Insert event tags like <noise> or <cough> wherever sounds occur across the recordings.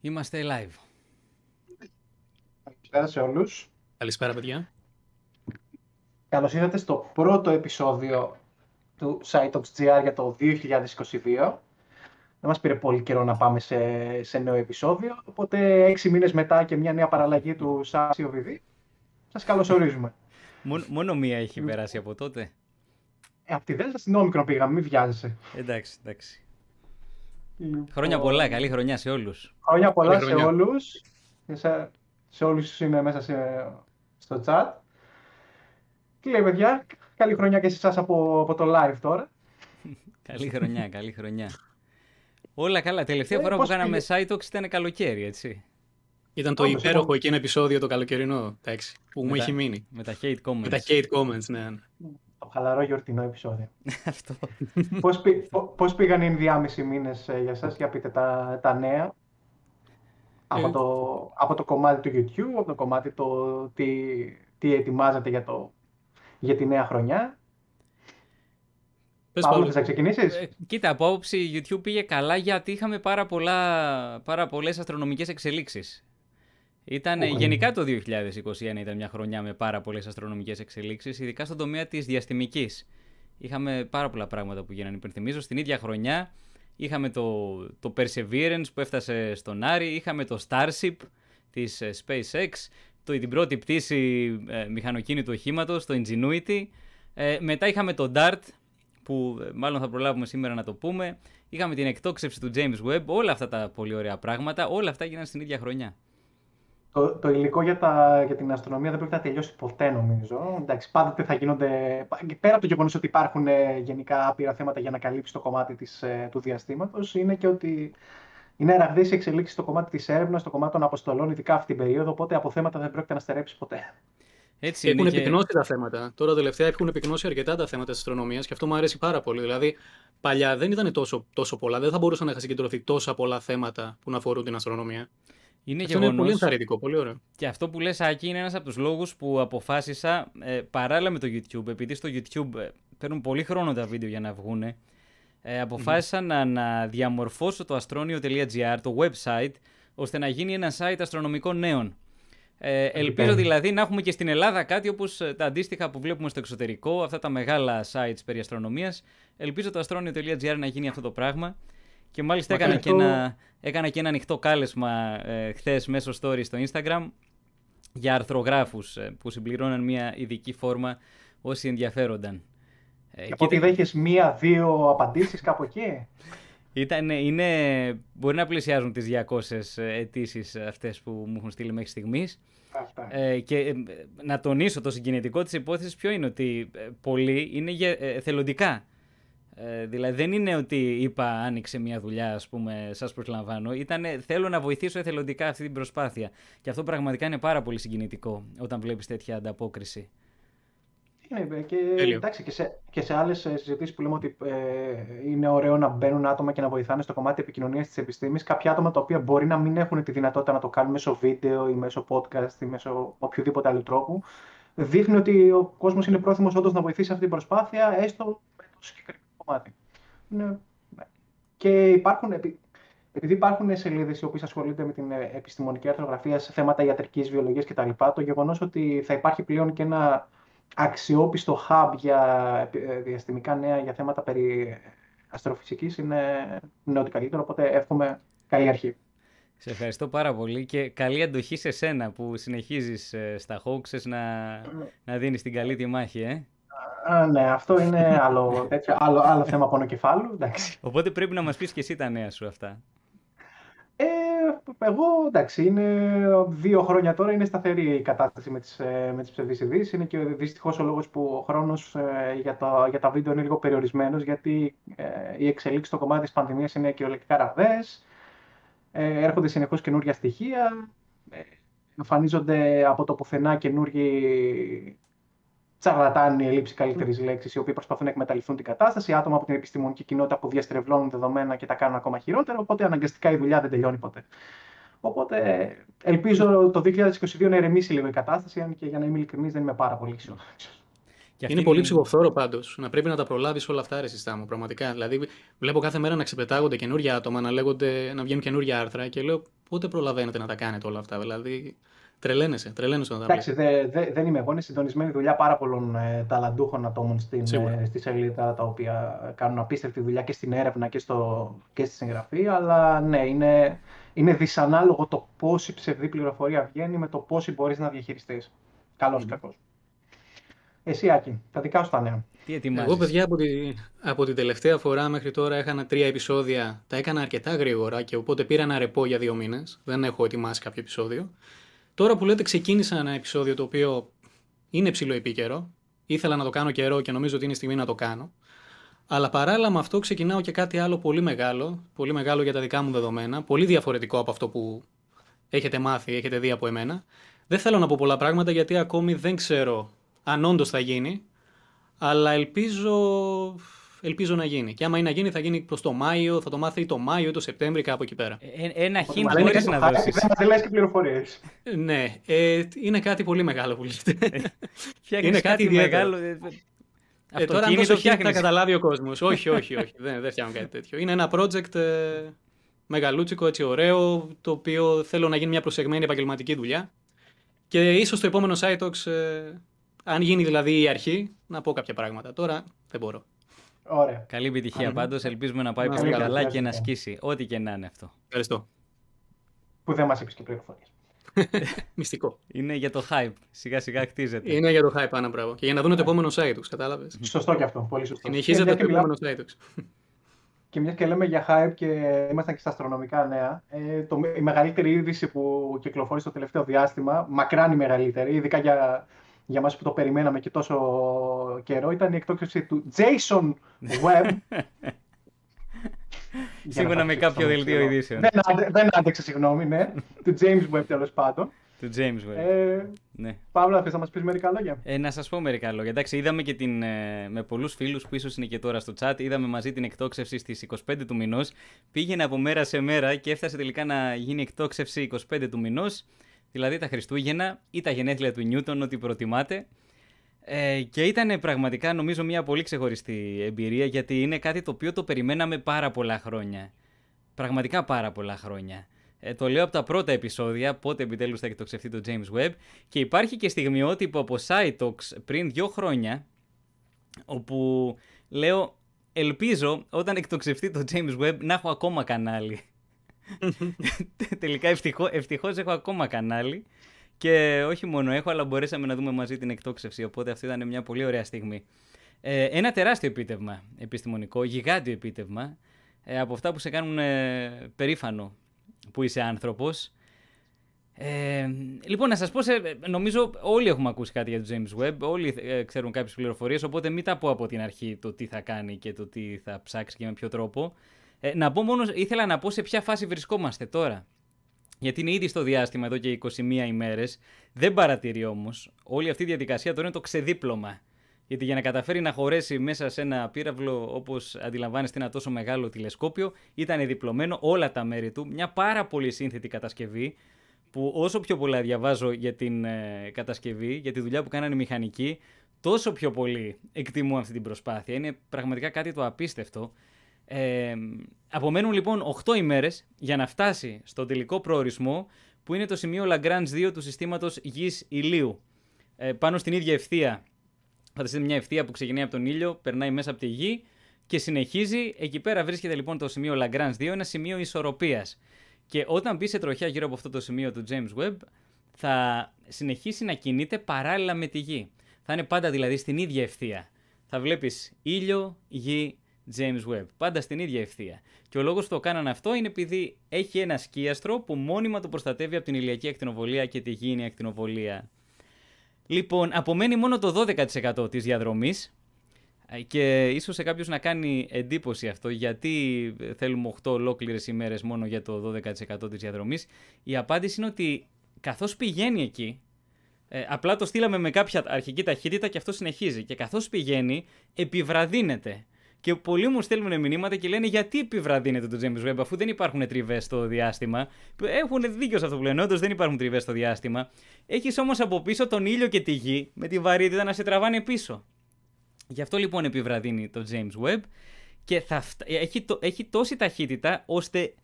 Είμαστε live. Καλησπέρα σε όλους. Καλησπέρα, παιδιά. Καλώς ήρθατε στο πρώτο επεισόδιο του SiteOps.gr για το 2022. Δεν μας πήρε πολύ καιρό να πάμε σε, σε νέο επεισόδιο, οπότε έξι μήνες μετά και μια νέα παραλλαγή του SASIOVD, σας καλωσορίζουμε. Μόνο, μόνο μία έχει περάσει από τότε. Ε, από τη Δέλτα στην Όμικρον πήγαμε, μην βιάζεσαι. Εντάξει, εντάξει. Λοιπόν, Χρόνια πολλά, καλή χρονιά σε όλους. Χρόνια πολλά Καλή σε Ε, χρονιά. όλους, και σε, σε όλους που είναι μέσα σε- στο chat. Τι λέει παιδιά, καλή χρονιά και σε εσάς από, από το live τώρα. <laughs> Καλή χρονιά, καλή χρονιά. Όλα καλά. Τελευταία Ε, φορά που πώς κάναμε πήγε; SiteOps ήταν καλοκαίρι, έτσι. Ήταν το Όντως, υπέροχο εγώ- εκείνο επεισόδιο το καλοκαιρινό, εντάξει, που μου Με έχει τα- μείνει. Με τα hate comments. Με τα hate comments, ναι. Ναι. Το χαλαρό γιορτινό επεισόδιο. <laughs> Αυτό. πώς, πή- πο- πώς πήγαν οι ενδιάμεσοι μήνες ε, για σας, για πείτε τα, τα νέα. Από, Ε. το, από το κομμάτι του YouTube, από το κομμάτι το τι, τι ετοιμάζετε για, το, για τη νέα χρονιά. Πες Παύλο, Παύλο. θες να ξεκινήσεις; Ε, κοίτα, από άποψη YouTube πήγε καλά γιατί είχαμε πάρα, πολλά, πάρα πολλές αστρονομικές εξελίξεις. Ήταν, Ω, γενικά το 2021 ήταν μια χρονιά με πάρα πολλές αστρονομικές εξελίξεις, ειδικά στον τομέα της διαστημικής. Είχαμε πάρα πολλά πράγματα που γίνανε. Υπενθυμίζω, στην ίδια χρονιά είχαμε το, το Perseverance που έφτασε στον Άρη, είχαμε το Starship της ε, SpaceX, το, την πρώτη πτήση ε, μηχανοκίνητου οχήματος, το Ingenuity. Ε, μετά είχαμε το DART, που ε, μάλλον θα προλάβουμε σήμερα να το πούμε. Είχαμε την εκτόξευση του James Webb, όλα αυτά τα πολύ ωραία πράγματα, όλα αυτά γίνανε στην ίδια χρονιά. Το, το υλικό για, τα, για την αστρονομία δεν πρόκειται να τελειώσει ποτέ, νομίζω. Εντάξει, πάντοτε θα γίνονται. Πέρα από το γεγονός ότι υπάρχουν ε, γενικά άπειρα θέματα για να καλύψει το κομμάτι της, ε, του διαστήματος, είναι και ότι είναι ραγδαίε οι εξελίξει στο κομμάτι της έρευνας, στο κομμάτι των αποστολών, ειδικά αυτή την περίοδο. Οπότε από θέματα δεν πρόκειται να στερέψει ποτέ. Έτσι Έχουν είναι και... επικνώσει τα θέματα. Τώρα τελευταία έχουν επικνώσει αρκετά τα θέματα της αστρονομία και αυτό μου αρέσει πάρα πολύ. Δηλαδή, παλιά δεν ήταν τόσο, τόσο πολλά. Δεν θα μπορούσαν να είχαν συγκεντρωθεί τόσα πολλά θέματα που να αφορούν την αστρονομία. Είναι αυτό είναι πολύ γεγονός ενθαρρυντικό, πολύ ωραίο. και αυτό που λες Άκη είναι ένας από τους λόγους που αποφάσισα ε, παράλληλα με το YouTube, επειδή στο YouTube ε, παίρνουν πολύ χρόνο τα βίντεο για να βγουν, ε, αποφάσισα να, να διαμορφώσω το astronio.gr, το website, ώστε να γίνει ένα site αστρονομικών νέων. Ε, ελπίζω Υπέροχο. δηλαδή να έχουμε και στην Ελλάδα κάτι όπως ε, τα αντίστοιχα που βλέπουμε στο εξωτερικό, αυτά τα μεγάλα sites περί αστρονομίας. Ελπίζω το astronio.gr να γίνει αυτό το πράγμα. Και μάλιστα Μακάρι έκανα και, αυτό- ένα, έκανα και ένα ανοιχτό κάλεσμα ε, χθες μέσω story στο Instagram για αρθρογράφους ε, που συμπληρώναν μια ειδική φόρμα όσοι ενδιαφέρονταν. Ε, Από ότι κοίτα- δέχει μία-δύο απαντήσεις κάπου εκεί; Ήταν, είναι, μπορεί να πλησιάζουν τις 200 αιτήσεις αυτές που μου έχουν στείλει μέχρι στιγμής. Αυτά. Ε, και ε, να τονίσω το συγκινητικό της υπόθεσης ποιο είναι ότι ε, πολλοί είναι γε- ε, εθελοντικά. Ε, δηλαδή δεν είναι ότι είπα άνοιξε μια δουλειά ας πούμε σας προσλαμβάνω. Ήταν θέλω να βοηθήσω εθελοντικά αυτή την προσπάθεια. Και αυτό πραγματικά είναι πάρα πολύ συγκινητικό όταν βλέπεις τέτοια ανταπόκριση. Είναι, και, Τέλειο. εντάξει, και σε, και σε άλλες συζητήσεις που λέμε ότι ε, είναι ωραίο να μπαίνουν άτομα και να βοηθάνε στο κομμάτι επικοινωνίας της επιστήμης, κάποια άτομα τα οποία μπορεί να μην έχουν τη δυνατότητα να το κάνουν μέσω βίντεο ή μέσω podcast ή μέσω οποιοδήποτε άλλου τρόπου, δείχνει ότι ο κόσμος είναι πρόθυμος όντως να βοηθήσει αυτή την προσπάθεια, έστω με το συγκεκριμένο κομμάτι. Είναι, ναι. Και υπάρχουν, επει- επειδή υπάρχουν σελίδες οι οποίες ασχολούνται με την ε, επιστημονική αρθρογραφία σε θέματα ιατρικής, βιολογίας κτλ., το γεγονός ότι θα υπάρχει πλέον και ένα αξιόπιστο hub για ε, διαστημικά νέα για θέματα περί αστροφυσικής είναι, είναι ό,τι καλύτερο, οπότε εύχομαι καλή αρχή. Σε ευχαριστώ πάρα πολύ και καλή αντοχή σε σένα που συνεχίζεις ε, στα hoaxes να, να δίνεις την καλή τη μάχη, ε. Α, ναι, αυτό είναι άλλο, τέτοιο, άλλο, άλλο θέμα πονοκεφάλου, εντάξει. Οπότε πρέπει να μας πεις και εσύ τα νέα σου αυτά. Ε, εγώ, εντάξει, είναι δύο χρόνια τώρα, είναι σταθερή η κατάσταση με τις, ε, με τις ψευδείς ειδήσεις. Είναι και δυστυχώς ο λόγος που ο χρόνος ε, για, τα, για τα βίντεο είναι λίγο περιορισμένος, γιατί ε, οι εξελίξεις στο κομμάτι της πανδημίας είναι κυριολεκτικά ραβδαίες. Ε, έρχονται συνεχώς καινούργια στοιχεία. Ε, εμφανίζονται από το πουθενά καινούργιοι τσαρλατάνοι, η λήψη καλύτερης λέξης, οι οποίοι προσπαθούν να εκμεταλλευτούν την κατάσταση, άτομα από την επιστημονική κοινότητα που διαστρεβλώνουν δεδομένα και τα κάνουν ακόμα χειρότερο. Οπότε αναγκαστικά η δουλειά δεν τελειώνει ποτέ. Οπότε ελπίζω το 2022 να ηρεμήσει λίγο η κατάσταση, αν και για να είμαι ειλικρινής δεν είμαι πάρα πολύ αισιόδοξο. Και αυτή Είναι πολύ ψυχοφθόρο πάντως. Να πρέπει να τα προλάβεις όλα αυτά, ρε συστά μου, πραγματικά. Δηλαδή, βλέπω κάθε μέρα να ξεπετάγονται καινούργια άτομα, να, λέγονται, να βγαίνουν καινούργια άρθρα και λέω πότε προλαβαίνετε να τα κάνετε όλα αυτά. Δηλαδή, τρελαίνεσαι, τρελαίνεσαι να τα Εντάξει, δε, δε, δεν είμαι εγώ. Είναι συντονισμένη δουλειά πάρα πολλών ε, ταλαντούχων ατόμων στην, Σίγουρα. ε, στη σελίδα, τα οποία κάνουν απίστευτη δουλειά και στην έρευνα και, στο, και στη συγγραφή. Αλλά ναι, είναι, είναι δυσανάλογο το πόση ψευδή πληροφορία βγαίνει με το πόση μπορείς να διαχειριστείς. Καλός ή κακός. Εσύ, Άκη, τα δικά σου τα νέα. Τι ετοιμάζεις; Εγώ, παιδιά, από, τη, από την τελευταία φορά μέχρι τώρα έκανα τρία επεισόδια. Τα έκανα αρκετά γρήγορα και οπότε πήρα ένα ρεπό για δύο μήνες. Δεν έχω ετοιμάσει κάποιο επεισόδιο. Τώρα που λέτε, ξεκίνησα ένα επεισόδιο το οποίο είναι ψηλό επίκαιρο. Ήθελα να το κάνω καιρό και νομίζω ότι είναι η στιγμή να το κάνω. Αλλά παράλληλα με αυτό ξεκινάω και κάτι άλλο πολύ μεγάλο. Πολύ μεγάλο για τα δικά μου δεδομένα. Πολύ διαφορετικό από αυτό που έχετε μάθει, έχετε δει από εμένα. Δεν θέλω να πω πολλά πράγματα γιατί ακόμη δεν ξέρω αν όντως θα γίνει. Αλλά ελπίζω, ελπίζω να γίνει. Και άμα είναι να γίνει, θα γίνει προς το Μάιο, θα το μάθει το Μάιο ή το Σεπτέμβρη, κάπου εκεί πέρα. Ε, ένα hint Αλλά είναι μπορείς κάτι να το χάρη, δώσεις. Δεν μα λε και πληροφορίες. Ε, ναι, ε, είναι κάτι πολύ μεγάλο που λέτε. Φτιάχνεις Είναι κάτι ιδιαίτερο. μεγάλο. ε, Ε, τώρα αν Αυτοκίνητο δώσω hint θα φτιάχνεις. καταλάβει ο κόσμος. όχι, όχι, όχι. δεν, δεν φτιάχνω κάτι τέτοιο. Είναι ένα project ε, μεγαλούτσικο, έτσι ωραίο, το οποίο θέλω να γίνει μια προσεγμένη επαγγελματική δουλειά. Και ίσως το επόμενο SiteTalks, ε, αν γίνει δηλαδή η αρχή, να πω κάποια πράγματα. Τώρα δεν μπορώ. Ωραία. Καλή επιτυχία πάντως. Ελπίζουμε να πάει Να πολύ είστε καλά καλά, και να ευχαριστώ. σκίσει. Ό,τι και να είναι αυτό. Ευχαριστώ. Που δεν μας είπες και πληροφορίες. <laughs> Μυστικό. Είναι για το hype. Σιγά σιγά χτίζεται. Είναι για το hype, Άννα, μπράβο. Και για να δουν το επόμενο SiteTalks, κατάλαβες. <laughs> Σωστό και αυτό. Πολύ σωστό. Συνεχίζεται Και το μια και μιλάμε- επόμενο SiteTalks. <laughs> Και μια και λέμε για hype και ήμασταν και στα αστρονομικά νέα, ε, το, η μεγαλύτερη είδηση που κυκλοφορεί στο τελευταίο διάστημα, μακράν η μεγαλύτερη, ειδικά για, για μας που το περιμέναμε και τόσο καιρό, ήταν η εκτόξευση του Jason Webb. <laughs> Για να Σύμφωνα τα με ψάξω, κάποιο δελτίο συγγνώμη. ειδήσεων. Δεν, άντε, δεν άντεξα, συγγνώμη, ναι. <laughs> του James Webb τέλος πάντων. Του James Webb. Ε, Ναι. Παύλα, θες να μας πεις μερικά λόγια; Ε, να σας πω μερικά λόγια. Εντάξει, είδαμε και την, ε, με πολλούς φίλους που ίσως είναι και τώρα στο chat, είδαμε μαζί την εκτόξευση στις 25 του μηνός. Πήγαινε από μέρα σε μέρα και έφτασε τελικά να γίνει εκτόξευση 25 του μηνός, δηλαδή τα Χριστούγεννα ή τα γενέθλια του Νιούτον, ό,τι προτιμάτε. Ε, και ήταν πραγματικά νομίζω μια πολύ ξεχωριστή εμπειρία γιατί είναι κάτι το οποίο το περιμέναμε πάρα πολλά χρόνια. Πραγματικά πάρα πολλά χρόνια. Ε, το λέω από τα πρώτα επεισόδια, πότε επιτέλους θα εκτοξευτεί το James Webb και υπάρχει και στιγμιότυπο από SciTalks πριν δύο χρόνια όπου λέω ελπίζω όταν εκτοξευτεί το James Webb να έχω ακόμα κανάλι. <laughs> Τελικά ευτυχώ, ευτυχώς έχω ακόμα κανάλι και όχι μόνο έχω αλλά μπορέσαμε να δούμε μαζί την εκτόξευση οπότε αυτή ήταν μια πολύ ωραία στιγμή. Ε, ένα τεράστιο επίτευγμα επιστημονικό, γιγάντιο επίτευγμα ε, από αυτά που σε κάνουν ε, περήφανο που είσαι άνθρωπος. Ε, λοιπόν, να σας πω, σε, νομίζω όλοι έχουμε ακούσει κάτι για το James Webb, όλοι ε, ξέρουν κάποιες πληροφορίες, οπότε μην τα πω από την αρχή το τι θα κάνει και το τι θα ψάξει και με ποιο τρόπο. Ε, να πω μόνο, ήθελα να πω σε ποια φάση βρισκόμαστε τώρα. Γιατί είναι ήδη στο διάστημα εδώ και 21 ημέρες. Δεν παρατηρεί όμως. Όλη αυτή η διαδικασία τώρα είναι το ξεδίπλωμα. Γιατί για να καταφέρει να χωρέσει μέσα σε ένα πύραυλο, όπως αντιλαμβάνεστε, ένα τόσο μεγάλο τηλεσκόπιο, ήταν διπλωμένο όλα τα μέρη του. Μια πάρα πολύ σύνθετη κατασκευή, που όσο πιο πολλά διαβάζω για την ε, κατασκευή, για τη δουλειά που κάνανε οι μηχανικοί, τόσο πιο πολύ εκτιμώ αυτή την προσπάθεια. Είναι πραγματικά κάτι το απίστευτο. Ε, απομένουν λοιπόν 8 ημέρες για να φτάσει στο τελικό προορισμό που είναι το σημείο Lagrange 2 του συστήματος γης ηλίου. Ε, πάνω στην ίδια ευθεία Φανταστείτε μια ευθεία που ξεκινάει από τον ήλιο, περνάει μέσα από τη γη και συνεχίζει. Εκεί πέρα βρίσκεται λοιπόν το σημείο Lagrange 2, ένα σημείο ισορροπίας. Και όταν μπει σε τροχιά γύρω από αυτό το σημείο του James Webb, θα συνεχίσει να κινείται παράλληλα με τη γη. Θα είναι πάντα δηλαδή στην ίδια ευθεία. Θα βλέπεις ήλιο, γη, James Webb. Πάντα στην ίδια ευθεία. Και ο λόγος που το κάνανε αυτό είναι επειδή έχει ένα σκίαστρο που μόνιμα το προστατεύει από την ηλιακή ακτινοβολία και τη γήινη ακτινοβολία. Λοιπόν, απομένει μόνο το 12% της διαδρομής ε, και ίσως σε κάποιους να κάνει εντύπωση αυτό γιατί θέλουμε 8 ολόκληρες ημέρες μόνο για το 12% της διαδρομής. Η απάντηση είναι ότι καθώς πηγαίνει εκεί, ε, απλά το στείλαμε με κάποια αρχική ταχύτητα και αυτό συνεχίζει και καθώς πηγαίνει επιβραδύνεται. Και πολλοί μου στέλνουν μηνύματα και λένε γιατί επιβραδύνεται το James Webb αφού δεν υπάρχουν τριβές στο διάστημα. Έχουν δίκιο σε αυτό που λένε. Όντως δεν υπάρχουν τριβές στο διάστημα. Έχεις όμως από πίσω τον ήλιο και τη γη με τη βαρύτητα να σε τραβάνε πίσω. Γι' αυτό λοιπόν επιβραδύνει το James Webb και θα φτα... έχει, το... έχει τόση ταχύτητα ώστε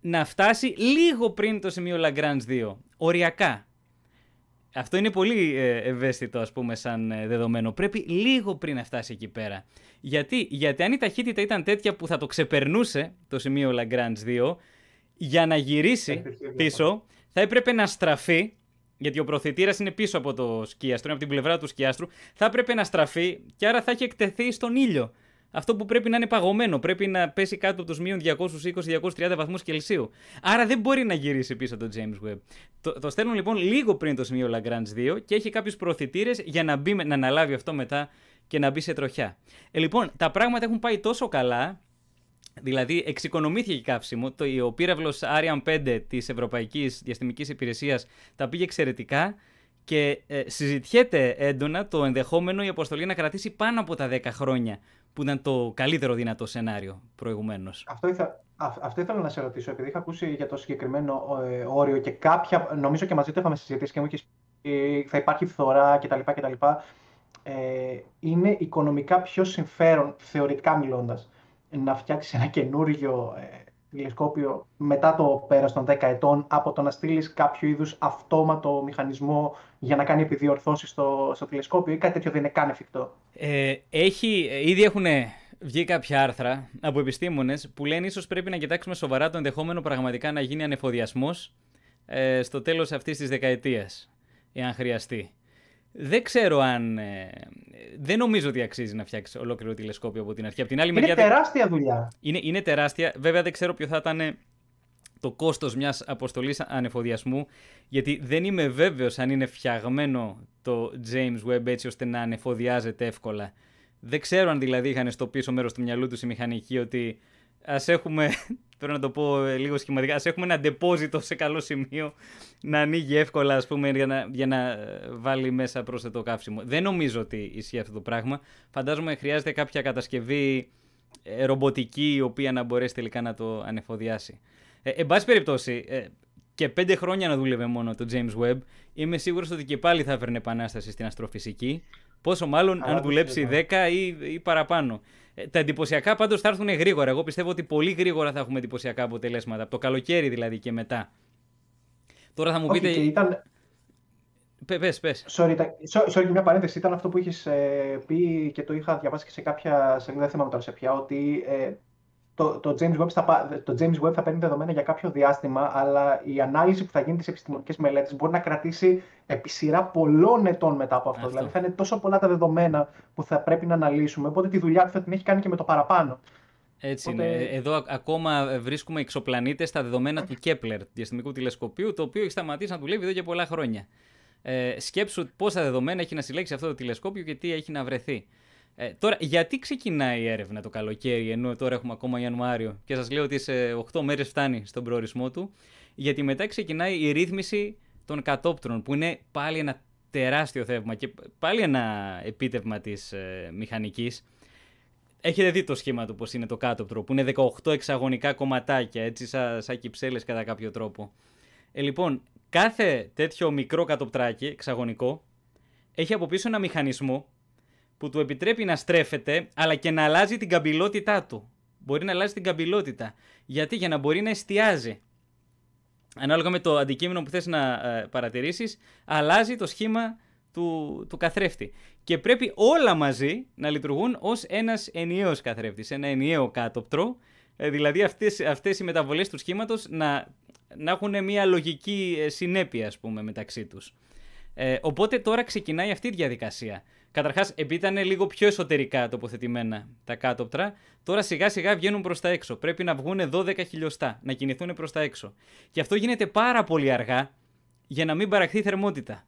να φτάσει λίγο πριν το σημείο Lagrange 2. Οριακά. Αυτό είναι πολύ ε, ευαίσθητο, ας πούμε, σαν ε, δεδομένο. Πρέπει λίγο πριν να φτάσει εκεί πέρα. Γιατί, Γιατί αν η ταχύτητα ήταν τέτοια που θα το ξεπερνούσε το σημείο Lagrange 2, για να γυρίσει πίσω, θα έπρεπε να στραφεί, γιατί ο προθετήρα είναι πίσω από το σκίαστρο, είναι από την πλευρά του σκιάστρου, θα έπρεπε να στραφεί και άρα θα έχει εκτεθεί στον ήλιο. Αυτό που πρέπει να είναι παγωμένο, πρέπει να πέσει κάτω από τους μείον 220-230 βαθμούς Κελσίου. Άρα δεν μπορεί να γυρίσει πίσω το James Webb. Το, το στέλνουν λοιπόν λίγο πριν το σημείο Lagrange 2 και έχει κάποιους προθετήρε για να, μπει, να αναλάβει αυτό μετά και να μπει σε τροχιά. Ε, λοιπόν, τα πράγματα έχουν πάει τόσο καλά Δηλαδή, εξοικονομήθηκε καύσιμο. Το, ο πύραυλος Ariane 5 της Ευρωπαϊκής Διαστημικής Υπηρεσίας τα πήγε εξαιρετικά και ε, συζητιέται έντονα το ενδεχόμενο η αποστολή να κρατήσει πάνω από τα 10 χρόνια, που ήταν το καλύτερο δυνατό σενάριο προηγουμένως. Αυτό, ήθελα, αυτό ήθελα να σε ρωτήσω, επειδή είχα ακούσει για το συγκεκριμένο ε, όριο και κάποια, νομίζω και μαζί το είχαμε συζητήσει και μου είχες πει θα υπάρχει φθορά κτλ. κτλ. Ε, είναι οικονομικά πιο συμφέρον, θεωρητικά μιλώντας, να φτιάξεις ένα καινούριο ε, τηλεσκόπιο μετά το πέρας των 10 ετών από το να στείλεις κάποιο είδους αυτόματο μηχανισμό για να κάνει επιδιορθώσεις στο, στο τηλεσκόπιο ή κάτι τέτοιο δεν είναι καν εφικτό; Ε, έχει, ε, ήδη έχουν βγει κάποια άρθρα από επιστήμονες που λένε ίσως πρέπει να κοιτάξουμε σοβαρά το ενδεχόμενο πραγματικά να γίνει ανεφοδιασμός ε, στο τέλος αυτής της δεκαετίας, εάν χρειαστεί. Δεν ξέρω αν. Ε, δεν νομίζω ότι αξίζει να φτιάξεις ολόκληρο τηλεσκόπιο από την αρχή. Από την άλλη είναι μεριά, τεράστια δουλειά. Είναι, είναι τεράστια. Βέβαια δεν ξέρω ποιο θα ήταν το κόστος μιας αποστολής ανεφοδιασμού, γιατί δεν είμαι βέβαιος αν είναι φτιαγμένο το James Webb έτσι ώστε να ανεφοδιάζεται εύκολα. Δεν ξέρω αν δηλαδή είχαν στο πίσω μέρος του μυαλού τους οι μηχανικοί ότι ας έχουμε <laughs> πρέπει να το πω ε, λίγο σχηματικά, ας έχουμε ένα ντεπόζιτο σε καλό σημείο να ανοίγει εύκολα ας πούμε, για, να, για να ε, βάλει μέσα πρόσθετο καύσιμο. Δεν νομίζω ότι ισχύει αυτό το πράγμα. Φαντάζομαι χρειάζεται κάποια κατασκευή ε, ρομποτική η οποία να μπορέσει τελικά να το ανεφοδιάσει. Ε, εν πάση περιπτώσει, ε, και πέντε χρόνια να δούλευε μόνο το James Webb, είμαι σίγουρος ότι και πάλι θα έφερνε επανάσταση στην αστροφυσική. Πόσο μάλλον αν δουλέψει 10 ή, ή παραπάνω. Ε, τα εντυπωσιακά πάντως θα έρθουν γρήγορα. Εγώ πιστεύω ότι πολύ γρήγορα θα έχουμε εντυπωσιακά αποτελέσματα. Από το καλοκαίρι δηλαδή και μετά. Τώρα θα μου πείτε... Και ήταν... Πες, πες. Sorry, sorry, μια παρένθεση. Ήταν αυτό που είχες ε, πει και το είχα διαβάσει και σε κάποια σελίδα, δεν θυμάμαι τώρα σε ποια, ότι ε, το, το, James Webb θα, το James Webb θα παίρνει δεδομένα για κάποιο διάστημα, αλλά η ανάλυση που θα γίνει τι επιστημονικέ μελέτε μπορεί να κρατήσει επί σειρά πολλών ετών μετά από αυτό. αυτό. Δηλαδή θα είναι τόσο πολλά τα δεδομένα που θα πρέπει να αναλύσουμε, οπότε τη δουλειά του θα την έχει κάνει και με το παραπάνω. Έτσι οπότε... είναι. Εδώ ακόμα βρίσκουμε εξωπλανήτες στα δεδομένα του Kepler, του διαστημικού τηλεσκοπίου, το οποίο έχει σταματήσει να δουλεύει εδώ και πολλά χρόνια. Ε, σκέψου πόσα δεδομένα έχει να συλλέξει αυτό το τηλεσκόπιο και τι έχει να βρεθεί. Ε, τώρα, γιατί ξεκινάει η έρευνα το καλοκαίρι, ενώ τώρα έχουμε ακόμα Ιανουάριο και σας λέω ότι σε 8 μέρες φτάνει στον προορισμό του, γιατί μετά ξεκινάει η ρύθμιση των κατόπτρων, που είναι πάλι ένα τεράστιο θεύμα και πάλι ένα επίτευγμα της ε, μηχανικής. Έχετε δει το σχήμα του πώς είναι το κάτωπτρο, που είναι 18 εξαγωνικά κομματάκια, έτσι σαν, σαν κυψέλες κατά κάποιο τρόπο. Ε, λοιπόν, κάθε τέτοιο μικρό κατοπτράκι, εξαγωνικό, έχει από πίσω ένα μηχανισμό που του επιτρέπει να στρέφεται, αλλά και να αλλάζει την καμπυλότητά του. Μπορεί να αλλάζει την καμπυλότητα. Γιατί, για να μπορεί να εστιάζει. Ανάλογα με το αντικείμενο που θες να ε, παρατηρήσεις, αλλάζει το σχήμα του, του καθρέφτη. Και πρέπει όλα μαζί να λειτουργούν ως ένας ενιαίος καθρέφτης, ένα ενιαίο κάτωπτρο, ε, δηλαδή αυτές, αυτές οι μεταβολές του σχήματος να, να έχουν μια λογική ε, συνέπεια, ας πούμε, μεταξύ τους. Ε, οπότε τώρα ξεκινάει αυτή η διαδικασία. Καταρχάς, επειδή ήταν λίγο πιο εσωτερικά τοποθετημένα τα κάτωπτρα, τώρα σιγά σιγά βγαίνουν προς τα έξω. Πρέπει να βγουν 12 χιλιοστά, να κινηθούν προς τα έξω. Και αυτό γίνεται πάρα πολύ αργά για να μην παραχθεί θερμότητα.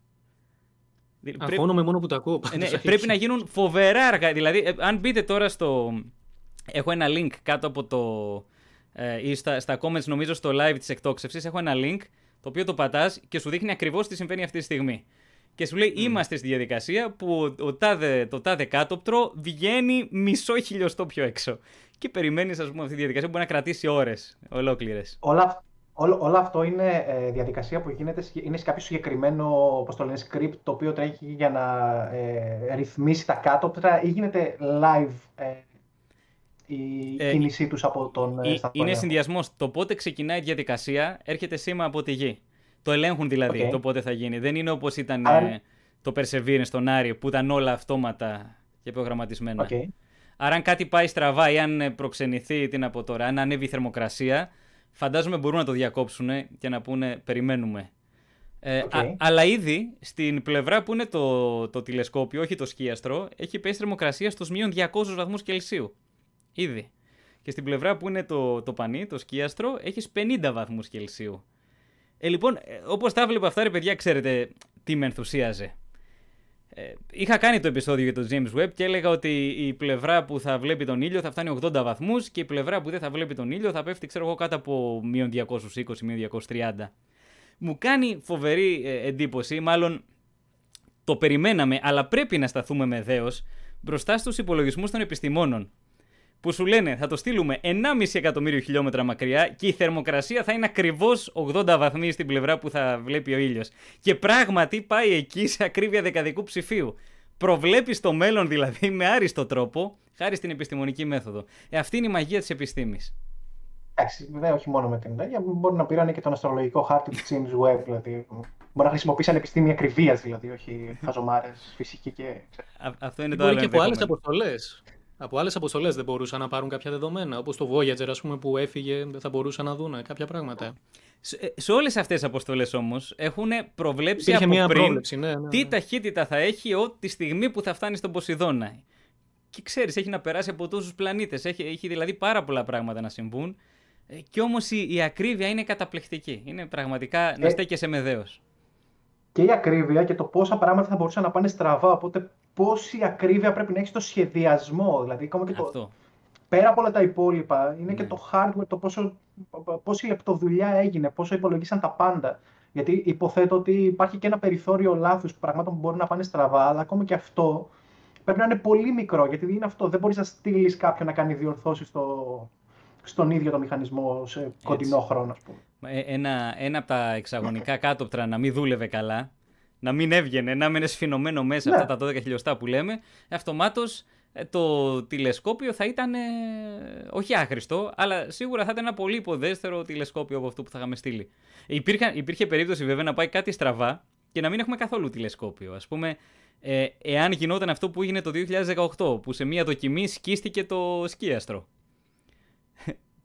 Αγχώνομαι μόνο που τα ακούω. Ναι, πρέπει να γίνουν φοβερά αργά. Δηλαδή, ε, αν μπείτε τώρα στο. Έχω ένα link κάτω από το. Ε, ή στα, στα comments, νομίζω στο live της εκτόξευσης, έχω ένα link το οποίο το πατάς και σου δείχνει ακριβώς τι συμβαίνει αυτή τη στιγμή και σου λέει: Είμαστε στη διαδικασία που ο τάδε, το τάδε κάτωπτρο βγαίνει μισό χιλιοστό πιο έξω. Και περιμένεις, ας πούμε, αυτή τη διαδικασία που μπορεί να κρατήσει ώρες ολόκληρες. Όλα, όλο, όλο αυτό είναι ε, διαδικασία που γίνεται, είναι σε κάποιο συγκεκριμένο πώς το λένε, script το οποίο τρέχει για να ε, ρυθμίσει τα κάτωπτρα ή γίνεται live. Ε, η ε, κίνησή τους από τον ε, Είναι συνδυασμός. Το πότε ξεκινάει η διαδικασία έρχεται σήμα από τη γη. Το ελέγχουν δηλαδή το πότε θα γίνει. Δεν είναι όπως ήταν ε, το Perseverance στον Άρη που ήταν όλα αυτόματα και προγραμματισμένα. Okay. Άρα αν κάτι πάει στραβά ή αν προξενηθεί την από τώρα, αν ανέβει η θερμοκρασία, φαντάζομαι μπορούν να το διακόψουν και να πούνε περιμένουμε. Ε, αλλά ήδη στην πλευρά που είναι το, το τηλεσκόπιο, όχι το σκίαστρο, έχει πέσει θερμοκρασία στους μείον 200 βαθμούς Κελσίου. Ήδη. Και στην πλευρά που είναι το, το πανί, το σκίαστρο, έχεις 50 βαθμούς Κελσίου. Ε, λοιπόν, ε, όπως τα βλέπω αυτά, ρε παιδιά, ξέρετε τι με ενθουσίαζε. Ε, είχα κάνει το επεισόδιο για το James Webb και έλεγα ότι η πλευρά που θα βλέπει τον ήλιο θα φτάνει 80 βαθμούς και η πλευρά που δεν θα βλέπει τον ήλιο θα πέφτει, ξέρω εγώ, κάτω από μείον 220, μείον 230. Μου κάνει φοβερή ε, εντύπωση, μάλλον το περιμέναμε, αλλά πρέπει να σταθούμε με δέος μπροστά στους υπολογισμούς των επιστημόνων που σου λένε θα το στείλουμε 1,5 εκατομμύριο χιλιόμετρα μακριά και η θερμοκρασία θα είναι ακριβώς 80 βαθμοί στην πλευρά που θα βλέπει ο ήλιος. Και πράγματι πάει εκεί σε ακρίβεια δεκαδικού ψηφίου. Προβλέπεις το μέλλον δηλαδή με άριστο τρόπο, χάρη στην επιστημονική μέθοδο. Ε, αυτή είναι η μαγεία της επιστήμης. Εντάξει, βέβαια όχι μόνο με την ενέργεια, μπορεί να πήραν και τον αστρολογικό χάρτη του James Webb. Δηλαδή, μπορεί να χρησιμοποιήσαν επιστήμη ακριβίας, δηλαδή, όχι χαζομάρες φυσική και. αυτό είναι το άλλο. και από άλλες αποστολές από άλλες αποστολές δεν μπορούσαν να πάρουν κάποια δεδομένα. Όπως το Voyager, ας πούμε, που έφυγε, δεν θα μπορούσαν να δουν κάποια πράγματα. Σε, ε, σε όλες αυτές τις αποστολές όμως έχουν προβλέψει από μια πριν πρόβλεψη, ναι, ναι, τι ναι. ταχύτητα θα έχει ό, τη στιγμή που θα φτάνει στον Ποσειδώνα. Και ξέρεις, έχει να περάσει από τόσους πλανήτες. Έχει, έχει δηλαδή πάρα πολλά πράγματα να συμβούν. Ε, και όμως η, η ακρίβεια είναι καταπληκτική. Είναι πραγματικά ε, να στέκεσαι με δέος. Και η ακρίβεια και το πόσα πράγματα θα μπορούσαν να πάνε στραβά. Οπότε πόση ακρίβεια πρέπει να έχεις στο σχεδιασμό. Δηλαδή, ακόμα και το... Πέρα από όλα τα υπόλοιπα, είναι και ναι. το hardware, το πόσο, πόση λεπτοδουλειά έγινε, πόσο υπολογίσαν τα πάντα. Γιατί υποθέτω ότι υπάρχει και ένα περιθώριο λάθους πραγμάτων που μπορεί να πάνε στραβά, αλλά ακόμα και αυτό πρέπει να είναι πολύ μικρό. Γιατί είναι αυτό. Δεν μπορείς να στείλεις κάποιον να κάνει διορθώσεις στο, στον ίδιο το μηχανισμό σε κοντινό χρόνο, ας πούμε. Ε, ένα, ένα από τα εξαγωνικά κάτωπτρα να μην δούλευε καλά να μην έβγαινε, να έμενε σφινωμένο μέσα ναι. αυτά τα 12 χιλιοστά που λέμε, αυτομάτως ε, το τηλεσκόπιο θα ήταν ε, όχι άχρηστο, αλλά σίγουρα θα ήταν ένα πολύ υποδέστερο τηλεσκόπιο από αυτό που θα είχαμε στείλει. Υπήρχε, υπήρχε περίπτωση βέβαια να πάει κάτι στραβά και να μην έχουμε καθόλου τηλεσκόπιο. Α πούμε, ε, εάν γινόταν αυτό που έγινε το 2018, που σε μία δοκιμή σκίστηκε το σκίαστρο.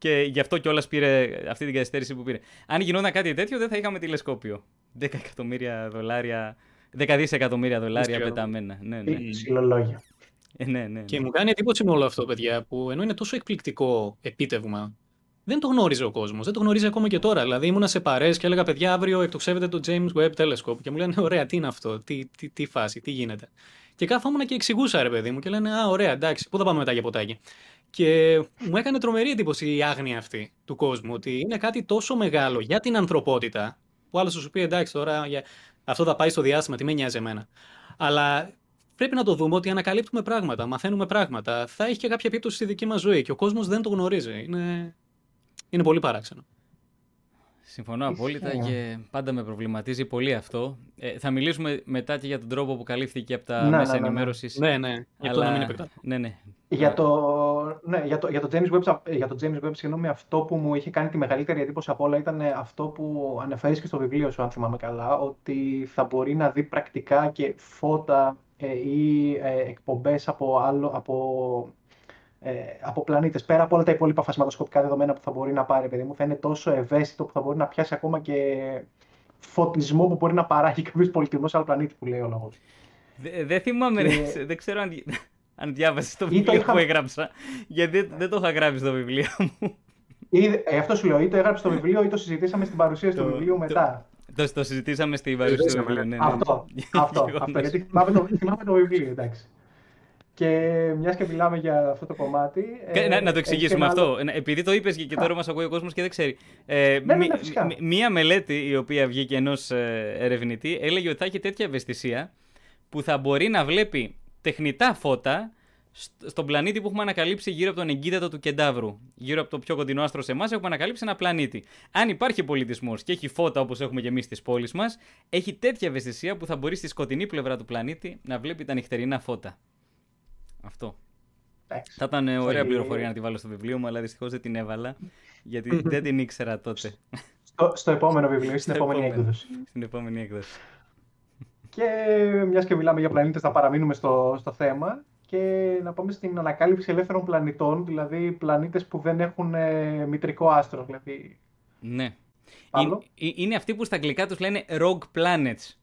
Και γι' αυτό κιόλας πήρε αυτή την καθυστέρηση που πήρε. Αν γινόταν κάτι τέτοιο, δεν θα είχαμε τηλεσκόπιο. 10 εκατομμύρια δολάρια, 10 δισεκατομμύρια δολάρια πεταμένα. Ναι, ναι. Ε, ναι, ναι, ναι. Και μου κάνει εντύπωση με όλο αυτό, παιδιά, που ενώ είναι τόσο εκπληκτικό επίτευγμα, δεν το γνώριζε ο κόσμος. Δεν το γνωρίζει ακόμα και τώρα. Δηλαδή, ήμουνα σε παρέ και έλεγα, παιδιά, αύριο εκτοξεύεται το James Webb Telescope. Και μου λένε, ωραία, τι είναι αυτό, τι, τι, τι φάση, τι γίνεται. Και κάθομαι και εξηγούσα, ρε παιδί μου, και λένε, Α, ωραία, εντάξει, πού θα πάμε μετά για ποτάκι. Και μου έκανε τρομερή εντύπωση η άγνοια αυτή του κόσμου, ότι είναι κάτι τόσο μεγάλο για την ανθρωπότητα, που άλλος σου πει εντάξει τώρα για... αυτό θα πάει στο διάστημα, τι με νοιάζει εμένα. Αλλά πρέπει να το δούμε ότι ανακαλύπτουμε πράγματα, μαθαίνουμε πράγματα. Θα έχει και κάποια επίπτωση στη δική μας ζωή και ο κόσμος δεν το γνωρίζει. Είναι, είναι πολύ παράξενο. Συμφωνώ απόλυτα και πάντα με προβληματίζει πολύ αυτό. Ε, θα μιλήσουμε μετά και για τον τρόπο που καλύφθηκε από τα ναι, μέσα ναι, ναι, ναι. ενημέρωσης. Ναι, ναι. Για το να μην Ναι, ναι. Για το, ναι, για το, για το James Webb, για το James Webb συγγνώμη, αυτό που μου είχε κάνει τη μεγαλύτερη εντύπωση από όλα ήταν αυτό που αναφέρεις και στο βιβλίο σου, αν θυμάμαι καλά, ότι θα μπορεί να δει πρακτικά και φώτα ε, ή ε, εκπομπές από, άλλο, από ε, από πλανήτες. Πέρα από όλα τα υπόλοιπα φασματοσκοπικά δεδομένα που θα μπορεί να πάρει, παιδί μου, θα είναι τόσο ευαίσθητο που θα μπορεί να πιάσει ακόμα και φωτισμό που μπορεί να παράγει κάποιος πολιτισμός σε άλλο πλανήτη που λέει ο λόγος. Δεν θυμάμαι, και... δεν ξέρω αν, αν διάβασες το βιβλίο το είχα... που έγραψα. Γιατί δεν, το είχα γράψει στο βιβλίο μου. Ή, ε, αυτό σου λέω, ή το έγραψες στο βιβλίο ή το συζητήσαμε στην παρουσίαση του βιβλίου μετά. Το, το συζητήσαμε στην παρουσίαση του βιβλίου. Ναι, ναι. Αυτό, αυτό, αυτό, γιατί θυμάμαι το, θυμάμαι το βιβλίο, εντάξει. Και μιας και μιλάμε για αυτό το κομμάτι. Ε, να, να το εξηγήσουμε αυτό. Επειδή το είπες και τώρα μας ακούει ο κόσμος και δεν ξέρει. Ε, ναι, ναι, ναι μία μελέτη η οποία βγήκε ενός ε, ερευνητή έλεγε ότι θα έχει τέτοια ευαισθησία που θα μπορεί να βλέπει τεχνητά φώτα στον πλανήτη που έχουμε ανακαλύψει γύρω από τον εγκύτατο του Κεντάβρου. Γύρω από το πιο κοντινό άστρο σε εμάς έχουμε ανακαλύψει ένα πλανήτη. Αν υπάρχει πολιτισμός και έχει φώτα όπως έχουμε και εμείς στις πόλεις μας, έχει τέτοια ευαισθησία που θα μπορεί στη σκοτεινή πλευρά του πλανήτη να βλέπει τα νυχτερινά φώτα. Αυτό. Θα ήταν ωραία πληροφορία να τη βάλω στο βιβλίο μου, αλλά δυστυχώς δεν την έβαλα, γιατί <laughs> δεν την ήξερα τότε. Στο, στο επόμενο βιβλίο, στην επόμενη έκδοση. Στην επόμενη έκδοση. Και μιας και μιλάμε για πλανήτες, θα παραμείνουμε στο, στο θέμα και να πάμε στην ανακάλυψη ελεύθερων πλανητών, δηλαδή πλανήτες που δεν έχουν ε, μητρικό άστρο. Δηλαδή... Ναι. Είναι, αυτοί που στα αγγλικά τους λένε rogue planets.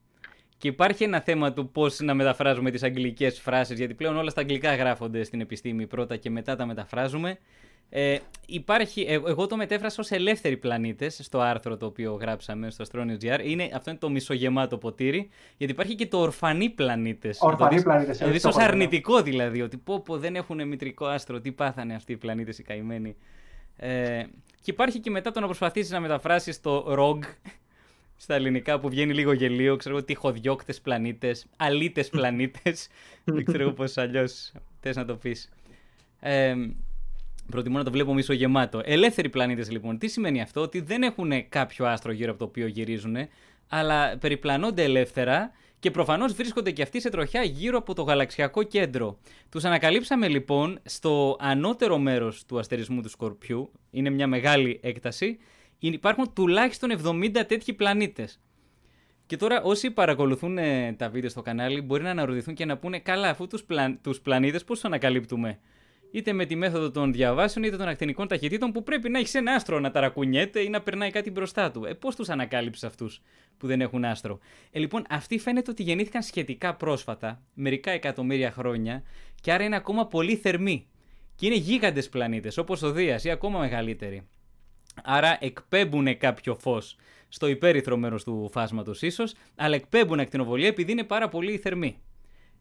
Και υπάρχει ένα θέμα του πώς να μεταφράζουμε τις αγγλικές φράσεις, γιατί πλέον όλα στα αγγλικά γράφονται στην επιστήμη πρώτα και μετά τα μεταφράζουμε. Ε, υπάρχει, ε, εγώ το μετέφρασα ως ελεύθεροι πλανήτες στο άρθρο το οποίο γράψαμε στο Astronews.gr. Είναι, αυτό είναι το μισογεμάτο ποτήρι, γιατί υπάρχει και το ορφανή πλανήτες. Ορφανή πλανήτες. Δηλαδή ως αρνητικό δηλαδή, ότι πω πω δεν έχουν μητρικό άστρο, τι πάθανε αυτοί οι πλανήτες οι καημένοι. Ε, και υπάρχει και μετά το να προσπαθήσεις να μεταφράσεις το ROG στα ελληνικά που βγαίνει λίγο γελίο, ξέρω εγώ, τυχοδιώκτες πλανήτες, αλήτες <laughs> πλανήτες, δεν ξέρω πώς αλλιώς θες να το πεις. Ε, Προτιμώ να το βλέπω μισογεμάτο. Ελεύθεροι πλανήτες λοιπόν. Τι σημαίνει αυτό, ότι δεν έχουν κάποιο άστρο γύρω από το οποίο γυρίζουν, αλλά περιπλανώνται ελεύθερα και προφανώς βρίσκονται και αυτοί σε τροχιά γύρω από το γαλαξιακό κέντρο. Τους ανακαλύψαμε λοιπόν στο ανώτερο μέρος του αστερισμού του Σκορπιού. Είναι μια μεγάλη έκταση. Υπάρχουν τουλάχιστον 70 τέτοιοι πλανήτες. Και τώρα όσοι παρακολουθούν ε, τα βίντεο στο κανάλι μπορεί να αναρωτηθούν και να πούνε καλά αφού τους, πλαν... τους πλανήτες πώς τους ανακαλύπτουμε; Είτε με τη μέθοδο των διαβάσεων είτε των ακτινικών ταχυτήτων που πρέπει να έχεις ένα άστρο να ταρακουνιέται ή να περνάει κάτι μπροστά του. Ε, Πώς τους ανακάλυψες αυτούς που δεν έχουν άστρο; Ε, λοιπόν, αυτοί φαίνεται ότι γεννήθηκαν σχετικά πρόσφατα, μερικά εκατομμύρια χρόνια, και άρα είναι ακόμα πολύ θερμοί. Και είναι γίγαντες πλανήτες, όπως ο Δίας ή ακόμα μεγαλύτεροι. Άρα εκπέμπουν κάποιο φως στο υπέρυθρο μέρος του φάσματος ίσως, αλλά εκπέμπουν ακτινοβολία επειδή είναι πάρα πολύ θερμοί.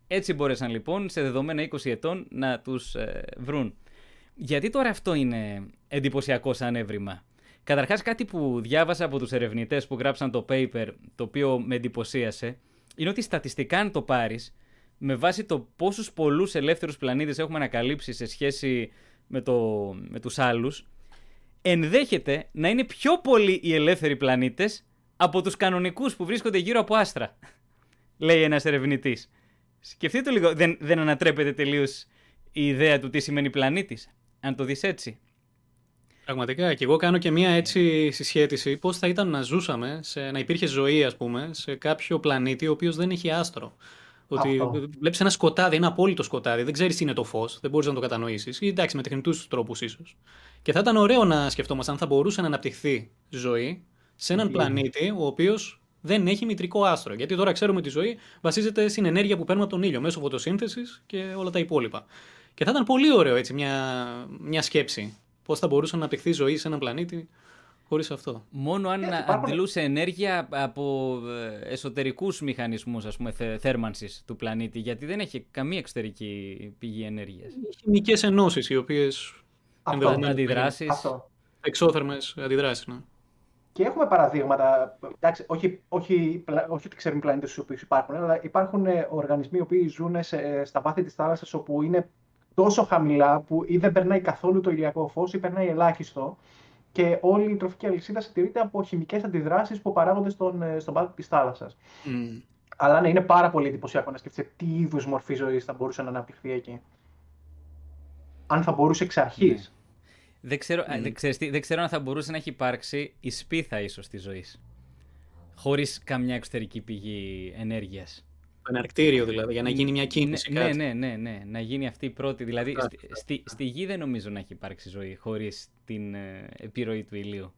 Έτσι μπόρεσαν λοιπόν σε δεδομένα 20 ετών να τους ε, βρουν. Γιατί τώρα αυτό είναι εντυπωσιακό σαν έβριμα; Καταρχάς κάτι που διάβασα από τους ερευνητές που γράψαν το paper, το οποίο με εντυπωσίασε, είναι ότι στατιστικά αν το πάρεις, με βάση το πόσους πολλούς ελεύθερους πλανήτες έχουμε ανακαλύψει σε σχέση με, το, με τους άλλους, ενδέχεται να είναι πιο πολλοί οι ελεύθεροι πλανήτες από τους κανονικούς που βρίσκονται γύρω από άστρα, <laughs> λέει ένας ερευνητής. Σκεφτείτε λίγο, δεν, δεν ανατρέπεται τελείως η ιδέα του τι σημαίνει πλανήτης, αν το δεις έτσι. Πραγματικά, και εγώ κάνω και μία έτσι συσχέτιση πώς θα ήταν να ζούσαμε, σε, να υπήρχε ζωή, ας πούμε, σε κάποιο πλανήτη ο οποίος δεν έχει άστρο. Ότι βλέπεις ένα σκοτάδι, ένα απόλυτο σκοτάδι, δεν ξέρεις τι είναι το φως, δεν μπορείς να το κατανοήσεις. Ή εντάξει, με τεχνητούς τρόπους ίσως. Και θα ήταν ωραίο να σκεφτόμαστε αν θα μπορούσε να αναπτυχθεί ζωή σε έναν πλανήτη ο οποίος δεν έχει μητρικό άστρο. Γιατί τώρα ξέρουμε ότι η ζωή βασίζεται στην ενέργεια που παίρνουμε από τον ήλιο μέσω φωτοσύνθεσης και όλα τα υπόλοιπα. Και θα ήταν πολύ ωραίο έτσι μια, μια σκέψη. Πώς θα μπορούσε να αναπτυχθεί ζωή σε έναν πλανήτη χωρίς αυτό. Μόνο αν yeah, αντιλούσε ενέργεια από ε, εσωτερικούς μηχανισμούς θέρμανσης του πλανήτη. Γιατί δεν έχει καμία εξωτερική πηγή ενέργειας. Χημικές ενώσεις οι οποίες ενδεχομένως. Αντιδράσεις. Εξώθερμες αντιδράσεις. Ναι. Και έχουμε παραδείγματα, εντάξει, όχι, όχι, όχι ότι ξέρουμε πλανήτες στους οποίους υπάρχουν, αλλά υπάρχουν ε, οργανισμοί οι οποίοι ζουν σε, ε, στα βάθη της θάλασσας όπου είναι τόσο χαμηλά που ή δεν περνάει καθόλου το ηλιακό φως ή περνάει ελάχιστο. Και όλη η τροφική αλυσίδα συντηρείται από χημικές αντιδράσεις που παράγονται στον, ε, στον πάτο της θάλασσας. Mm. Αλλά ναι, είναι πάρα πολύ εντυπωσιακό να σκεφτείτε τι είδους μορφή ζωής θα μπορούσε να αναπτυχθεί εκεί. Αν θα μπορούσε εξ αρχής. Ναι. Δεν ξέρω, mm. δεν, ξέρεις, δεν ξέρω αν θα μπορούσε να έχει υπάρξει η σπίθα ίσως της ζωής. Χωρίς καμιά εξωτερική πηγή ενέργειας. Εναρκτήριο δηλαδή, για να γίνει μια κίνηση. Ναι, κάτι. ναι, ναι, ναι, να γίνει αυτή η πρώτη. Δηλαδή, στη, στη, στη, γη δεν νομίζω να έχει υπάρξει ζωή χωρίς την ε, επιρροή του ηλίου.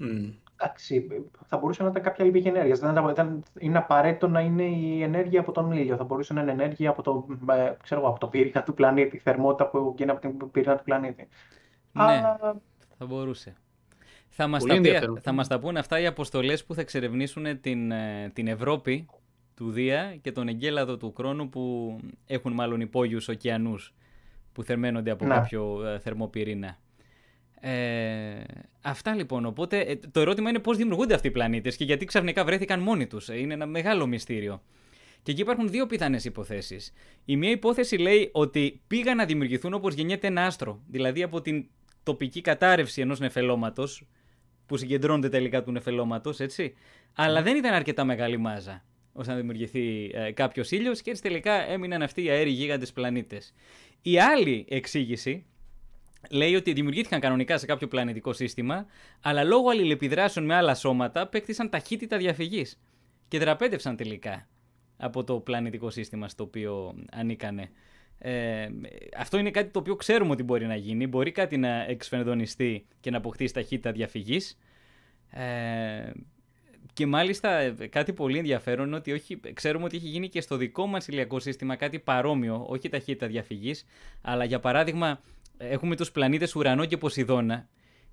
Mm. Εντάξει, θα μπορούσε να ήταν κάποια άλλη πηγή ενέργειας. Δεν, δεν, είναι απαραίτητο να είναι η ενέργεια από τον ήλιο. Θα μπορούσε να είναι ενέργεια από το, ε, ξέρω, από το πυρήνα του πλανήτη, η θερμότητα που βγαίνει από την πυρήνα του πλανήτη. Ναι, Αλλά... θα μπορούσε. Θα μας, τα πει, θα μας τα πούνε αυτά οι αποστολές που θα εξερευνήσουν την, ε, την Ευρώπη του Δία και τον εγκέλαδο του χρόνου που έχουν μάλλον υπόγειους ωκεανούς που θερμαίνονται από ναι. κάποιο ε, θερμοπυρήνα. Ε, αυτά λοιπόν. Οπότε ε, το ερώτημα είναι πώς δημιουργούνται αυτοί οι πλανήτες και γιατί ξαφνικά βρέθηκαν μόνοι τους. Ε, είναι ένα μεγάλο μυστήριο. Και εκεί υπάρχουν δύο πιθανές υποθέσεις. Η μία υπόθεση λέει ότι πήγαν να δημιουργηθούν όπως γεννιέται ένα άστρο, δηλαδή από την τοπική κατάρρευση ενός νεφελώματος, που συγκεντρώνεται τελικά του νεφελώματος, έτσι. Αλλά δεν ήταν αρκετά μεγάλη μάζα. ώστε να δημιουργηθεί ε, κάποιος ήλιος και έτσι τελικά έμειναν αυτοί οι αέροι γίγαντες πλανήτες. Η άλλη εξήγηση λέει ότι δημιουργήθηκαν κανονικά σε κάποιο πλανητικό σύστημα, αλλά λόγω αλληλεπιδράσεων με άλλα σώματα απέκτησαν ταχύτητα διαφυγής και δραπέτευσαν τελικά από το πλανητικό σύστημα στο οποίο ανήκανε. Ε, αυτό είναι κάτι το οποίο ξέρουμε ότι μπορεί να γίνει. Μπορεί κάτι να εξφενδονιστεί και να αποκτήσει ταχύτητα διαφυγής. Ε, και μάλιστα ε, κάτι πολύ ενδιαφέρον είναι ότι όχι, ξέρουμε ότι έχει γίνει και στο δικό μας ηλιακό σύστημα κάτι παρόμοιο, όχι ταχύτητα διαφυγής, αλλά για παράδειγμα έχουμε τους πλανήτες Ουρανό και Ποσειδώνα,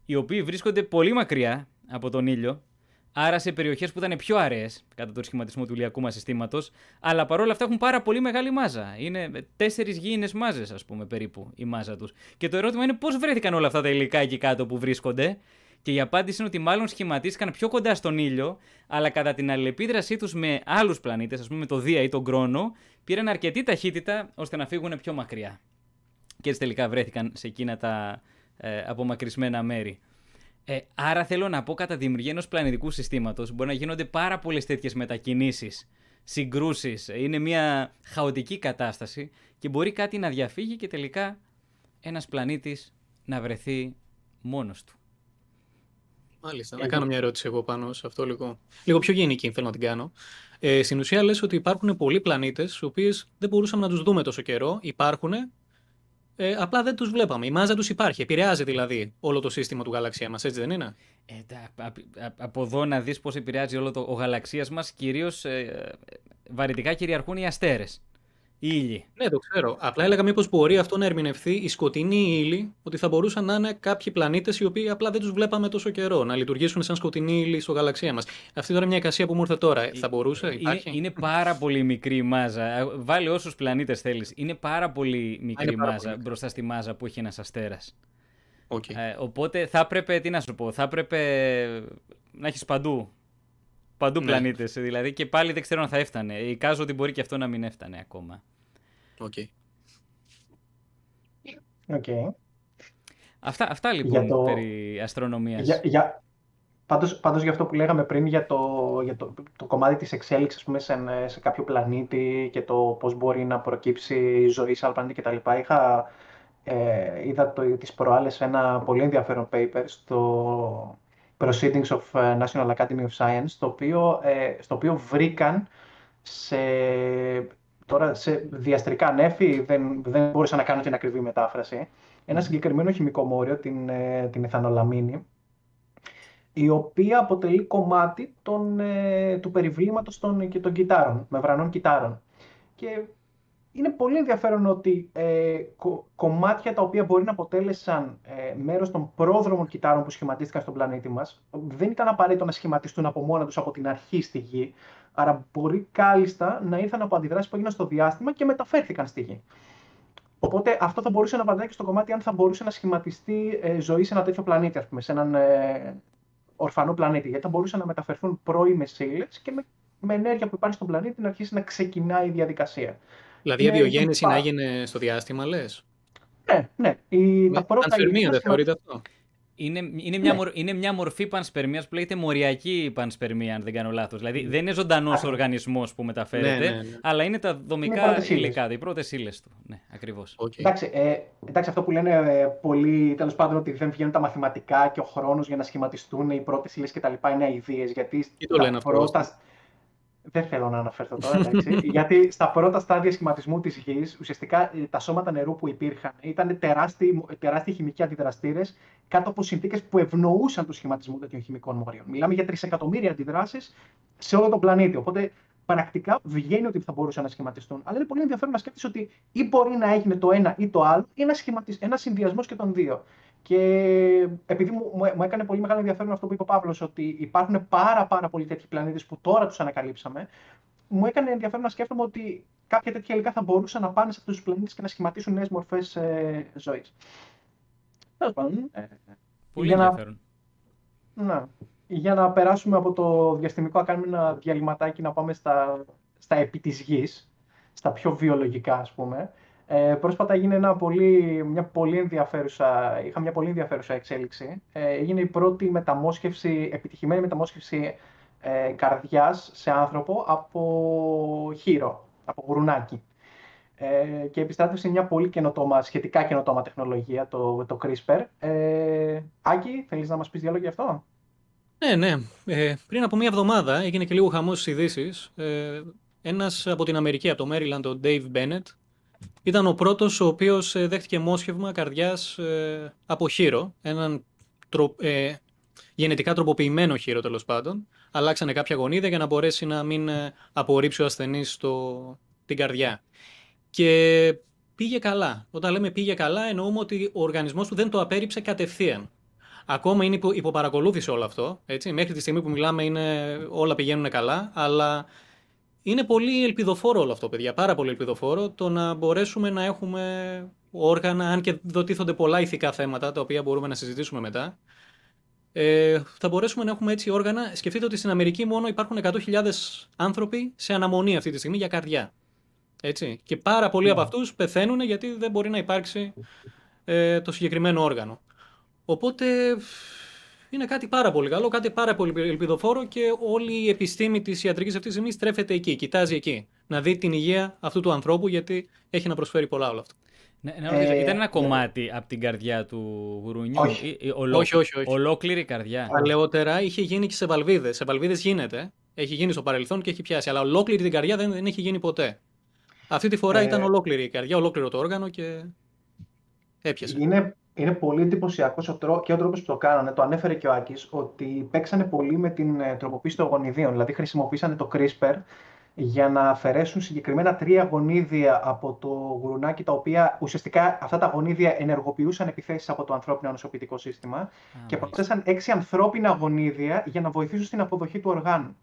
οι οποίοι βρίσκονται πολύ μακριά από τον ήλιο Άρα σε περιοχές που ήταν πιο αραιές κατά τον σχηματισμό του ηλιακού μας συστήματος, αλλά παρόλα αυτά έχουν πάρα πολύ μεγάλη μάζα. Είναι τέσσερις γήινες μάζες, ας πούμε, περίπου η μάζα τους. Και το ερώτημα είναι πώς βρέθηκαν όλα αυτά τα υλικά εκεί κάτω που βρίσκονται. Και η απάντηση είναι ότι μάλλον σχηματίστηκαν πιο κοντά στον ήλιο, αλλά κατά την αλληλεπίδρασή τους με άλλους πλανήτες, ας πούμε με το Δία ή τον Κρόνο, πήραν αρκετή ταχύτητα ώστε να φύγουν πιο μακριά. Και έτσι τελικά βρέθηκαν σε εκείνα τα ε, απομακρυσμένα μέρη. Ε, άρα θέλω να πω κατά δημιουργία ενός πλανητικού συστήματος μπορεί να γίνονται πάρα πολλές τέτοιες μετακινήσεις, συγκρούσεις. Είναι μια χαοτική κατάσταση και μπορεί κάτι να διαφύγει και τελικά ένας πλανήτης να βρεθεί μόνος του. Μάλιστα. Να κάνω μια ερώτηση εγώ πάνω σε αυτό λίγο. Λίγο πιο γενική θέλω να την κάνω. Ε, στην ουσία λες ότι υπάρχουν πολλοί πλανήτες, οι οποίες δεν μπορούσαμε να τους δούμε τόσο καιρό. Υπάρχουν, ε, απλά δεν τους βλέπαμε. Η μάζα τους υπάρχει. Επηρεάζει δηλαδή όλο το σύστημα του γαλαξία μας, έτσι δεν είναι; Ε, από εδώ να δεις πώς επηρεάζει όλο το ο γαλαξίας μας, κυρίως ε, βαρυτικά κυριαρχούν οι αστέρες ήλιοι. Ναι, το ξέρω. Απλά έλεγα μήπως μπορεί αυτό να ερμηνευθεί η σκοτεινή ήλη, ότι θα μπορούσαν να είναι κάποιοι πλανήτες οι οποίοι απλά δεν τους βλέπαμε τόσο καιρό, να λειτουργήσουν σαν σκοτεινή ύλη στο γαλαξία μας. Αυτή τώρα μια εικασία που μου ήρθε τώρα. Θα μπορούσε, υπάρχει; Είναι, είναι πάρα πολύ μικρή η μάζα. Βάλει όσους πλανήτες θέλεις. Είναι πάρα πολύ μικρή πάρα μάζα πολύ. μπροστά στη μάζα που έχει ένας αστέρας. Okay. Ε, οπότε θα έπρεπε, τι να σου πω, θα έπρεπε να έχεις παντού Παντού ναι. πλανήτες. Δηλαδή και πάλι δεν ξέρω αν θα έφτανε. Εικάζω ότι μπορεί και αυτό να μην έφτανε ακόμα. OK. Okay. Okay. Αυτά, αυτά λοιπόν το... περί αστρονομίας. Για, για... Πάντως, πάντως για αυτό που λέγαμε πριν για το, για το, το κομμάτι της εξέλιξης πούμε, σε, σε κάποιο πλανήτη και το πώς μπορεί να προκύψει ζωή σε άλλο πλανήτη κτλ. Είχα, ε, είδα το, τις προάλλες ένα πολύ ενδιαφέρον paper στο, Proceedings of ε, National Academy of Science, το οποίο, ε, στο οποίο βρήκαν σε, τώρα σε διαστρικά νέφη, δεν, δεν μπορούσα να κάνω την ακριβή μετάφραση, ένα συγκεκριμένο χημικό μόριο, την, ε, την εθανολαμίνη, η οποία αποτελεί κομμάτι των, του περιβλήματος των, των κυτάρων, μεμβρανών κυτάρων. Και είναι πολύ ενδιαφέρον ότι ε, κομμάτια τα οποία μπορεί να αποτέλεσαν ε, μέρος των πρόδρομων κυτάρων που σχηματίστηκαν στον πλανήτη μας δεν ήταν απαραίτητο να σχηματιστούν από μόνα τους από την αρχή στη Γη, άρα μπορεί κάλλιστα να ήρθαν από αντιδράσεις που έγιναν στο διάστημα και μεταφέρθηκαν στη Γη. Οπότε αυτό θα μπορούσε να απαντάει και στο κομμάτι αν θα μπορούσε να σχηματιστεί ε, ζωή σε ένα τέτοιο πλανήτη, ας πούμε, σε έναν ε, ορφανό πλανήτη. Γιατί θα μπορούσαν να μεταφερθούν πρώιμε ύλε και με, με ενέργεια που υπάρχει στον πλανήτη να αρχίσει να ξεκινάει η διαδικασία. Δηλαδή η βιογέννηση να έγινε στο διάστημα, λες; Ναι, ναι. Η, τα πρώτα Πανσπερμία δεν θεωρείται αυτό; Είναι, είναι, μια, ναι. είναι μια μορφή πανσπερμίας που λέγεται μοριακή πανσπερμία, αν δεν κάνω λάθος. Δηλαδή δεν είναι ζωντανός οργανισμός που μεταφέρεται, ναι, ναι, ναι, αλλά είναι τα δομικά είναι υλικά, οι πρώτες ύλες του. Ναι, ακριβώς. Okay. Εντάξει, ε, εντάξει, αυτό που λένε ε, πολλοί, τέλος πάντων, ότι δεν βγαίνουν τα μαθηματικά και ο χρόνος για να σχηματιστούν οι πρώτες ύλες κτλ. είναι αειδίε. Γιατί το λένε πρώτα, δεν θέλω να αναφερθώ τώρα, <laughs> εντάξει, γιατί στα πρώτα στάδια σχηματισμού της γης, ουσιαστικά ε, τα σώματα νερού που υπήρχαν ήταν τεράστιοι, τεράστιοι χημικοί αντιδραστήρες κάτω από συνθήκες που ευνοούσαν το σχηματισμό τέτοιων χημικών μορίων. Μιλάμε για τρισεκατομμύρια αντιδράσεις σε όλο τον πλανήτη. Οπότε πρακτικά βγαίνει ότι θα μπορούσαν να σχηματιστούν. Αλλά είναι πολύ ενδιαφέρον να σκέφτεσαι ότι ή μπορεί να έγινε το ένα ή το άλλο, ή ένα, ένα συνδυασμός και των δύο. Και επειδή μου, μου, έκανε πολύ μεγάλο ενδιαφέρον αυτό που είπε ο Παύλος, ότι υπάρχουν πάρα, πάρα πολλοί τέτοιοι πλανήτες που τώρα τους ανακαλύψαμε, μου έκανε ενδιαφέρον να σκέφτομαι ότι κάποια τέτοια υλικά θα μπορούσαν να πάνε σε αυτούς τους πλανήτες και να σχηματίσουν νέες μορφές ε, ζωής. Τέλος πάντων. Ε, πολύ για ενδιαφέρον. Να, να, για να περάσουμε από το διαστημικό, να κάνουμε ένα διαλυματάκι να πάμε στα, στα επί της γης, στα πιο βιολογικά ας πούμε. Ε, πρόσφατα έγινε ένα πολύ, μια πολύ ενδιαφέρουσα, είχα μια πολύ ενδιαφέρουσα εξέλιξη. Ε, έγινε η πρώτη μεταμόσχευση, επιτυχημένη μεταμόσχευση ε, καρδιάς σε άνθρωπο από χείρο, από γουρουνάκι. Ε, και επιστράτευσε μια πολύ καινοτόμα, σχετικά καινοτόμα τεχνολογία, το, το CRISPR. Ε, Άκη, θέλεις να μας πεις δύο λόγια γι' αυτό; Ναι, ναι. Ε, πριν από μία εβδομάδα έγινε και λίγο χαμός στις ειδήσεις. Ε, ένας από την Αμερική, από το Maryland, ο Dave Bennett, ήταν ο πρώτος ο οποίος ε, δέχτηκε μόσχευμα καρδιάς ε, από χείρο. Έναν τρο, ε, γενετικά τροποποιημένο χείρο τέλος πάντων. Αλλάξανε κάποια γονίδια για να μπορέσει να μην ε, απορρίψει ο ασθενής την καρδιά. Και πήγε καλά. Όταν λέμε πήγε καλά, εννοούμε ότι ο οργανισμός του δεν το απέρριψε κατευθείαν. Ακόμα είναι υπό, υπό παρακολούθηση όλο αυτό. Έτσι. Μέχρι τη στιγμή που μιλάμε είναι, όλα πηγαίνουν καλά, αλλά είναι πολύ ελπιδοφόρο όλο αυτό, παιδιά. Πάρα πολύ ελπιδοφόρο το να μπορέσουμε να έχουμε όργανα, αν και δοτίθονται πολλά ηθικά θέματα, τα οποία μπορούμε να συζητήσουμε μετά. Ε, θα μπορέσουμε να έχουμε έτσι όργανα. Σκεφτείτε ότι στην Αμερική μόνο υπάρχουν 100.000 άνθρωποι σε αναμονή αυτή τη στιγμή για καρδιά. Έτσι. Και πάρα πολλοί από ναι. αυτούς πεθαίνουν γιατί δεν μπορεί να υπάρξει ε, το συγκεκριμένο όργανο. Οπότε είναι κάτι πάρα πολύ καλό, κάτι πάρα πολύ ελπιδοφόρο και όλη η επιστήμη της ιατρικής αυτής τη στιγμή στρέφεται εκεί, κοιτάζει εκεί. Να δει την υγεία αυτού του ανθρώπου, γιατί έχει να προσφέρει πολλά όλο αυτό. Ναι, ναι, ε, ήταν ένα ναι. κομμάτι από την καρδιά του γουρουνιού. Όχι, ολό... όχι, όχι, όχι. Ολόκληρη καρδιά; Παλαιότερα είχε γίνει και σε βαλβίδες. Σε βαλβίδες γίνεται. Έχει γίνει στο παρελθόν και έχει πιάσει. Αλλά ολόκληρη την καρδιά δεν, δεν έχει γίνει ποτέ. Αυτή τη φορά ε... ήταν ολόκληρη η καρδιά, ολόκληρο το όργανο και έπιασε. Είναι είναι πολύ εντυπωσιακός και ο τρόπος που το κάνανε. Το ανέφερε και ο Άκης, ότι παίξανε πολύ με την ε, τροποποίηση των γονιδίων. Δηλαδή, χρησιμοποίησανε το CRISPR για να αφαιρέσουν συγκεκριμένα τρία γονίδια από το γουρουνάκι, τα οποία ουσιαστικά αυτά τα γονίδια ενεργοποιούσαν επιθέσεις από το ανθρώπινο νοσοποιητικό σύστημα και προσθέσαν έξι ανθρώπινα γονίδια για να βοηθήσουν στην αποδοχή του οργάνου.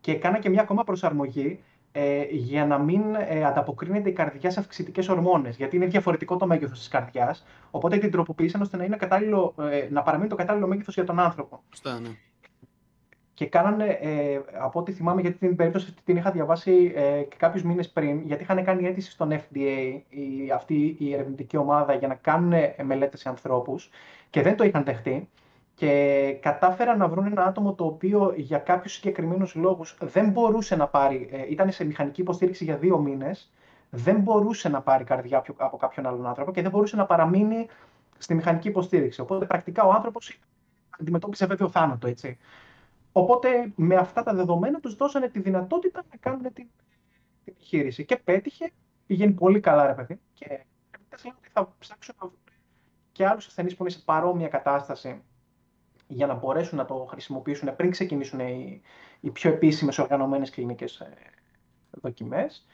Και κάνα και μια ακόμα προσαρμογή ε, για να μην ε, ανταποκρίνεται η καρδιά σε αυξητικές ορμόνες. Γιατί είναι διαφορετικό το μέγεθος της καρδιάς. Οπότε την τροποποίησαν ώστε να, είναι κατάλληλο, ε, να παραμείνει το κατάλληλο μέγεθος για τον άνθρωπο. Στά, ναι. Και κάνανε, ε, από ό,τι θυμάμαι, γιατί την περίπτωση αυτή την είχα διαβάσει ε, και κάποιους μήνες πριν, γιατί είχαν κάνει αίτηση στον FDA η, αυτή η ερευνητική ομάδα για να κάνουν μελέτες σε ανθρώπους και δεν το είχαν δεχτεί και κατάφεραν να βρουν ένα άτομο το οποίο για κάποιους συγκεκριμένους λόγους δεν μπορούσε να πάρει, ε, ήταν σε μηχανική υποστήριξη για δύο μήνες, δεν μπορούσε να πάρει καρδιά από κάποιον άλλον άνθρωπο και δεν μπορούσε να παραμείνει στη μηχανική υποστήριξη. Οπότε πρακτικά ο άνθρωπος αντιμετώπισε βέβαιο θάνατο, έτσι. Οπότε με αυτά τα δεδομένα τους δώσανε τη δυνατότητα να κάνουν την, την επιχείρηση. Και πέτυχε, πηγαίνει πολύ καλά, ρε παιδί. Και λένε ότι θα ψάξουν να βρουν και άλλους ασθενείς που είναι σε παρόμοια κατάσταση για να μπορέσουν να το χρησιμοποιήσουν πριν ξεκινήσουν οι, οι πιο επίσημες οργανωμένες κλινικές ε, δοκιμές.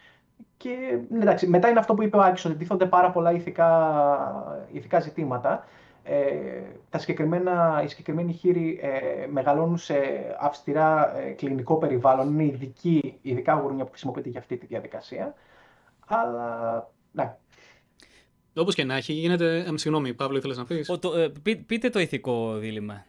Και ναι, εντάξει, μετά είναι αυτό που είπε ο Άκης, ότι τίθονται πάρα πολλά ηθικά, ηθικά ζητήματα. Ε, τα συγκεκριμένα, οι συγκεκριμένοι χείροι ε, μεγαλώνουν σε αυστηρά ε, κλινικό περιβάλλον, είναι ειδική, ειδικά γουρούνια που χρησιμοποιείται για αυτή τη διαδικασία. Αλλά, ναι, Όπως και να έχει, γίνεται. Ε, συγγνώμη, Παύλο, ήθελες να πεις; Ε, πείτε το ηθικό δίλημα.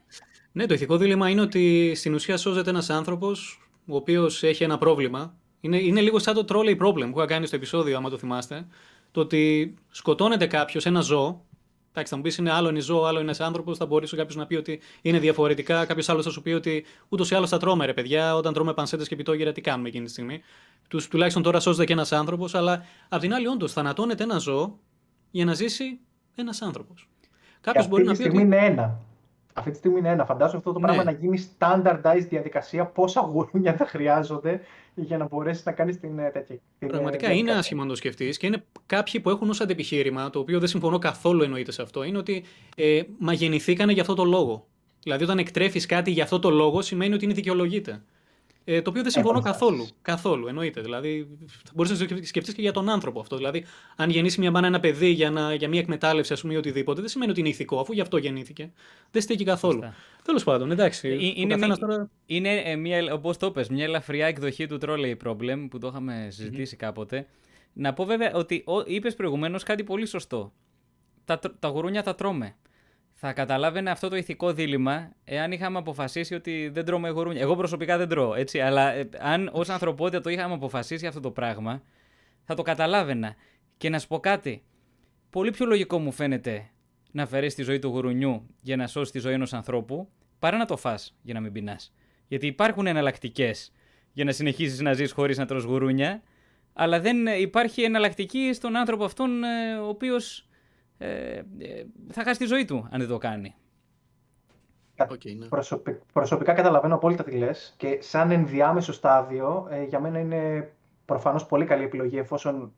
Ναι, το ηθικό δίλημα είναι ότι στην ουσία σώζεται ένας άνθρωπος ο οποίος έχει ένα πρόβλημα. Είναι, είναι λίγο σαν το trolley problem που είχα κάνει στο επεισόδιο, άμα το θυμάστε. Το ότι σκοτώνεται κάποιος, ένα ζώο. Εντάξει, θα μου πεις είναι άλλο είναι ζώο, άλλο είναι ένας άνθρωπος. Θα μπορούσε κάποιος να πει ότι είναι διαφορετικά. Κάποιος άλλος θα σου πει ότι ούτως ή άλλως θα τρώμε, ρε παιδιά. Όταν τρώμε πανσέτες και πιτόγερα, τι κάνουμε εκείνη τη στιγμή. Τους, τουλάχιστον τώρα σώζεται και ένας άνθρωπος, αλλά απ' την άλλη, όντως θανατώνεται ένα ζώο για να ζήσει ένας άνθρωπος. Κάποιος μπορεί να πει. Αυτή τη στιγμή είναι ένα. Αυτή τη στιγμή είναι ένα. Φαντάζομαι αυτό το πράγμα ναι. να γίνει standardized διαδικασία. Πόσα γουρούνια θα χρειάζονται για να μπορέσεις να κάνεις την ε, τέτοια. Ε, Πραγματικά είναι άσχημο να το σκεφτείς και είναι κάποιοι που έχουν ως αντεπιχείρημα, το οποίο δεν συμφωνώ καθόλου εννοείται σε αυτό, είναι ότι ε, μα γεννηθήκανε για αυτό το λόγο. Δηλαδή, όταν εκτρέφεις κάτι για αυτό το λόγο, σημαίνει ότι είναι δικαιολογείται. Ε, το οποίο δεν συμφωνώ καθόλου. Καθόλου, εννοείται. Δηλαδή, μπορεί να σκεφτεί και για τον άνθρωπο αυτό. Δηλαδή, αν γεννήσει μια μάνα ένα παιδί για, να, για μια εκμετάλλευση, ας πούμε, ή οτιδήποτε, δεν σημαίνει ότι είναι ηθικό, αφού γι' αυτό γεννήθηκε. Δεν στέκει καθόλου. Τέλος πάντων, εντάξει. Ε, είναι, μια, τώρα... είναι ε, μια, όπως το πες, μια ελαφριά εκδοχή του Trolley Problem που το είχαμε συζητήσει mm-hmm. κάποτε. Να πω βέβαια ότι είπες προηγουμένως κάτι πολύ σωστό. Τα, τα γουρούνια τα τρώμε θα καταλάβαινε αυτό το ηθικό δίλημα εάν είχαμε αποφασίσει ότι δεν τρώμε γουρούνια. Εγώ προσωπικά δεν τρώω, έτσι, αλλά ε, αν ως ανθρωπότητα το είχαμε αποφασίσει αυτό το πράγμα, θα το καταλάβαινα. Και να σου πω κάτι. Πολύ πιο λογικό μου φαίνεται να αφαιρέσει τη ζωή του γουρουνιού για να σώσεις τη ζωή ενός ανθρώπου, παρά να το φας για να μην πεινάς. Γιατί υπάρχουν εναλλακτικές για να συνεχίσει να ζεις χωρίς να τρως γουρούνια, αλλά δεν υπάρχει εναλλακτική στον άνθρωπο αυτόν ε, ο οποίος ε, ε, θα χάσει τη ζωή του αν δεν το κάνει. Okay, ναι. προσωπικά καταλαβαίνω απόλυτα τι λες και σαν ενδιάμεσο στάδιο ε, για μένα είναι προφανώς πολύ καλή επιλογή εφόσον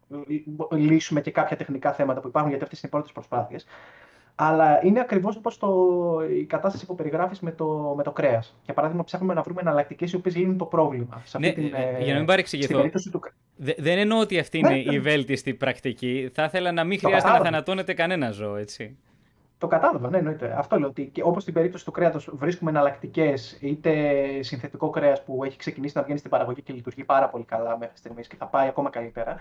λύσουμε και κάποια τεχνικά θέματα που υπάρχουν γιατί αυτές είναι οι πρώτες προσπάθειες. Αλλά είναι ακριβώς όπως η κατάσταση που περιγράφεις με το, με το κρέας. Για παράδειγμα, ψάχνουμε να βρούμε εναλλακτικές οι οποίες λύνουν το πρόβλημα. Σε ναι, την, ε, για να μην παρεξηγηθώ. Του... δεν εννοώ ότι αυτή είναι ναι, η ναι. βέλτιστη πρακτική. Θα ήθελα να μην χρειάζεται να θανατώνεται κανένα ζώο, έτσι. Το κατάλαβα, ναι, εννοείται. Αυτό λέω ότι όπως στην περίπτωση του κρέατος βρίσκουμε εναλλακτικές, είτε συνθετικό κρέας που έχει ξεκινήσει να βγαίνει στην παραγωγή και λειτουργεί πάρα πολύ καλά μέχρι στιγμής και θα πάει ακόμα καλύτερα,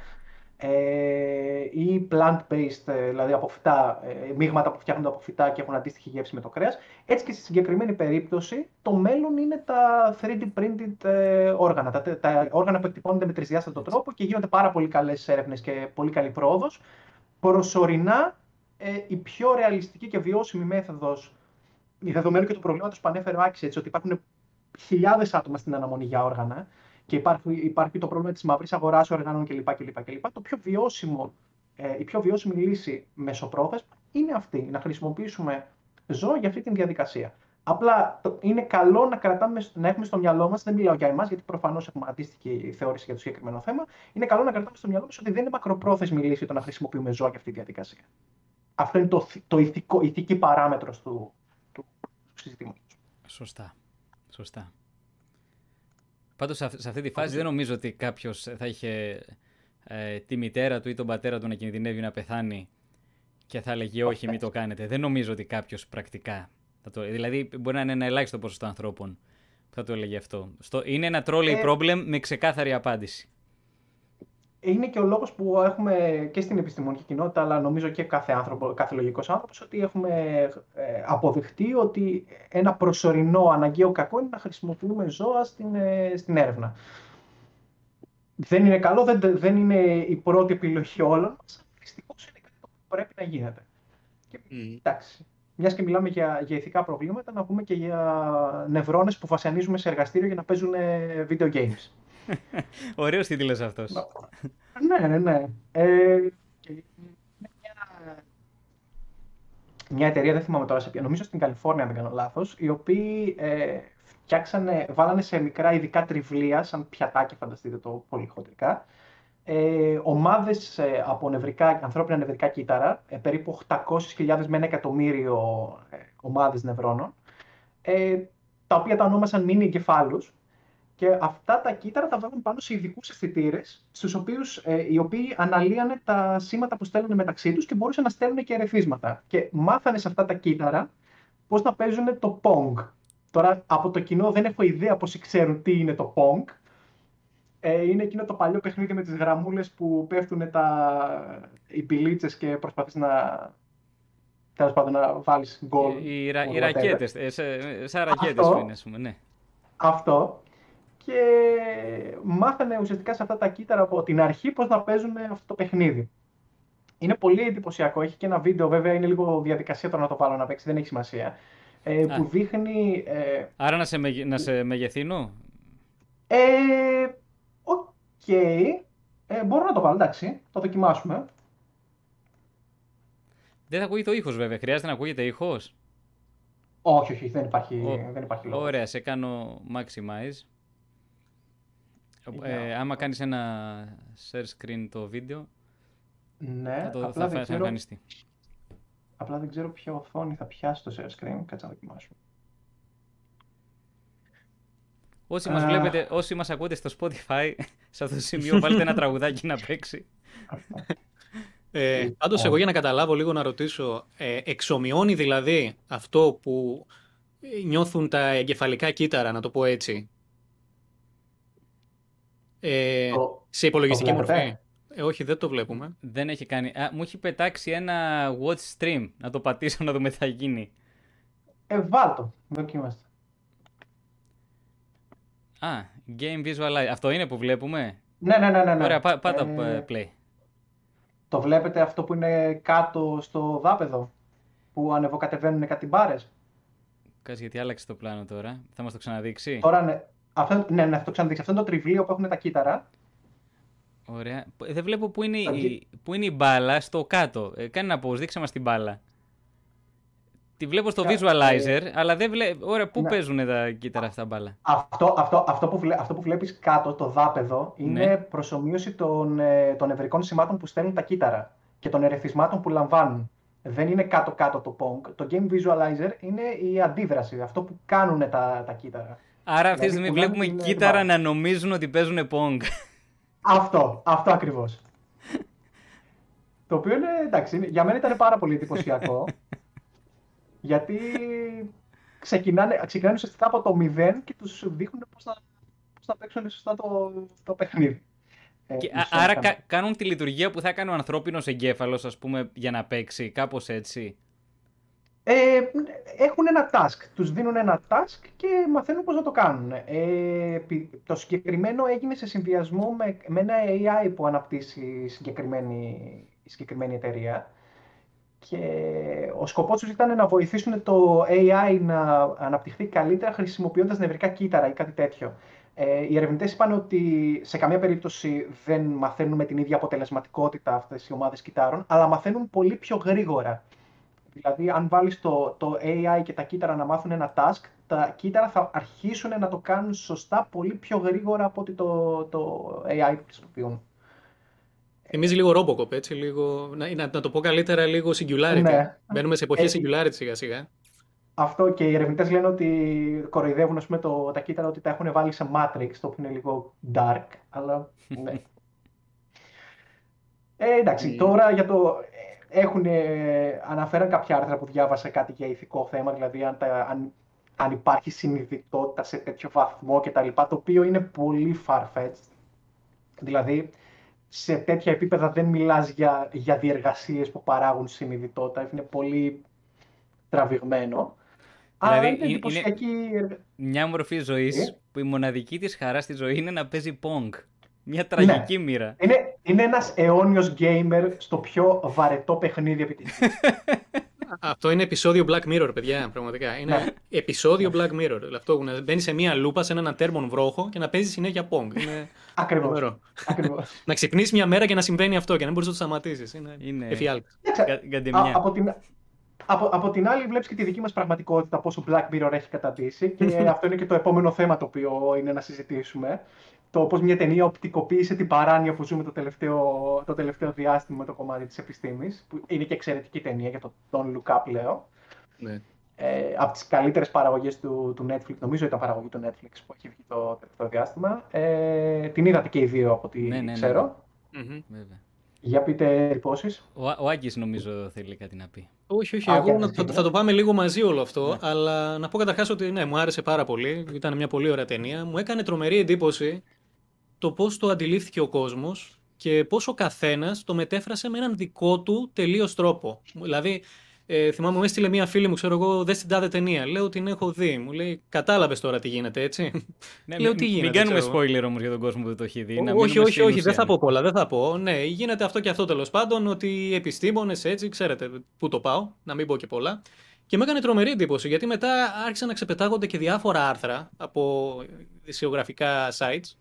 ε, ή plant-based, ε, δηλαδή από φυτά, ε, μείγματα που φτιάχνονται από φυτά και έχουν αντίστοιχη γεύση με το κρέας. Έτσι και στη συγκεκριμένη περίπτωση, το μέλλον είναι τα 3D printed ε, όργανα, τα, τα όργανα που εκτυπώνονται με τρισδιάστατο τρόπο και γίνονται πάρα πολύ καλές έρευνες και πολύ καλή πρόοδος. Προσωρινά, ε, η πιο ρεαλιστική και βιώσιμη μέθοδος, δεδομένου και του προβλήματος που ανέφερε ο Άκης, έτσι, ότι υπάρχουν χιλιάδες άτομα στην αναμονή για όργανα, και υπάρχει, υπάρχει το πρόβλημα της μαύρης αγοράς οργάνων κλπ. κλπ, κλπ. Το πιο βιώσιμο, ε, η πιο βιώσιμη λύση μεσοπρόθεσμα είναι αυτή, να χρησιμοποιήσουμε ζώα για αυτή τη διαδικασία. Απλά το, είναι καλό να, κρατάμε, να έχουμε στο μυαλό μας, δεν μιλάω για εμάς, γιατί προφανώς έχουμε αντίστοιχη θεώρηση για το συγκεκριμένο θέμα. Είναι καλό να κρατάμε στο μυαλό μας ότι δεν είναι μακροπρόθεσμη λύση το να χρησιμοποιούμε ζώα για αυτή τη διαδικασία. Αυτό είναι το, το ηθικό, ηθική παράμετρος του, του, του συζητήματος. Σωστά. Σωστά. Πάντως σε αυτή τη φάση δεν νομίζω ότι κάποιος θα είχε ε, τη μητέρα του ή τον πατέρα του να κινδυνεύει να πεθάνει και θα έλεγε όχι μην το κάνετε. Δεν νομίζω ότι κάποιος πρακτικά θα το... Δηλαδή μπορεί να είναι ένα ελάχιστο ποσοστό ανθρώπων που θα το έλεγε αυτό. Στο... Είναι ένα trolley ε... problem με ξεκάθαρη απάντηση είναι και ο λόγος που έχουμε και στην επιστημονική κοινότητα, αλλά νομίζω και κάθε, άνθρωπο, κάθε λογικός άνθρωπος, ότι έχουμε ε, αποδεχτεί ότι ένα προσωρινό αναγκαίο κακό είναι να χρησιμοποιούμε ζώα στην, ε, στην έρευνα. Δεν είναι καλό, δεν, δεν είναι η πρώτη επιλογή όλων μας, δυστυχώς είναι κάτι που πρέπει να γίνεται. Και, mm. Εντάξει, μιας και μιλάμε για, για ηθικά προβλήματα, να πούμε και για νευρώνες που βασανίζουμε σε εργαστήριο για να παίζουν video games. <laughs> Ωραίος τίτλος αυτός. Ναι, ναι, ναι. Ε, μια, εταιρεία, δεν θυμάμαι τώρα σε ποια, νομίζω στην Καλιφόρνια, αν δεν κάνω λάθος, οι οποίοι ε, φτιάξανε, βάλανε σε μικρά ειδικά τριβλία, σαν πιατάκι, φανταστείτε το πολύ χοντρικά, ε, ομάδες ε, από νευρικά, ανθρώπινα νευρικά κύτταρα, ε, περίπου 800.000 με ένα εκατομμύριο ε, ομάδες νευρώνων, ε, τα οποία τα ονόμασαν μήνυ εγκεφάλους, και αυτά τα κύτταρα τα βάλουν πάνω σε ειδικούς αισθητήρες, στους οποίους, ε, οι οποίοι αναλύανε τα σήματα που στέλνουν μεταξύ τους και μπορούσαν να στέλνουν και ερεθίσματα. Και μάθανε σε αυτά τα κύτταρα πώς να παίζουν το Pong. Τώρα από το κοινό δεν έχω ιδέα πώ ξέρουν τι είναι το Pong. Ε, είναι εκείνο το παλιό παιχνίδι με τις γραμμούλες που πέφτουν τα... οι πηλίτσε και προσπαθείς να τέλος πάντων να βάλεις γκολ. Οι, οι, οι ρακέτες, σαν ρακέτες είναι, ναι. Αυτό και μάθανε ουσιαστικά σε αυτά τα κύτταρα από την αρχή πώς να παίζουν αυτό το παιχνίδι. Είναι πολύ εντυπωσιακό. Έχει και ένα βίντεο, βέβαια είναι λίγο διαδικασία το να το βάλω να παίξει, δεν έχει σημασία. Ε, που δείχνει. Ε, Άρα να σε, μεγε... να σε μεγεθύνω; Ε, οκ. Ε, μπορώ να το βάλω, εντάξει. Το δοκιμάσουμε. Δεν θα ακούγεται ο ήχος βέβαια. Χρειάζεται να ακούγεται ήχος. Όχι, όχι, δεν υπάρχει, Ο... δεν υπάρχει λόγος. Ωραία, σε κάνω maximize. Ε, άμα κάνεις ένα share screen το βίντεο, ναι, θα, το, απλά θα, δεν εμφανιστεί. Απλά δεν ξέρω ποια οθόνη θα πιάσει το share screen. Κάτσε να δοκιμάσουμε. Όσοι μας, βλέπετε, όσοι μας ακούτε στο Spotify, <laughs> σε αυτό το σημείο βάλτε ένα τραγουδάκι να παίξει. <laughs> Ε, Πάντως, εγώ για να καταλάβω λίγο να ρωτήσω, ε, εξομοιώνει δηλαδή αυτό που νιώθουν τα εγκεφαλικά κύτταρα, να το πω έτσι, ε, σε υπολογιστική μορφή. Ε, όχι, δεν το βλέπουμε. Δεν έχει κάνει. Α, μου έχει πετάξει ένα watch stream. Να το πατήσω να δούμε τι θα γίνει. Ε, βάλτο. Δοκίμαστε. Α, Game Visualize. Αυτό είναι που βλέπουμε; Ναι, ναι, ναι. ναι. ναι. Ωραία, πά, πάτα ε, play. Το βλέπετε αυτό που είναι κάτω στο δάπεδο. Που ανεβοκατεβαίνουν κάτι μπάρες; κάτσε γιατί άλλαξε το πλάνο τώρα. Θα μας το ξαναδείξει. Τώρα ναι. Αυτό, ναι, ναι, θα το ξαναδείξει. Αυτό είναι το τριβλίο που έχουν τα κύτταρα. Ωραία. Ε, Δεν βλέπω που είναι, Θα βγει. η, που είναι η μπάλα στο κάτω. Ε, κάνε ένα pause, δείξε μας την μπάλα. Τη βλέπω στο Κα- visualizer, αλλά δεν βλέπω. Ωραία, πού ναι. παίζουν τα κύτταρα αυτά μπάλα; Αυτό, αυτό, αυτό, που, βλέ, αυτό που βλέπεις κάτω, το δάπεδο, είναι Ναι. προσωμείωση των, ε, των νευρικών σημάτων που στέλνουν τα κύτταρα και των ερεθισμάτων που λαμβάνουν. Δεν είναι κάτω-κάτω το Pong. Το Game Visualizer είναι η αντίδραση, αυτό που κάνουν τα, τα κύτταρα. Άρα αυτή τη Δηλαδή, στιγμή πουλάνε βλέπουμε την κύτταρα μπάλα. να νομίζουν ότι παίζουν Pong. Αυτό, αυτό ακριβώς. το οποίο είναι, εντάξει, είναι- για μένα ήταν πάρα πολύ εντυπωσιακό. <laughs> γιατί ξεκινάνε, ξεκινάνε ουσιαστικά από το μηδέν και τους δείχνουν πώς θα, πώς θα παίξουν σωστά το, το παιχνίδι. Ε, Και, α- μισό άρα λεπτό. κα- κάνουν τη λειτουργία που θα έκανε ο ανθρώπινος εγκέφαλος, ας πούμε, για να παίξει, κάπως έτσι. Ε, έχουν ένα task, τους δίνουν ένα task και μαθαίνουν πώς να το κάνουν. Ε, πι- το συγκεκριμένο έγινε σε συνδυασμό με, με ένα AI που αναπτύσσει η συγκεκριμένη, η συγκεκριμένη εταιρεία και ο σκοπός τους ήταν να βοηθήσουν το AI να αναπτυχθεί καλύτερα χρησιμοποιώντας νευρικά κύτταρα ή κάτι τέτοιο. Ε, οι ερευνητές είπαν ότι σε καμία περίπτωση δεν μαθαίνουν με την ίδια αποτελεσματικότητα αυτές οι ομάδες κυτάρων, αλλά μαθαίνουν πολύ πιο γρήγορα. Δηλαδή, αν βάλεις το, το AI και τα κύτταρα να μάθουν ένα task, τα κύτταρα θα αρχίσουν να το κάνουν σωστά πολύ πιο γρήγορα από ότι το, το AI που χρησιμοποιούν. Θυμίζει λίγο Robocop, έτσι, λίγο, να, να, να το πω καλύτερα, λίγο singularity. Ναι. Μπαίνουμε σε εποχή Ε, singularity σιγά σιγά. Αυτό και οι ερευνητές λένε ότι κοροϊδεύουν ας πούμε, το, τα κύτταρα ότι τα έχουν βάλει σε Matrix, το οποίο είναι λίγο dark, αλλά ναι. <laughs> Ε, εντάξει, Mm. τώρα για το... Έχουν, αναφέραν κάποια άρθρα που διάβασα κάτι για ηθικό θέμα, δηλαδή αν, τα, αν, αν υπάρχει συνειδητότητα σε τέτοιο βαθμό κτλ. Το οποίο είναι πολύ far-fetched. Δηλαδή, σε τέτοια επίπεδα δεν μιλάς για, για διεργασίες που παράγουν συνειδητότητα. Είναι πολύ τραβηγμένο. Αλλά Δηλαδή, είναι είναι- εντυπωσιακή εργα- Μια μορφή ζωής Ε; που η μοναδική της χαρά στη ζωή είναι να παίζει Pong. Μια τραγική μοίρα. Είναι, είναι ένας αιώνιος gamer στο πιο βαρετό παιχνίδι επιτυχίας. <laughs> Αυτό είναι επεισόδιο Black Mirror, παιδιά, πραγματικά. Είναι Ναι. επεισόδιο Black Mirror. Δηλαδή, Αυτό που να μπαίνει σε μία λούπα, σε έναν ατέρμον βρόχο και να παίζει συνέχεια Pong. Είναι Ακριβώς. φοβερό. Ακριβώς. <laughs> να ξυπνήσεις μια μέρα και να συμβαίνει αυτό και να μην μπορείς να το σταματήσεις. Είναι, Είναι- εφιάλτης. Κοίταξε, Κα- Γκαντεμιά. Α, από, την, από, από την άλλη, βλέπεις και τη δική μας πραγματικότητα, πόσο Black Mirror έχει καταντήσει και <laughs> αυτό είναι και το επόμενο θέμα το οποίο είναι να συζητήσουμε. Το πώς μια ταινία οπτικοποίησε την παράνοια που ζούμε το τελευταίο, το τελευταίο διάστημα με το κομμάτι της επιστήμης, που είναι και εξαιρετική ταινία για το Don't Look Up, λέω. Ναι. Ε, από τις καλύτερες παραγωγές του, του Netflix, νομίζω ήταν παραγωγή του Netflix που έχει βγει το τελευταίο διάστημα. Ε, την είδατε και οι δύο από ό,τι Ναι, ναι, ναι, ξέρω. Μμμ. Βέβαια. Για πείτε εντυπώσεις. Ο, ο Άκης νομίζω θέλει κάτι να πει. Όχι, όχι. Α, εγώ για να- να θα, δούμε. θα το πάμε λίγο μαζί όλο αυτό. Ναι. Αλλά να πω καταρχάς ότι ναι, μου άρεσε πάρα πολύ. Ήταν μια πολύ ωραία ταινία. Μου έκανε τρομερή εντύπωση το πώ το αντιλήφθηκε ο κόσμο και πώ ο καθένα το μετέφρασε με έναν δικό του τελείω τρόπο. Δηλαδή, ε, θυμάμαι, μου έστειλε μια φίλη μου, ξέρω εγώ, δε την τάδε ταινία. Λέω την έχω δει. Μου λέει, κατάλαβε τώρα τι γίνεται, έτσι. Ναι, Λέω, μην- τι μην γίνεται, κάνουμε ξέρω εγώ. spoiler όμως για τον κόσμο που δεν το έχει δει. να όχι, μείνουμε όχι, στην όχι, δεν ουσία. θα πω πολλά, δεν θα πω. Ναι, γίνεται αυτό και αυτό τέλο πάντων, ότι οι επιστήμονε έτσι, ξέρετε πού το πάω, να μην πω και πολλά. Και μου έκανε τρομερή εντύπωση, γιατί μετά άρχισαν να ξεπετάγονται και διάφορα άρθρα από δισιογραφικά sites,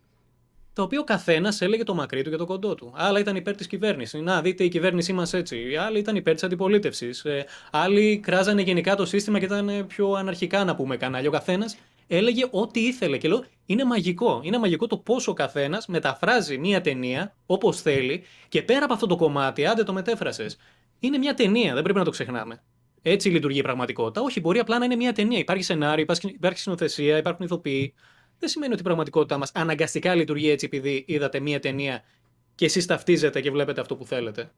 τα οποία ο καθένας έλεγε το μακρύ του και το κοντό του. Άλλα ήταν υπέρ της κυβέρνησης. Να, δείτε η κυβέρνησή μας έτσι. Άλλοι ήταν υπέρ της αντιπολίτευσης. άλλοι κράζανε γενικά το σύστημα και ήταν ε, πιο αναρχικά, να πούμε κανάλια. Ο καθένας έλεγε ό,τι ήθελε. Και λέω, είναι μαγικό. Είναι μαγικό το πώς ο καθένας μεταφράζει μία ταινία όπως θέλει και πέρα από αυτό το κομμάτι, άντε το μετέφρασες. Είναι μια ταινία, δεν πρέπει να το ξεχνάμε. Έτσι λειτουργεί η πραγματικότητα. Όχι, μπορεί απλά να είναι μια ταινία. Υπάρχει σενάριο, υπάρχει, υπάρχει συνοθεσία, υπάρχουν ηθοποιοί. Δεν σημαίνει ότι η πραγματικότητά μας αναγκαστικά λειτουργεί έτσι επειδή είδατε μια ταινία και εσείς ταυτίζετε και βλέπετε αυτό που θέλετε.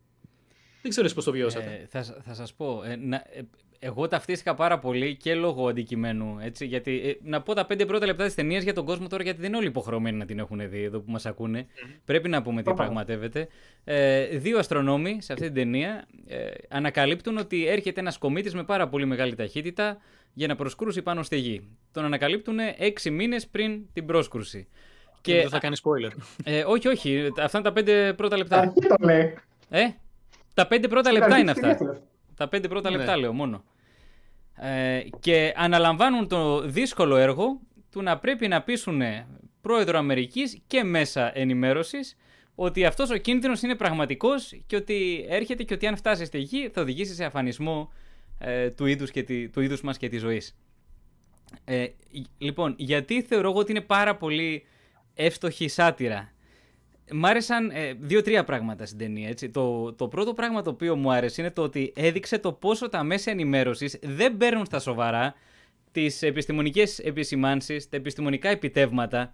Δεν ξέρω πώς το βιώσατε. Ε, θα, σ- θα σας πω, ε, να, ε, εγώ ταυτίστηκα πάρα πολύ και λόγω αντικειμένου, έτσι, γιατί ε, να πω τα πέντε πρώτα λεπτά της ταινίας για τον κόσμο τώρα, γιατί δεν είναι όλοι υποχρεωμένοι να την έχουν δει εδώ που μας ακούνε. Πρέπει να πούμε τι Προφανώς. πραγματεύεται. Ε, δύο αστρονόμοι σε αυτή την ταινία ε, ανακαλύπτουν ότι έρχεται ένας κομίτης με πάρα πολύ μεγάλη ταχύτητα για να προσκρούσει πάνω στη γη. Τον ανακαλύπτουν έξι μήνες πριν την πρόσκρουση. Και δεν θα κάνει spoiler. ε, όχι, όχι, αυτά είναι τα πέντε πρώτα λεπτά. Αρχή το λέει. Ε, τα πέντε πρώτα Στην λεπτά αρχή είναι της αυτά. Ταινίας. Τα πέντε πρώτα Ναι. λεπτά λέω μόνο. Ε, και αναλαμβάνουν το δύσκολο έργο του να πρέπει να πείσουν πρόεδρο Αμερικής και μέσα ενημέρωσης ότι αυτός ο κίνδυνος είναι πραγματικός και ότι έρχεται και ότι αν φτάσεις στη γη θα οδηγήσεις σε αφανισμό ε, του, είδους και τη, του είδους μας και της ζωής. Ε, λοιπόν, γιατί θεωρώ εγώ ότι είναι πάρα πολύ εύστοχη σάτυρα. Μ' άρεσαν ε, δύο-τρία πράγματα στην ταινία. Έτσι. Το, το πρώτο πράγμα το οποίο μου άρεσε είναι το ότι έδειξε το πόσο τα μέσα ενημέρωσης δεν παίρνουν στα σοβαρά τις επιστημονικές επισημάνσεις, τα επιστημονικά επιτεύγματα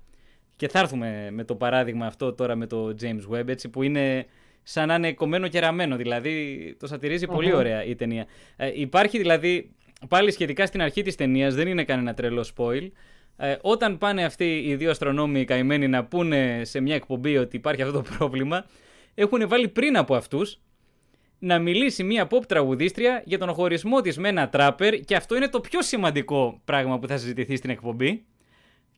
και θα έρθουμε με το παράδειγμα αυτό τώρα με το James Webb, έτσι, που είναι σαν να είναι κομμένο και ραμμένο. Δηλαδή, το σατυριζει πολύ ωραία η ταινία. Ε, υπάρχει δηλαδή, πάλι σχετικά στην αρχή της ταινίας, δεν είναι κανένα τρελό spoil. Ε, όταν πάνε αυτοί οι δύο αστρονόμοι καημένοι να πούνε σε μια εκπομπή ότι υπάρχει αυτό το <laughs> πρόβλημα, έχουν βάλει πριν από αυτούς να μιλήσει μια pop τραγουδίστρια για τον χωρισμό της με ένα τράπερ και αυτό είναι το πιο σημαντικό πράγμα που θα συζητηθεί στην εκπομπή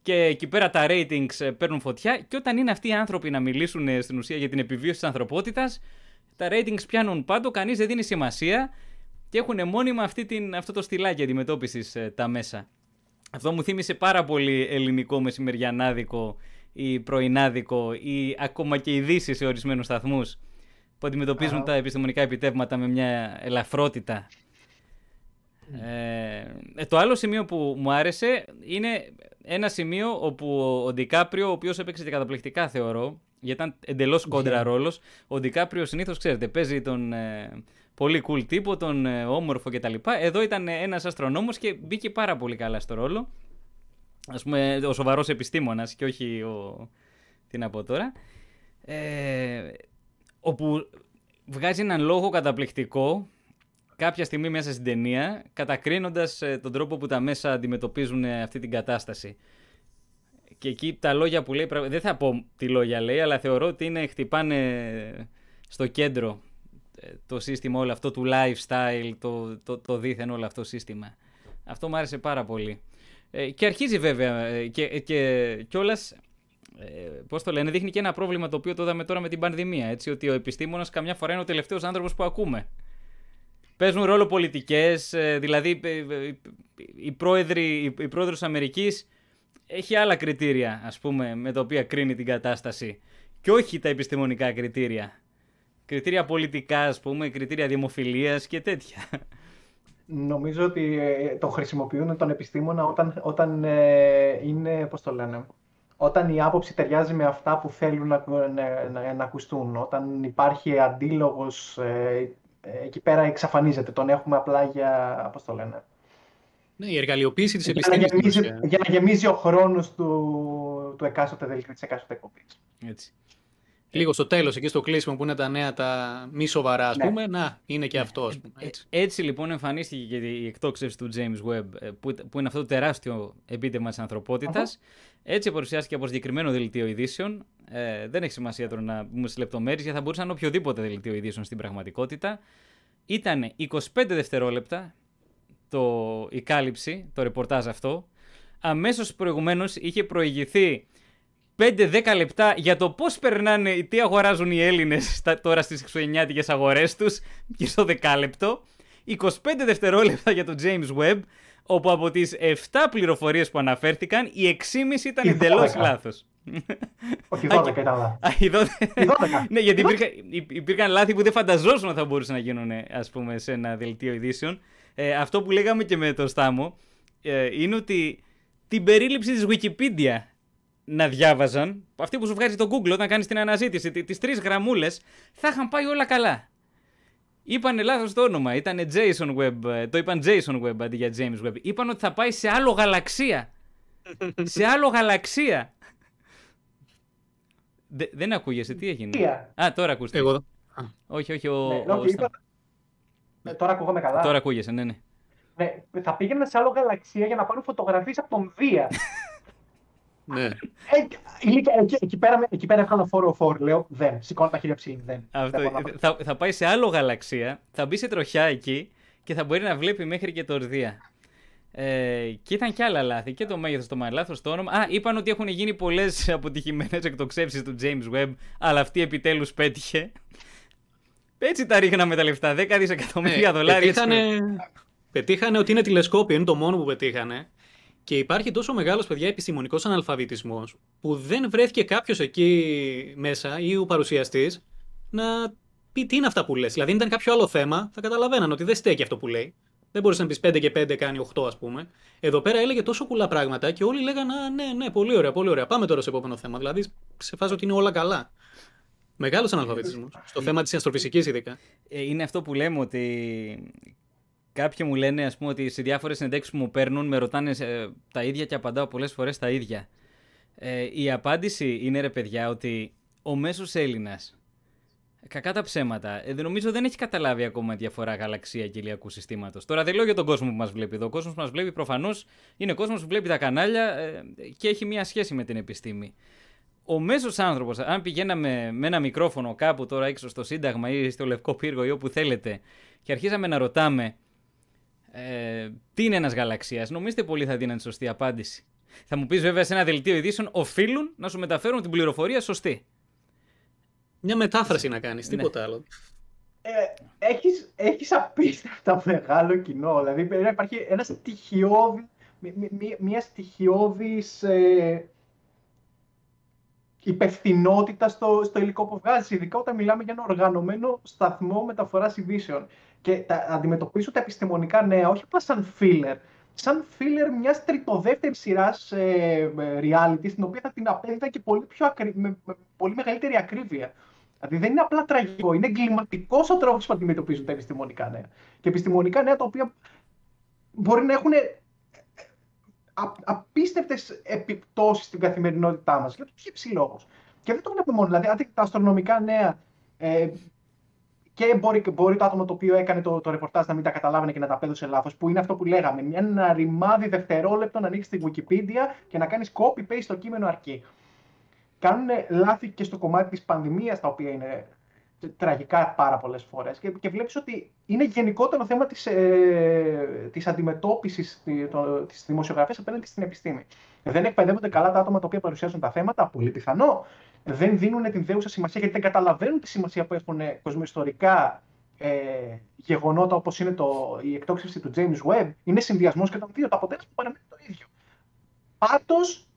και εκεί πέρα τα ratings ε, παίρνουν φωτιά και όταν είναι αυτοί οι άνθρωποι να μιλήσουν ε, στην ουσία για την επιβίωση της ανθρωπότητας τα ratings πιάνουν πάντο, κανείς δεν δίνει σημασία και έχουν μόνιμα αυτή την, αυτό το στυλάκι αντιμετώπισης ε, τα μέσα. Αυτό μου θύμισε πάρα πολύ ελληνικό μεσημεριανάδικο ή πρωινάδικο ή ακόμα και ειδήσεις σε ορισμένους σταθμούς που αντιμετωπίζουν τα επιστημονικά επιτεύγματα με μια ελαφρότητα. Ε, το άλλο σημείο που μου άρεσε είναι ένα σημείο όπου ο Ντικάπριο, ο οποίος έπαιξε και καταπληκτικά θεωρώ, γιατί ήταν εντελώς κόντρα ρόλος. Ο Ντικάπριο συνήθως, ξέρετε, παίζει τον ε, πολύ cool τύπο, τον ε, όμορφο κτλ. Εδώ ήταν ένας αστρονόμος και μπήκε πάρα πολύ καλά στο ρόλο. Α πούμε, ο σοβαρός επιστήμονας και όχι ο. Τι να πω τώρα. Ε, όπου βγάζει έναν λόγο καταπληκτικό κάποια στιγμή μέσα στην ταινία, κατακρίνοντας ε, τον τρόπο που τα μέσα αντιμετωπίζουν ε, αυτή την κατάσταση. Και εκεί τα λόγια που λέει, δεν θα πω τι λόγια λέει, αλλά θεωρώ ότι είναι, χτυπάνε στο κέντρο ε, το σύστημα όλο αυτό του lifestyle, το, το, το δίθεν όλο αυτό σύστημα. Αυτό μου άρεσε πάρα πολύ. και αρχίζει βέβαια και, και κιόλας ε, Πώς το λένε, δείχνει και ένα πρόβλημα το οποίο το είδαμε τώρα με την πανδημία. Έτσι, ότι ο επιστήμονας καμιά φορά είναι ο τελευταίος άνθρωπος που ακούμε. Παίζουν ρόλο πολιτικές, ε, δηλαδή ε, ε, η, πρόεδρη, η, πρόεδρος Αμερικής έχει άλλα κριτήρια, ας πούμε, με τα οποία κρίνει την κατάσταση. Και όχι τα επιστημονικά κριτήρια. Κριτήρια πολιτικά, ας πούμε, κριτήρια δημοφιλίας και τέτοια. Νομίζω ότι το χρησιμοποιούν τον επιστήμονα όταν, όταν είναι, πώς το λένε, όταν η άποψη ταιριάζει με αυτά που θέλουν να, να, να ακουστούν, όταν υπάρχει αντίλογος, ε, εκεί πέρα εξαφανίζεται, τον έχουμε απλά για, πώς το λένε. Ναι, η εργαλειοποίηση της επιστήμης. Για να γεμίζει, για να γεμίζει ο χρόνος του, του εκάστοτε δελτίου της εκάστοτε εκπομπής. Έτσι. Λίγο στο τέλος, εκεί στο κλείσιμο που είναι τα νέα τα μη σοβαρά, ας ναι. πούμε, να, είναι και αυτό, ας πούμε. Έτσι. έτσι λοιπόν εμφανίστηκε και η εκτόξευση του James Webb, ε, που, που είναι αυτό το τεράστιο επίτευγμα της ανθρωπότητας. Έτσι παρουσιάστηκε από συγκεκριμένο δελτίο ειδήσεων. Ε, δεν έχει σημασία τώρα να μπούμε στις λεπτομέρειες, γιατί θα μπορούσε να είναι οποιοδήποτε δελτίο ειδήσεων στην πραγματικότητα. Ήταν 25 δευτερόλεπτα το, η κάλυψη, το ρεπορτάζ αυτό. Αμέσως προηγουμένως είχε προηγηθεί 5-10 λεπτά για το πώς περνάνε, τι αγοράζουν οι Έλληνες τώρα στις χριστουγεννιάτικε αγορές τους, και στο δεκάλεπτο. 25 δευτερόλεπτα για το James Webb, όπου από τις 7 πληροφορίες που αναφέρθηκαν, οι 6,5 ήταν εντελώς λάθος. Όχι, 12 ήταν Ναι, γιατί υπήρχαν, υπήρχαν λάθη που δεν φανταζόσουν ότι θα μπορούσαν να γίνουν ας πούμε, σε ένα δελτίο ειδήσεων. Ε, αυτό που λέγαμε και με το Στάμο ε, είναι ότι την περίληψη της Wikipedia να διάβαζαν, αυτοί που σου βγάζει το Google όταν κάνεις την αναζήτηση, τις τρεις γραμμούλες, θα είχαν πάει όλα καλά. Είπανε λάθος το όνομα. Ήταν Jason Webb. Ε, το είπαν Jason Webb αντί για James Webb. Είπαν ότι θα πάει σε άλλο γαλαξία. <laughs> σε άλλο γαλαξία. δεν ακούγεσαι, τι έγινε; Α, τώρα ακούστε. Εγώ. Όχι, όχι. Ο, ναι, ο, ε, τώρα ακούγομαι καλά. Τώρα ακούγεσαι, ναι, ναι. ναι θα πήγαινε σε άλλο γαλαξία για να πάρουν φωτογραφίες από τον Δία. <laughs> Ναι. Ε, εκεί, εκεί, πέρα, εκεί πέρα φόρο φόρο φόρ, λέω δεν. Σηκώνω τα χέρια ψήνει, δεν. Αυτό, θα, θα πάει σε άλλο γαλαξία, θα μπει σε τροχιά εκεί και θα μπορεί να βλέπει μέχρι και το ορδία. Ε, και ήταν και άλλα λάθη. Και το μέγεθος, το λάθο, το όνομα. Α, είπαν ότι έχουν γίνει πολλές <laughs> αποτυχημένες εκτοξεύσεις του James Webb, αλλά αυτή επιτέλους πέτυχε. Έτσι τα ρίχναμε τα λεφτά. 10 δισεκατομμύρια ε, δολάρια. Ήταν, Πετύχανε ότι είναι τηλεσκόπιο, είναι το μόνο που πετύχανε. Και υπάρχει τόσο μεγάλος, παιδιά, επιστημονικός αναλφαβητισμός, που δεν βρέθηκε κάποιος εκεί μέσα ή ο παρουσιαστής να πει τι είναι αυτά που λες. Δηλαδή, αν ήταν κάποιο άλλο θέμα, θα καταλαβαίναν ότι δεν στέκει αυτό που λέει. Δεν μπορούσε να πεις 5 και 5 κάνει 8, ας πούμε. Εδώ πέρα έλεγε τόσο πολλά πράγματα και όλοι λέγανε ναι, ναι, πολύ ωραία, πολύ ωραία. Πάμε τώρα στο επόμενο θέμα. Δηλαδή, σε φάση ότι είναι όλα καλά. Μεγάλος αναλφαβητισμός. Στο θέμα της αστροφυσικής, ειδικά. Ε, είναι αυτό που λέμε ότι Κάποιοι μου λένε ας πούμε, ότι σε διάφορες συνεντεύξεις που μου παίρνουν με ρωτάνε ε, τα ίδια και απαντάω πολλές φορές τα ίδια. Ε, η απάντηση είναι ρε παιδιά ότι ο μέσος Έλληνας, κακά τα ψέματα, ε, νομίζω δεν έχει καταλάβει ακόμα διαφορά γαλαξία και ηλιακού συστήματος. Τώρα δεν λέω για τον κόσμο που μας βλέπει εδώ. Ο κόσμος που μας βλέπει προφανώς είναι κόσμος που βλέπει τα κανάλια ε, και έχει μία σχέση με την επιστήμη. Ο μέσος άνθρωπος, αν πηγαίναμε με ένα μικρόφωνο κάπου τώρα έξω στο Σύνταγμα ή στο Λευκό Πύργο ή όπου θέλετε και αρχίζαμε να ρωτάμε ε, τι είναι ένας γαλαξίας, νομίζετε πολύ θα δίναν σωστή απάντηση. Θα μου πεις βέβαια σε ένα δελτίο ειδήσεων οφείλουν να σου μεταφέρουν την πληροφορία σωστή. Μια μετάφραση να κάνεις, τίποτα ναι. άλλο. Ε, έχεις, έχεις απίστευτα μεγάλο κοινό. Δηλαδή υπάρχει ένα στοιχειώδη, μια στοιχειώδης ε, υπευθυνότητα στο, στο υλικό που βγάζεις, ειδικά όταν μιλάμε για ένα οργανωμένο σταθμό μεταφοράς ειδήσεων και τα, αντιμετωπίσω τα επιστημονικά νέα όχι απλά σαν filler, σαν filler μιας τριτοδεύτερης σειράς ε, reality, στην οποία θα την απέδιδα και πολύ πιο ακρι... με, με, πολύ μεγαλύτερη ακρίβεια. Δηλαδή δεν είναι απλά τραγικό, είναι εγκληματικός ο τρόπος που αντιμετωπίζουν τα επιστημονικά νέα. Και επιστημονικά νέα τα οποία μπορεί να έχουν απίστευτες επιπτώσεις στην καθημερινότητά μας για του υψηλόγου. Και δεν το βλέπουμε μόνο. Δηλαδή, αν τα αστρονομικά νέα ε, και μπορεί, μπορεί το άτομο το οποίο έκανε το, το ρεπορτάζ να μην τα καταλάβαινε και να τα πέδωσε λάθος, που είναι αυτό που λέγαμε. Μια, ένα ρημάδι δευτερόλεπτο να ανοίξεις την Wikipedia και να κάνεις copy-paste το κείμενο αρκεί. Κάνουν λάθη και στο κομμάτι της πανδημίας, τα οποία είναι τραγικά πάρα πολλές φορές. Και, και βλέπεις ότι είναι γενικότερο θέμα της ε, της αντιμετώπισης της δημοσιογραφίας απέναντι στην επιστήμη. Δεν εκπαιδεύονται καλά τα άτομα τα οποία παρουσιάζουν τα θέματα, πολύ πιθανό δεν δίνουν την δέουσα σημασία γιατί δεν καταλαβαίνουν τη σημασία που έχουν κοσμοϊστορικά ε, γεγονότα όπως είναι το, η εκτόξευση του James Webb. Είναι συνδυασμός και των δύο. Το αποτέλεσμα παραμένει το ίδιο. Πάντως,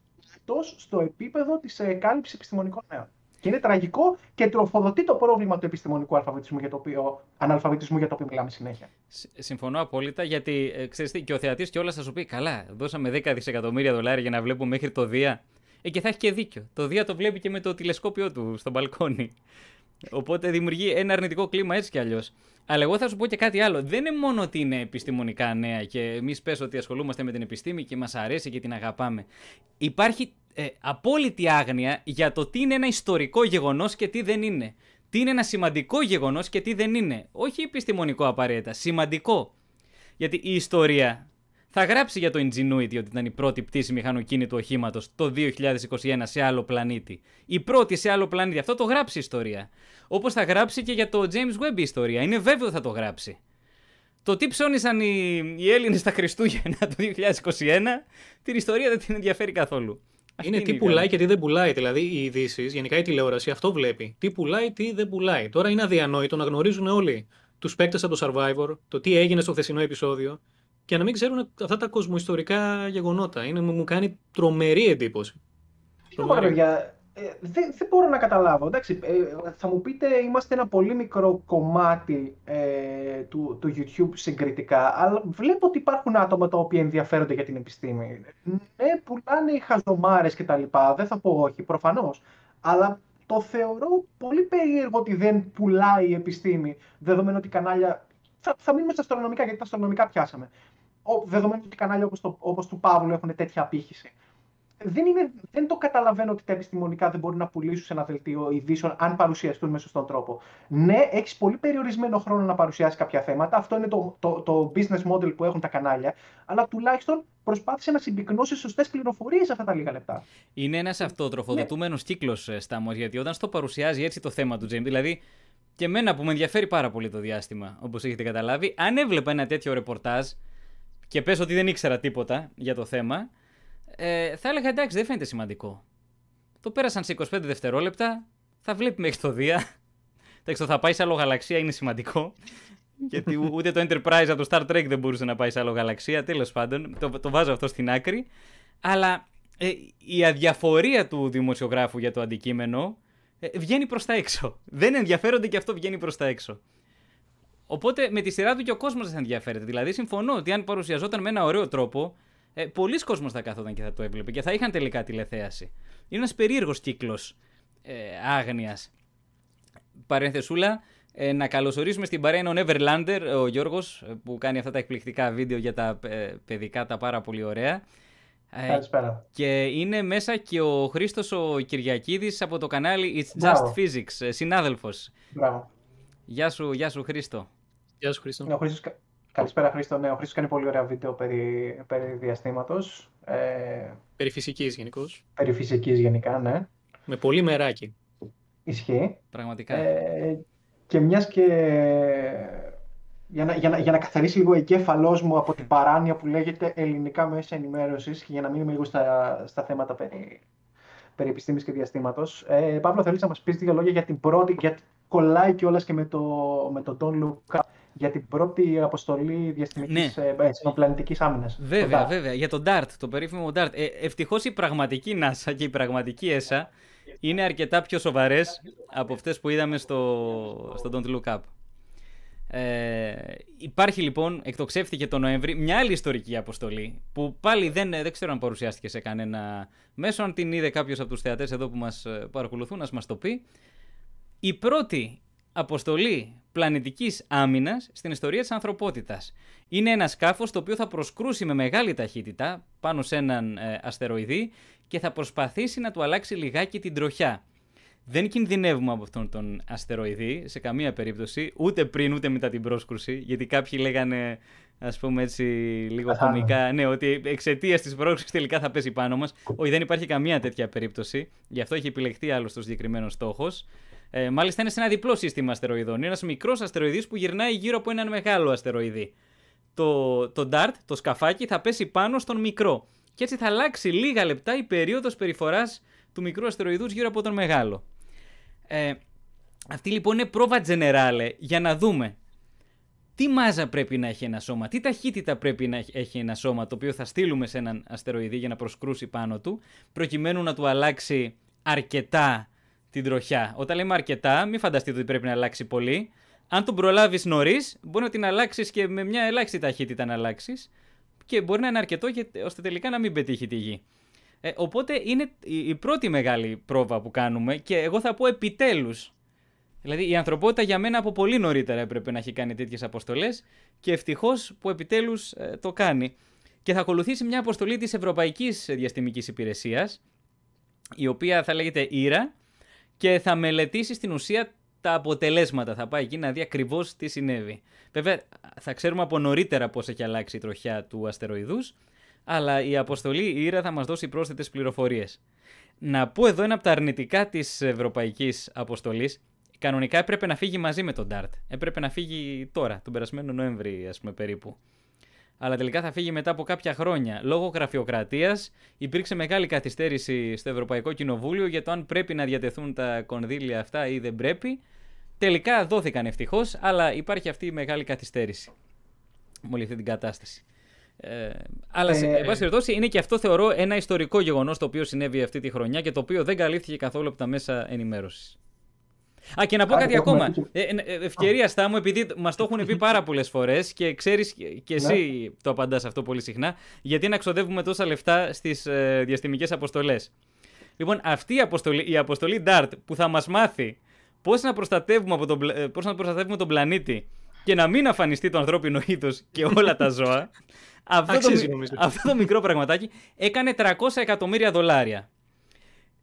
στο επίπεδο της ε, κάλυψης επιστημονικών νέων. Και είναι τραγικό και τροφοδοτεί το πρόβλημα του επιστημονικού αλφαβητισμού για το οποίο, αναλφαβητισμού για το οποίο μιλάμε συνέχεια. Συμφωνώ απόλυτα γιατί ε, ξέρεις τι, και ο θεατής κιόλας θα σου πει καλά, δώσαμε 10 δισεκατομμύρια δολάρια για να βλέπουμε μέχρι το Δία ε, και θα έχει και δίκιο. Το Δία το βλέπει και με το τηλεσκόπιο του στο μπαλκόνι. Οπότε δημιουργεί ένα αρνητικό κλίμα έτσι κι αλλιώς. Αλλά εγώ θα σου πω και κάτι άλλο. Δεν είναι μόνο ότι είναι επιστημονικά νέα και εμείς πες ότι ασχολούμαστε με την επιστήμη και μας αρέσει και την αγαπάμε. Υπάρχει ε, απόλυτη άγνοια για το τι είναι ένα ιστορικό γεγονός και τι δεν είναι. Τι είναι ένα σημαντικό γεγονός και τι δεν είναι. Όχι επιστημονικό απαραίτητα, σημαντικό. Γιατί η ιστορία θα γράψει για το Ingenuity ότι ήταν η πρώτη πτήση μηχανοκίνητου οχήματος το 2021 σε άλλο πλανήτη. Η πρώτη σε άλλο πλανήτη. Αυτό το γράψει η ιστορία. Όπως θα γράψει και για το James Webb η ιστορία. Είναι βέβαιο θα το γράψει. Το τι ψώνισαν οι, οι Έλληνες στα Χριστούγεννα το 2021, την ιστορία δεν την ενδιαφέρει καθόλου. είναι, τι πουλάει και τι δεν πουλάει. Δηλαδή οι ειδήσεις, γενικά η τηλεόραση αυτό βλέπει. Τι πουλάει, τι δεν πουλάει. Τώρα είναι αδιανόητο να γνωρίζουν όλοι τους παίκτες από το Survivor, το τι έγινε στο χθεσινό επεισόδιο και να μην ξέρουν αυτά τα κοσμοϊστορικά γεγονότα. Είναι, μου κάνει τρομερή εντύπωση. Τρομερή. Ε, δεν, δεν μπορώ να καταλάβω. Εντάξει, ε, θα μου πείτε, είμαστε ένα πολύ μικρό κομμάτι ε, του, του YouTube συγκριτικά, αλλά βλέπω ότι υπάρχουν άτομα τα οποία ενδιαφέρονται για την επιστήμη. Ναι, πουλάνε οι χαζομάρες και τα λοιπά, δεν θα πω όχι, προφανώς. Αλλά το θεωρώ πολύ περίεργο ότι δεν πουλάει η επιστήμη, δεδομένου ότι κανάλια... Θα, θα μείνουμε στα αστρονομικά, γιατί τα αστρονομικά πιάσαμε δεδομένου ότι κανάλια όπως, το, όπως του Παύλου έχουν τέτοια απήχηση. Δεν, είναι, δεν το καταλαβαίνω ότι τα επιστημονικά δεν μπορούν να πουλήσουν σε ένα δελτίο ειδήσεων αν παρουσιαστούν με σωστόν τρόπο. Ναι, έχεις πολύ περιορισμένο χρόνο να παρουσιάσεις κάποια θέματα. Αυτό είναι το, το, το business model που έχουν τα κανάλια. Αλλά τουλάχιστον προσπάθησε να συμπυκνώσεις σωστές πληροφορίες σε αυτά τα λίγα λεπτά. Είναι ένας αυτοτροφοδοτούμενος ναι. κύκλος, ε, Στάμο, γιατί όταν στο παρουσιάζει έτσι το θέμα του Τζέιμ, δηλαδή και εμένα που με ενδιαφέρει πάρα πολύ το διάστημα, όπως έχετε καταλάβει, αν έβλεπα ένα τέτοιο ρεπορτάζ και πες ότι δεν ήξερα τίποτα για το θέμα, ε, θα έλεγα εντάξει δεν φαίνεται σημαντικό. Το πέρασαν σε 25 δευτερόλεπτα, θα βλέπει μέχρι το Δία. Εντάξει, το θα πάει σε άλλο γαλαξία είναι σημαντικό. γιατί ούτε το Enterprise από το Star Trek δεν μπορούσε να πάει σε άλλο γαλαξία. Τέλος πάντων, το, το βάζω αυτό στην άκρη. Αλλά ε, η αδιαφορία του δημοσιογράφου για το αντικείμενο ε, βγαίνει προς τα έξω. Δεν ενδιαφέρονται και αυτό βγαίνει προς τα έξω. Οπότε με τη σειρά του και ο κόσμος δεν θα ενδιαφέρεται. Δηλαδή, συμφωνώ ότι αν παρουσιαζόταν με ένα ωραίο τρόπο, ε, πολλοί κόσμοι θα κάθονταν και θα το έβλεπε και θα είχαν τελικά τηλεθέαση. Είναι ένας περίεργος κύκλος ε, άγνοιας. Παρενθεσούλα, ε, να καλωσορίσουμε στην παρέα ο Neverlander, ο Γιώργος, ε, που κάνει αυτά τα εκπληκτικά βίντεο για τα ε, παιδικά, τα πάρα πολύ ωραία. Ε, Καλησπέρα. Και είναι μέσα και ο Χρήστος ο Κυριακίδης από το κανάλι It's Just Physics, συνάδελφος. Μπράβο. Γεια σου, γεια σου Χρήστο. Γεια σου Χρήστο. Ναι, ο Χρήστος, καλησπέρα Χρήστο. Ναι, ο Χρήστος κάνει πολύ ωραία βίντεο περί, περί διαστήματος. Ε, περί φυσικής γενικώς. Περί φυσικής γενικά, ναι. Με πολύ μεράκι. Ισχύει. Πραγματικά. Ε, και μιας και για να, για, να, για να καθαρίσει λίγο ο εγκέφαλό μου από την παράνοια που λέγεται ελληνικά μέσα ενημέρωσης και για να μείνουμε λίγο στα, στα θέματα περί, περί επιστήμης και διαστήματος. Ε, Παύλο, θέλεις να μας πεις δύο λόγια για την πρώτη, γιατί κολλάει κιόλας και με, το, με τον Don Luca, για την πρώτη αποστολή διαστημικής ναι. ε, συνοπλανητικής άμυνας. Βέβαια, βέβαια, για τον DART, το περίφημο DART. Ε, ευτυχώς η πραγματική NASA και η πραγματική ESA είναι αρκετά πιο σοβαρές από αυτές που είδαμε στο, στο Don't Look Up. Ε, υπάρχει λοιπόν, εκτοξεύτηκε το Νοέμβρη, μια άλλη ιστορική αποστολή που πάλι δεν, δεν ξέρω αν παρουσιάστηκε σε κανένα μέσο. Αν την είδε κάποιος από τους θεατές εδώ που μας ε, παρακολουθούν, να μας το πει. Η πρώτη αποστολή πλανητικής άμυνας στην ιστορία της ανθρωπότητας. Είναι ένα σκάφος το οποίο θα προσκρούσει με μεγάλη ταχύτητα πάνω σε έναν ε, αστεροειδή και θα προσπαθήσει να του αλλάξει λιγάκι την τροχιά. Δεν κινδυνεύουμε από αυτόν τον αστεροειδή σε καμία περίπτωση, ούτε πριν ούτε μετά την πρόσκρουση, γιατί κάποιοι λέγανε, ας πούμε έτσι, λίγο κομικά, ναι, ότι εξαιτίας της πρόσκρουσης τελικά θα πέσει πάνω μας. Όχι, δεν υπάρχει καμία τέτοια περίπτωση. Γι' αυτό έχει επιλεχθεί άλλωστε ο συγκεκριμένο στόχος. Ε, μάλιστα είναι σε ένα διπλό σύστημα αστεροειδών. Είναι ένας μικρός αστεροειδής που γυρνάει γύρω από έναν μεγάλο αστεροειδή. Το, το DART, το σκαφάκι, θα πέσει πάνω στον μικρό. Και έτσι θα αλλάξει λίγα λεπτά η περίοδος περιφοράς του μικρού αστεροειδούς γύρω από τον μεγάλο. Ε, αυτή λοιπόν είναι πρόβα τζενεράλε για να δούμε τι μάζα πρέπει να έχει ένα σώμα, τι ταχύτητα πρέπει να έχει ένα σώμα το οποίο θα στείλουμε σε έναν αστεροειδή για να προσκρούσει πάνω του, προκειμένου να του αλλάξει αρκετά την τροχιά. Όταν λέμε αρκετά, μην φανταστείτε ότι πρέπει να αλλάξει πολύ. Αν τον προλάβεις νωρίς, μπορεί να την αλλάξεις και με μια ελάχιστη ταχύτητα να αλλάξεις και μπορεί να είναι αρκετό ώστε τελικά να μην πετύχει τη γη. Ε, οπότε είναι η πρώτη μεγάλη πρόβα που κάνουμε και εγώ θα πω επιτέλους. Δηλαδή η ανθρωπότητα για μένα από πολύ νωρίτερα έπρεπε να έχει κάνει τέτοιες αποστολές και ευτυχώς που επιτέλους ε, το κάνει. Και θα ακολουθήσει μια αποστολή της Ευρωπαϊκής Διαστημικής Υπηρεσίας η οποία θα λέγεται Ήρα και θα μελετήσεις στην ουσία τα αποτελέσματα. Θα πάει εκεί να δει ακριβώς τι συνέβη. Βέβαια, θα ξέρουμε από νωρίτερα πώς έχει αλλάξει η τροχιά του αστεροειδούς αλλά η αποστολή η Ήρα θα μας δώσει πρόσθετες πληροφορίες. Να πω εδώ ένα από τα αρνητικά της ευρωπαϊκής αποστολής. Κανονικά έπρεπε να φύγει μαζί με τον DART. Έπρεπε να φύγει τώρα, τον περασμένο Νοέμβρη, ας πούμε, περίπου. Αλλά τελικά θα φύγει μετά από κάποια χρόνια. Λόγω γραφειοκρατίας υπήρξε μεγάλη καθυστέρηση στο Ευρωπαϊκό Κοινοβούλιο για το αν πρέπει να διατεθούν τα κονδύλια αυτά ή δεν πρέπει. Τελικά δόθηκαν ευτυχώς, αλλά υπάρχει αυτή η μεγάλη καθυστέρηση με όλη αυτή την κατάσταση. Ε, αλλά σε ε, πάση περιπτώσει είναι και αυτό θεωρώ ένα ιστορικό γεγονός το οποίο συνέβη αυτή τη χρονιά και το οποίο δεν καλύφθηκε καθόλου από τα μέσα ενημέρωσης. Α, και να πω κάτι ακόμα. Ε, ε, ευκαιρία στα μου, επειδή μας το έχουν πει πάρα πολλές φορές και ξέρεις και εσύ ναι. το απαντάς αυτό πολύ συχνά, γιατί να ξοδεύουμε τόσα λεφτά στις ε, διαστημικές αποστολές. Λοιπόν, αυτή η αποστολή, η αποστολή DART που θα μας μάθει πώς να, προστατεύουμε από τον, πώς να προστατεύουμε τον πλανήτη και να μην αφανιστεί το ανθρώπινο είδος και όλα τα ζώα. <laughs> αυτό, το, αυτό το μικρό πραγματάκι έκανε 300 εκατομμύρια δολάρια.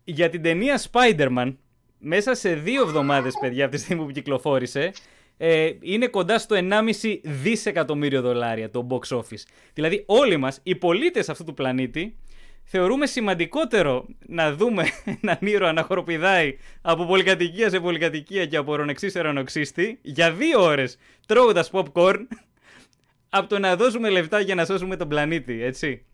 Για την ταινία Spider-Man, μέσα σε δύο εβδομάδες, παιδιά, από τη στιγμή που κυκλοφόρησε, ε, είναι κοντά στο 1,5 δισεκατομμύριο δολάρια το box office. Δηλαδή όλοι μας, οι πολίτες αυτού του πλανήτη, θεωρούμε σημαντικότερο να δούμε <laughs> έναν ήρωα να χοροπηδάει από πολυκατοικία σε πολυκατοικία και από ορονεξή σε ρονοξύστη για δύο ώρες τρώγοντας popcorn <laughs> από το να δώσουμε λεφτά για να σώσουμε τον πλανήτη, έτσι.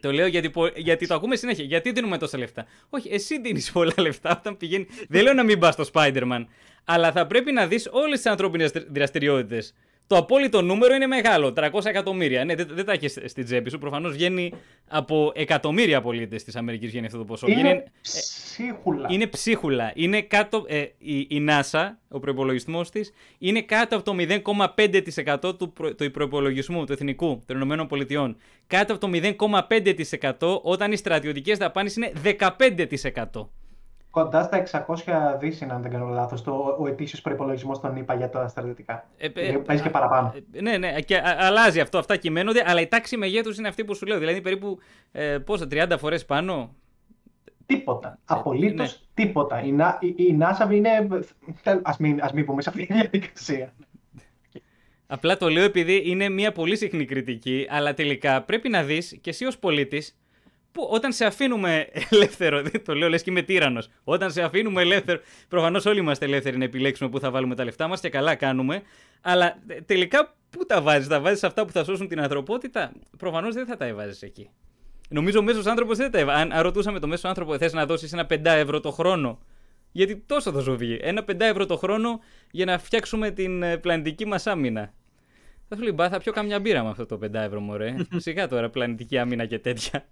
Το λέω γιατί, γιατί το ακούμε συνέχεια. Γιατί δίνουμε τόσα λεφτά; Όχι, εσύ δίνεις πολλά λεφτά όταν πηγαίνει. Δεν λέω να μην πας στο Spider-Man. Αλλά θα πρέπει να δεις όλες τις ανθρώπινες δραστηριότητες Το απόλυτο νούμερο είναι μεγάλο, 300 εκατομμύρια. Ναι, δεν, δεν τα έχεις στην τσέπη σου. Προφανώς βγαίνει από εκατομμύρια πολίτες της Αμερικής βγαίνει αυτό το ποσό. Είναι Βγαίνει- ψίχουλα. είναι ψίχουλα. Είναι κάτω, ε, η, η NASA, ο προπολογισμό της, είναι κάτω από το 0,5% του, προ, του προπολογισμού του εθνικού των Ηνωμένων Πολιτειών. Κάτω από το 0,5% όταν οι στρατιωτικές δαπάνες είναι 15%. Κοντά στα 600 δις είναι, αν δεν κάνω λάθος, το, ο ετήσιος προϋπολογισμός των ΗΠΑ για τα στρατιωτικά. Ε, ε, Παίζει και παραπάνω. Ε, Ναι, ναι, και α- αλλάζει αυτό. Αυτά κυμαίνονται, αλλά η τάξη μεγέθους είναι αυτή που σου λέω. Δηλαδή περίπου ε, πόσα, 30 φορές πάνω. Τίποτα. Ε, Απολύτως ναι. τίποτα. Η, Να- η, η NASA είναι... τέλ- Ας μην, ας μην πούμε σε αυτή τη διαδικασία. Απλά το λέω επειδή είναι μια πολύ συχνή κριτική, αλλά τελικά πρέπει να δεις και εσύ ως πολίτης που όταν σε αφήνουμε ελεύθερο, δεν <laughs> το λέω λες και είμαι τύρανος, όταν σε αφήνουμε ελεύθερο, προφανώς όλοι είμαστε ελεύθεροι να επιλέξουμε πού θα βάλουμε τα λεφτά μας και καλά κάνουμε, αλλά ε, τελικά πού τα βάζεις, τα βάζεις αυτά που θα σώσουν την ανθρωπότητα, προφανώς δεν θα τα έβαζες εκεί. Νομίζω ο μέσος άνθρωπος δεν τα έβαζε. Αν, αν ρωτούσαμε το μέσο άνθρωπο, θες να δώσεις ένα 5 ευρώ το χρόνο, γιατί τόσο θα σου βγει, ένα 5 ευρώ το χρόνο για να φτιάξουμε την ε, πλανητική μας άμυνα. Θα σου λέει, μπα, θα πιω καμιά μπύρα με αυτό το 5 ευρώ, μωρέ. <laughs> Σιγά τώρα, πλανητική άμυνα και τέτοια.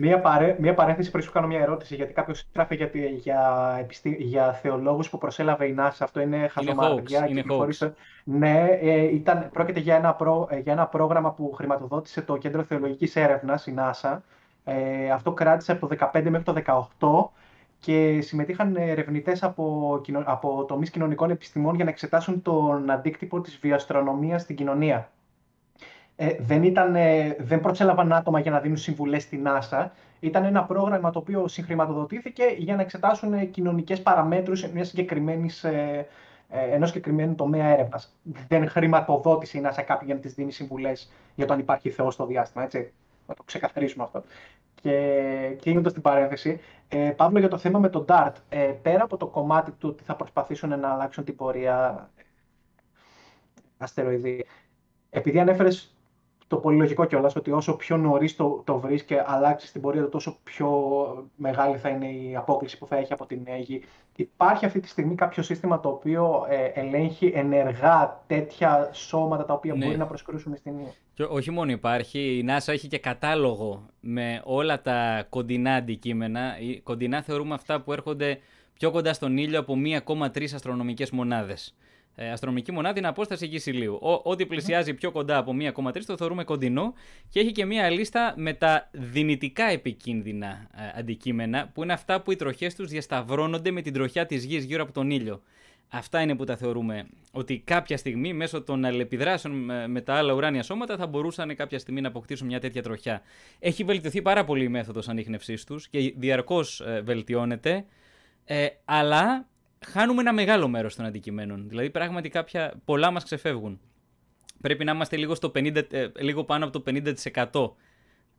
Μία, παρέ, μία παρένθεση πριν σου κάνω μια ερώτηση, γιατί κάποιος γράφει για, τη- για, επιστή, για θεολόγους που προσέλαβε η NASA. Αυτό είναι χαζομάρα. hoax, παιδιά, είναι κυκλοφορήσε- Ναι, ε, ήταν, πρόκειται για ένα, προ, ε, για ένα πρόγραμμα που χρηματοδότησε το Κέντρο Θεολογικής Έρευνας, η NASA. Ε, αυτό κράτησε από το 15 μέχρι το 18 και συμμετείχαν ερευνητές από, κοινο- από τομείς κοινωνικών επιστημών για να εξετάσουν τον αντίκτυπο της βιοαστρονομίας στην κοινωνία. Ε, δεν, ήταν, ε, δεν προσέλαβαν άτομα για να δίνουν συμβουλές στην NASA. Ήταν ένα πρόγραμμα το οποίο συγχρηματοδοτήθηκε για να εξετάσουν ε, κοινωνικές παραμέτρους μιας συγκεκριμένης, ε, ε, ενός συγκεκριμένου τομέα έρευνας. Δεν χρηματοδότησε η NASA κάποιον για να της δίνει συμβουλές για το αν υπάρχει Θεός στο διάστημα, έτσι. Να το ξεκαθαρίσουμε αυτό. Και κλείνοντα την παρένθεση, ε, Παύλο, για το θέμα με τον DART, ε, πέρα από το κομμάτι του ότι θα προσπαθήσουν να αλλάξουν την πορεία αστεροειδή, επειδή ανέφερες το πολύ λογικό κιόλας ότι όσο πιο νωρίς το, το βρεις και αλλάξεις την πορεία του, τόσο πιο μεγάλη θα είναι η απόκληση που θα έχει από την νέα γη. Υπάρχει αυτή τη στιγμή κάποιο σύστημα το οποίο ε, ελέγχει ενεργά τέτοια σώματα τα οποία Ναι. μπορεί να προσκρούσουν στην γη. Και όχι μόνο υπάρχει, η NASA έχει και κατάλογο με όλα τα κοντινά αντικείμενα. Οι Κοντινά θεωρούμε αυτά που έρχονται πιο κοντά στον ήλιο από 1,3 αστρονομικές μονάδες. Ε, αστρονομική μονάδα είναι απόσταση γης ηλίου. Ο, ό,τι πλησιάζει πιο κοντά από 1,3 το θεωρούμε κοντινό και έχει και μία λίστα με τα δυνητικά επικίνδυνα ε, αντικείμενα που είναι αυτά που οι τροχές τους διασταυρώνονται με την τροχιά της γης γύρω από τον ήλιο. Αυτά είναι που τα θεωρούμε ότι κάποια στιγμή μέσω των αλληλεπιδράσεων με- με τα άλλα ουράνια σώματα θα μπορούσαν κάποια στιγμή να αποκτήσουν μια τέτοια τροχιά. Έχει βελτιωθεί πάρα πολύ η μέθοδος ανείχνευσής τους και διαρκώς ε, βελτιώνεται, ε, αλλά χάνουμε ένα μεγάλο μέρος των αντικειμένων. Δηλαδή πράγματι κάποια, πολλά μας ξεφεύγουν. Πρέπει να είμαστε λίγο, στο 50, ε, λίγο πάνω από το 50%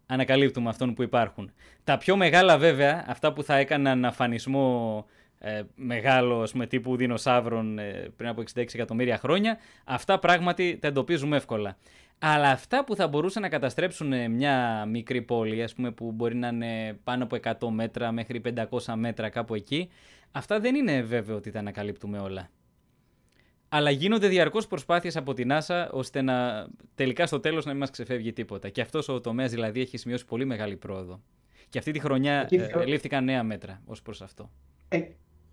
ανακαλύπτουμε αυτών που υπάρχουν. Τα πιο μεγάλα βέβαια, αυτά που θα έκαναν αφανισμό ε, μεγάλο ας πούμε, τύπου δεινοσαύρων ε, πριν από 66 εκατομμύρια χρόνια, αυτά πράγματι τα εντοπίζουμε εύκολα. Αλλά αυτά που θα μπορούσαν να καταστρέψουν ε, μια μικρή πόλη, ας πούμε, που μπορεί να είναι πάνω από 100 μέτρα μέχρι 500 μέτρα κάπου εκεί, αυτά δεν είναι βέβαιο ότι τα ανακαλύπτουμε όλα. Αλλά γίνονται διαρκώς προσπάθειες από την NASA ώστε να τελικά στο τέλος να μην μας ξεφεύγει τίποτα. Και αυτός ο τομέας δηλαδή έχει σημειώσει πολύ μεγάλη πρόοδο. Και αυτή τη χρονιά Εκεί ε, θεω- λήφθηκαν νέα μέτρα ως προς αυτό. Ε,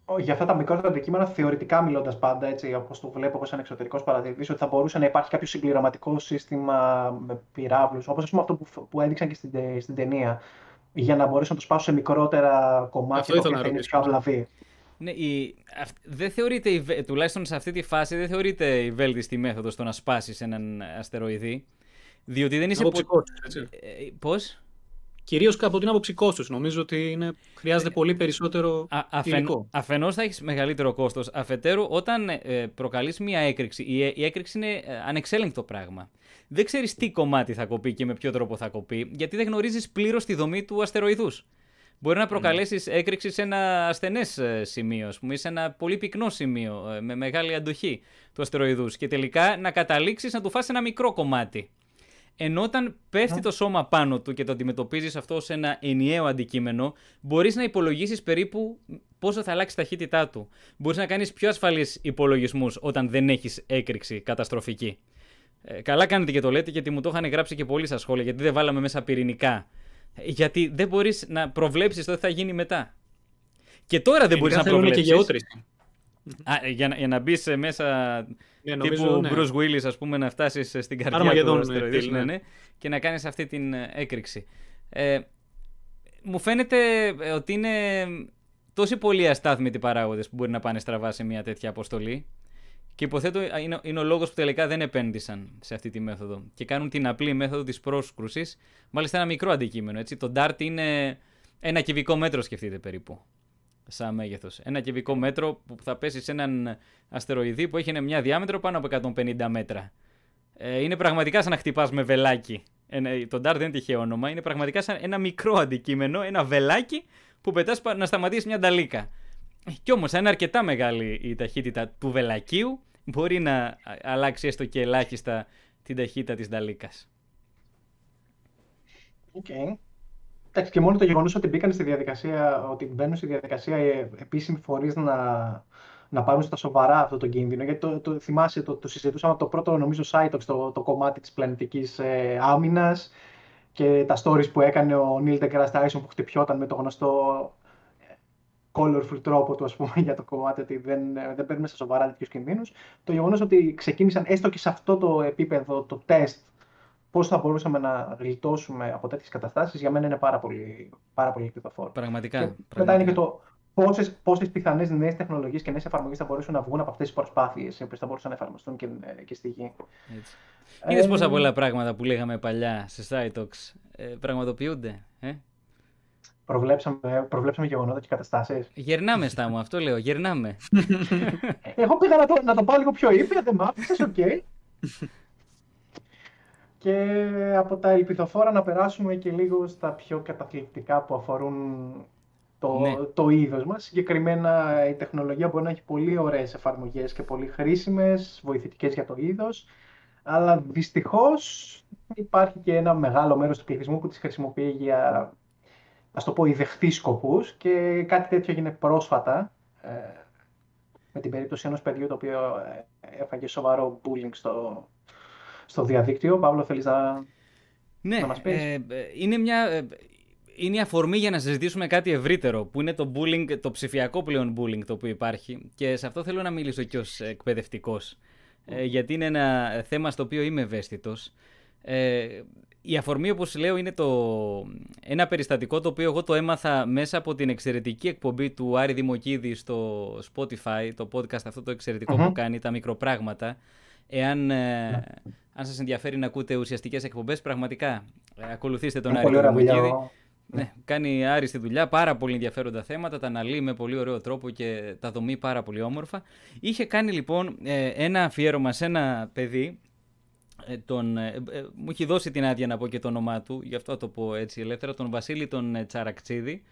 ο- για αυτά τα μικρότερα αντικείμενα, θεωρητικά μιλώντας πάντα, έτσι, όπως το βλέπω ω ένα εξωτερικός παρατηρητή, ότι θα μπορούσε να υπάρχει κάποιο συμπληρωματικό σύστημα με πυράβλους, όπως αυτό που, που έδειξαν και στην, τε- στην ταινία, για να μπορέσουν να το σπάσουν σε μικρότερα κομμάτια Αυτό τα ήθελα οποία να θα είναι ρωτήσω. πιο αυλαβή. Ναι, η, αυ- δεν θεωρείται, η βε- τουλάχιστον σε αυτή τη φάση, δεν θεωρείται η βέλτιστη μέθοδος το να σπάσεις έναν αστεροειδή. Διότι δεν είσαι... Από πο- ψυχώσεις, έτσι. Ε, πώς; Κυρίως από την άποψη κόστους. Νομίζω ότι είναι, χρειάζεται πολύ περισσότερο Α, αφεν, υλικό. αφενός θα έχεις μεγαλύτερο κόστος. Αφετέρου, όταν ε, προκαλείς μία έκρηξη, η, η έκρηξη είναι ε, ανεξέλεγκτο πράγμα. Δεν ξέρεις τι κομμάτι θα κοπεί και με ποιο τρόπο θα κοπεί, γιατί δεν γνωρίζεις πλήρως τη δομή του αστεροειδούς. Μπορεί να προκαλέσεις έκρηξη σε ένα ασθενές ε, σημείο, ας πούμε, ή σε ένα πολύ πυκνό σημείο, ε, με μεγάλη αντοχή του αστεροειδούς και τελικά να καταλήξεις να του φας ένα μικρό κομμάτι. Ενώ όταν πέφτει το σώμα πάνω του και το αντιμετωπίζεις αυτό ως ένα ενιαίο αντικείμενο, μπορείς να υπολογίσεις περίπου πόσο θα αλλάξει η ταχύτητά του. Μπορείς να κάνεις πιο ασφαλείς υπολογισμούς όταν δεν έχεις έκρηξη καταστροφική. Ε, καλά κάνετε και το λέτε, γιατί μου το είχαν γράψει και πολλοί στα σχόλια, γιατί δεν βάλαμε μέσα πυρηνικά. Ε, γιατί δεν μπορείς να προβλέψεις το τι θα γίνει μετά. Και τώρα δεν μπορείς να προβλέψει. και γεώτρηση. Α, για, να, για να μπεις μέσα ναι, νομίζω, τύπου ναι. Bruce Willis, ας πούμε, να φτάσεις στην καρδιά του αστεροειδής, ναι, ναι, ναι, και να κάνεις αυτή την ε, έκρηξη. Ε, μου φαίνεται ε, ότι είναι τόσοι πολλοί αστάθμητοι παράγοντες που μπορεί να πάνε στραβά σε μια τέτοια αποστολή και υποθέτω είναι, είναι ο λόγος που τελικά δεν επένδυσαν σε αυτή τη μέθοδο και κάνουν την απλή μέθοδο της πρόσκρουσης, μάλιστα ένα μικρό αντικείμενο, έτσι. Το DART είναι ένα κυβικό μέτρο σκεφτείτε περίπου σαν μέγεθος. Ένα κυβικό μέτρο που θα πέσει σε έναν αστεροειδή που έχει μια διάμετρο πάνω από 150 μέτρα. Ε, είναι πραγματικά σαν να χτυπάς με βελάκι. Ε, το DART δεν είναι τυχαίο όνομα. Είναι πραγματικά σαν ένα μικρό αντικείμενο, ένα βελάκι που πετάς να σταματήσεις μια νταλίκα. Κι όμως, αν είναι αρκετά μεγάλη η ταχύτητα του βελακίου, μπορεί να αλλάξει έστω και ελάχιστα την ταχύτητα της νταλίκας. Okay. Εντάξει, και μόνο το γεγονός ότι μπήκαν στη διαδικασία, ότι μπαίνουν στη διαδικασία οι επίσημοι φορείς να, να πάρουν στα σοβαρά αυτό το κίνδυνο. Γιατί το, το θυμάσαι, το, το συζητούσαμε από το πρώτο, νομίζω, site το, το κομμάτι της πλανητικής ε, άμυνας και τα stories που έκανε ο Neil deGrasse Tyson που χτυπιόταν με το γνωστό ε, colorful τρόπο του, ας πούμε, <laughs> για το κομμάτι ότι δεν, ε, δεν παίρνουμε στα σοβαρά τέτοιους κινδύνους. Το γεγονός ότι ξεκίνησαν έστω και σε αυτό το επίπεδο το τεστ πώς θα μπορούσαμε να γλιτώσουμε από τέτοιες καταστάσεις, για μένα είναι πάρα πολύ, πάρα πολύ Πραγματικά. πραγματικά. Μετά είναι και το πόσες πιθανές νέες τεχνολογίες και νέες εφαρμογές θα μπορούσαν να βγουν από αυτές τις προσπάθειες που θα μπορούσαν να εφαρμοστούν και, και στη γη. Είδες ε, πόσα πολλά πράγματα που λέγαμε παλιά σε SciTalks ε, πραγματοποιούνται. Ε; Προβλέψαμε, προβλέψαμε γεγονότα και καταστάσεις. Γερνάμε, στα μου, αυτό λέω. Γερνάμε. <laughs> Εγώ πήγα να το, να το πάω λίγο πιο ήπια, δεν μ' άφησες, οκ. <laughs> Και από τα ελπιδοφόρα να περάσουμε και λίγο στα πιο καταθλιπτικά που αφορούν το, ναι. το είδος μας. Συγκεκριμένα η τεχνολογία μπορεί να έχει πολύ ωραίες εφαρμογές και πολύ χρήσιμες, βοηθητικές για το είδος, αλλά δυστυχώς υπάρχει και ένα μεγάλο μέρος του πληθυσμού που τις χρησιμοποιεί για, ας το πω, ιδεχθείς σκοπούς και κάτι τέτοιο έγινε πρόσφατα ε, με την περίπτωση ενός παιδιού το οποίο ε, έφαγε σοβαρό bullying στο, στο διαδίκτυο. Παύλο, θέλεις να, ναι, να μας πεις; Ε, είναι μια... Ε, είναι η αφορμή για να συζητήσουμε κάτι ευρύτερο, που είναι το bullying, το ψηφιακό πλέον bullying το οποίο υπάρχει. Και σε αυτό θέλω να μιλήσω και ως εκπαιδευτικός, ε, γιατί είναι ένα θέμα στο οποίο είμαι ευαίσθητος. Ε, η αφορμή, όπως λέω, είναι το, ένα περιστατικό το οποίο εγώ το έμαθα μέσα από την εξαιρετική εκπομπή του Άρη Δημοκίδη στο Spotify, το podcast αυτό το εξαιρετικο που κάνει, τα μικροπράγματα. Εάν ναι αν σας ενδιαφέρει να ακούτε ουσιαστικές εκπομπές, πραγματικά ε, ακολουθήστε τον Άρη Δημοκίδη. Ναι, κάνει άριστη δουλειά, πάρα πολύ ενδιαφέροντα θέματα, τα αναλύει με πολύ ωραίο τρόπο και τα δομεί πάρα πολύ όμορφα. Είχε κάνει λοιπόν ε, ένα αφιέρωμα σε ένα παιδί, ε, τον, μου έχει δώσει την άδεια να πω και το όνομά του, γι' αυτό το πω έτσι ελεύθερα, τον Βασίλη τον Τσαρακτσίδη,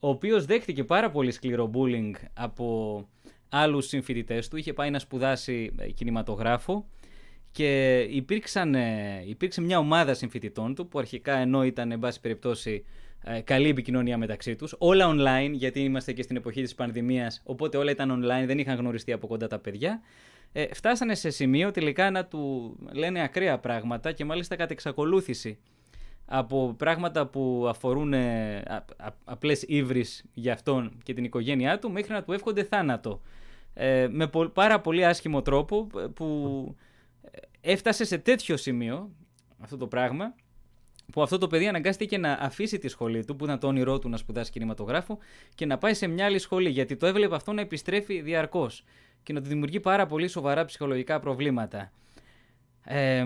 ο οποίος δέχτηκε πάρα πολύ σκληρό bullying από άλλους συμφοιτητές του, είχε πάει να σπουδάσει κινηματογράφο και υπήρξαν, ε, υπήρξε μια ομάδα συμφοιτητών του που αρχικά ενώ ήταν, εν πάση περιπτώσει, ε, καλή επικοινωνία μεταξύ τους, όλα online, γιατί είμαστε και στην εποχή της πανδημίας, οπότε όλα ήταν online, δεν είχαν γνωριστεί από κοντά τα παιδιά, ε, φτάσανε σε σημείο τελικά να του λένε ακραία πράγματα και μάλιστα κατά εξακολούθηση από πράγματα που αφορούν ε, α, απλές ύβρις για αυτόν και την οικογένειά του μέχρι να του εύχονται θάνατο. Ε, με πάρα πολύ άσχημο τρόπο που έφτασε σε τέτοιο σημείο αυτό το πράγμα που αυτό το παιδί αναγκάστηκε να αφήσει τη σχολή του, που ήταν το όνειρό του να σπουδάσει κινηματογράφο, και να πάει σε μια άλλη σχολή, γιατί το έβλεπε αυτό να επιστρέφει διαρκώς και να του δημιουργεί πάρα πολύ σοβαρά ψυχολογικά προβλήματα. Ε,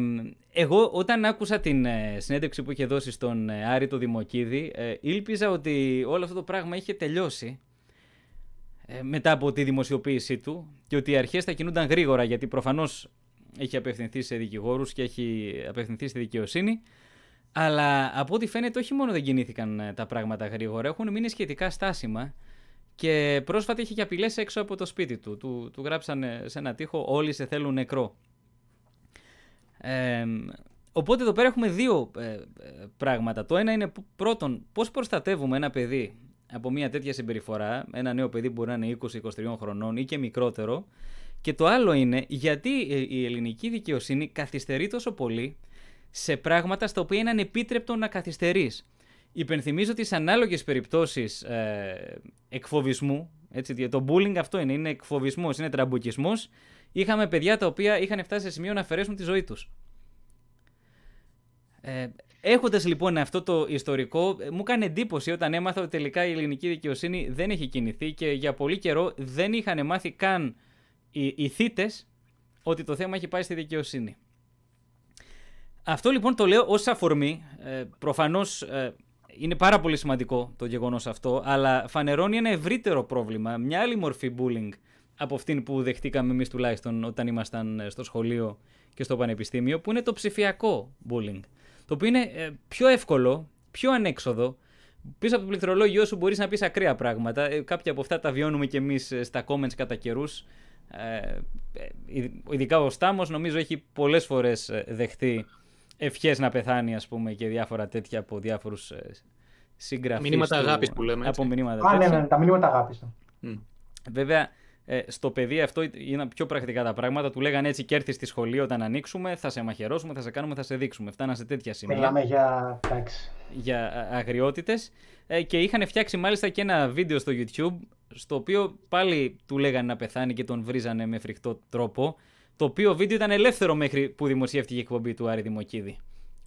εγώ όταν άκουσα την ε, συνέντευξη που είχε δώσει στον ε, Άρη το Δημοκίδη, ε, ήλπιζα ότι όλο αυτό το πράγμα είχε τελειώσει ε, μετά από τη δημοσιοποίησή του και ότι οι αρχές θα κινούνταν γρήγορα γιατί προφανώς έχει απευθυνθεί σε δικηγόρους και έχει απευθυνθεί στη δικαιοσύνη. Αλλά από ό,τι φαίνεται όχι μόνο δεν κινήθηκαν ε, τα πράγματα γρήγορα, έχουν μείνει σχετικά στάσιμα και πρόσφατα είχε και απειλές έξω από το σπίτι του. Του, του γράψανε σε ένα τοίχο όλοι σε θέλουν νεκρό. Ε, Οπότε εδώ πέρα έχουμε δύο ε, ε, πράγματα. Το ένα είναι πρώτον πώς προστατεύουμε ένα παιδί από μια τέτοια συμπεριφορά, ένα νέο παιδί που μπορεί να είναι 20-23 χρονών ή και μικρότερο. Και το άλλο είναι γιατί η ελληνική δικαιοσύνη καθυστερεί τόσο πολύ σε πράγματα στα οποία είναι ανεπίτρεπτο να καθυστερείς. Υπενθυμίζω τις ανάλογες περιπτώσεις ε, εκφοβισμού, έτσι, το bullying αυτό είναι, είναι εκφοβισμός, είναι τραμπουκισμός. Είχαμε παιδιά τα οποία είχαν φτάσει σε σημείο να αφαιρέσουν τη ζωή τους. Ε, Έχοντας λοιπόν αυτό το ιστορικό, ε, μου έκανε εντύπωση όταν έμαθα ότι τελικά η ελληνική δικαιοσύνη δεν έχει κινηθεί και για πολύ καιρό δεν είχαν μάθει καν οι, οι ότι το θέμα έχει πάει στη δικαιοσύνη. Αυτό λοιπόν το λέω ως αφορμή, ε, προφανώς ε, είναι πάρα πολύ σημαντικό το γεγονός αυτό, αλλά φανερώνει ένα ευρύτερο πρόβλημα, μια άλλη μορφή bullying από αυτήν που δεχτήκαμε εμείς τουλάχιστον όταν ήμασταν στο σχολείο και στο πανεπιστήμιο, που είναι το ψηφιακό bullying. Το οποίο είναι ε, πιο εύκολο, πιο ανέξοδο. Πίσω από το πληκτρολόγιο σου μπορείς να πεις ακραία πράγματα. Ε, κάποια από αυτά τα βιώνουμε κι εμείς ε, στα comments κατά καιρούς. Ε, ειδικά ο Στάμος νομίζω έχει πολλές φορές δεχτεί ευχές να πεθάνει ας πούμε και διάφορα τέτοια από διάφορους συγγραφείς. Μηνύματα αγάπης που λέμε. Από μηνύματα Α, ναι, ναι, τα μηνύματα αγάπης. Mm. Βέβαια, ε, στο παιδί αυτό είναι πιο πρακτικά τα πράγματα. Του λέγανε έτσι και έρθεις στη σχολή όταν ανοίξουμε, θα σε μαχαιρώσουμε, θα σε κάνουμε, θα σε δείξουμε. Φτάνα σε τέτοια σημεία. Μιλάμε για, για αγριότητες. Ε, και είχαν φτιάξει μάλιστα και ένα βίντεο στο YouTube, στο οποίο πάλι του λέγανε να πεθάνει και τον βρίζανε με φρικτό τρόπο. Το οποίο βίντεο ήταν ελεύθερο μέχρι που δημοσιεύτηκε η εκπομπή του Άρη Δημοκίδη.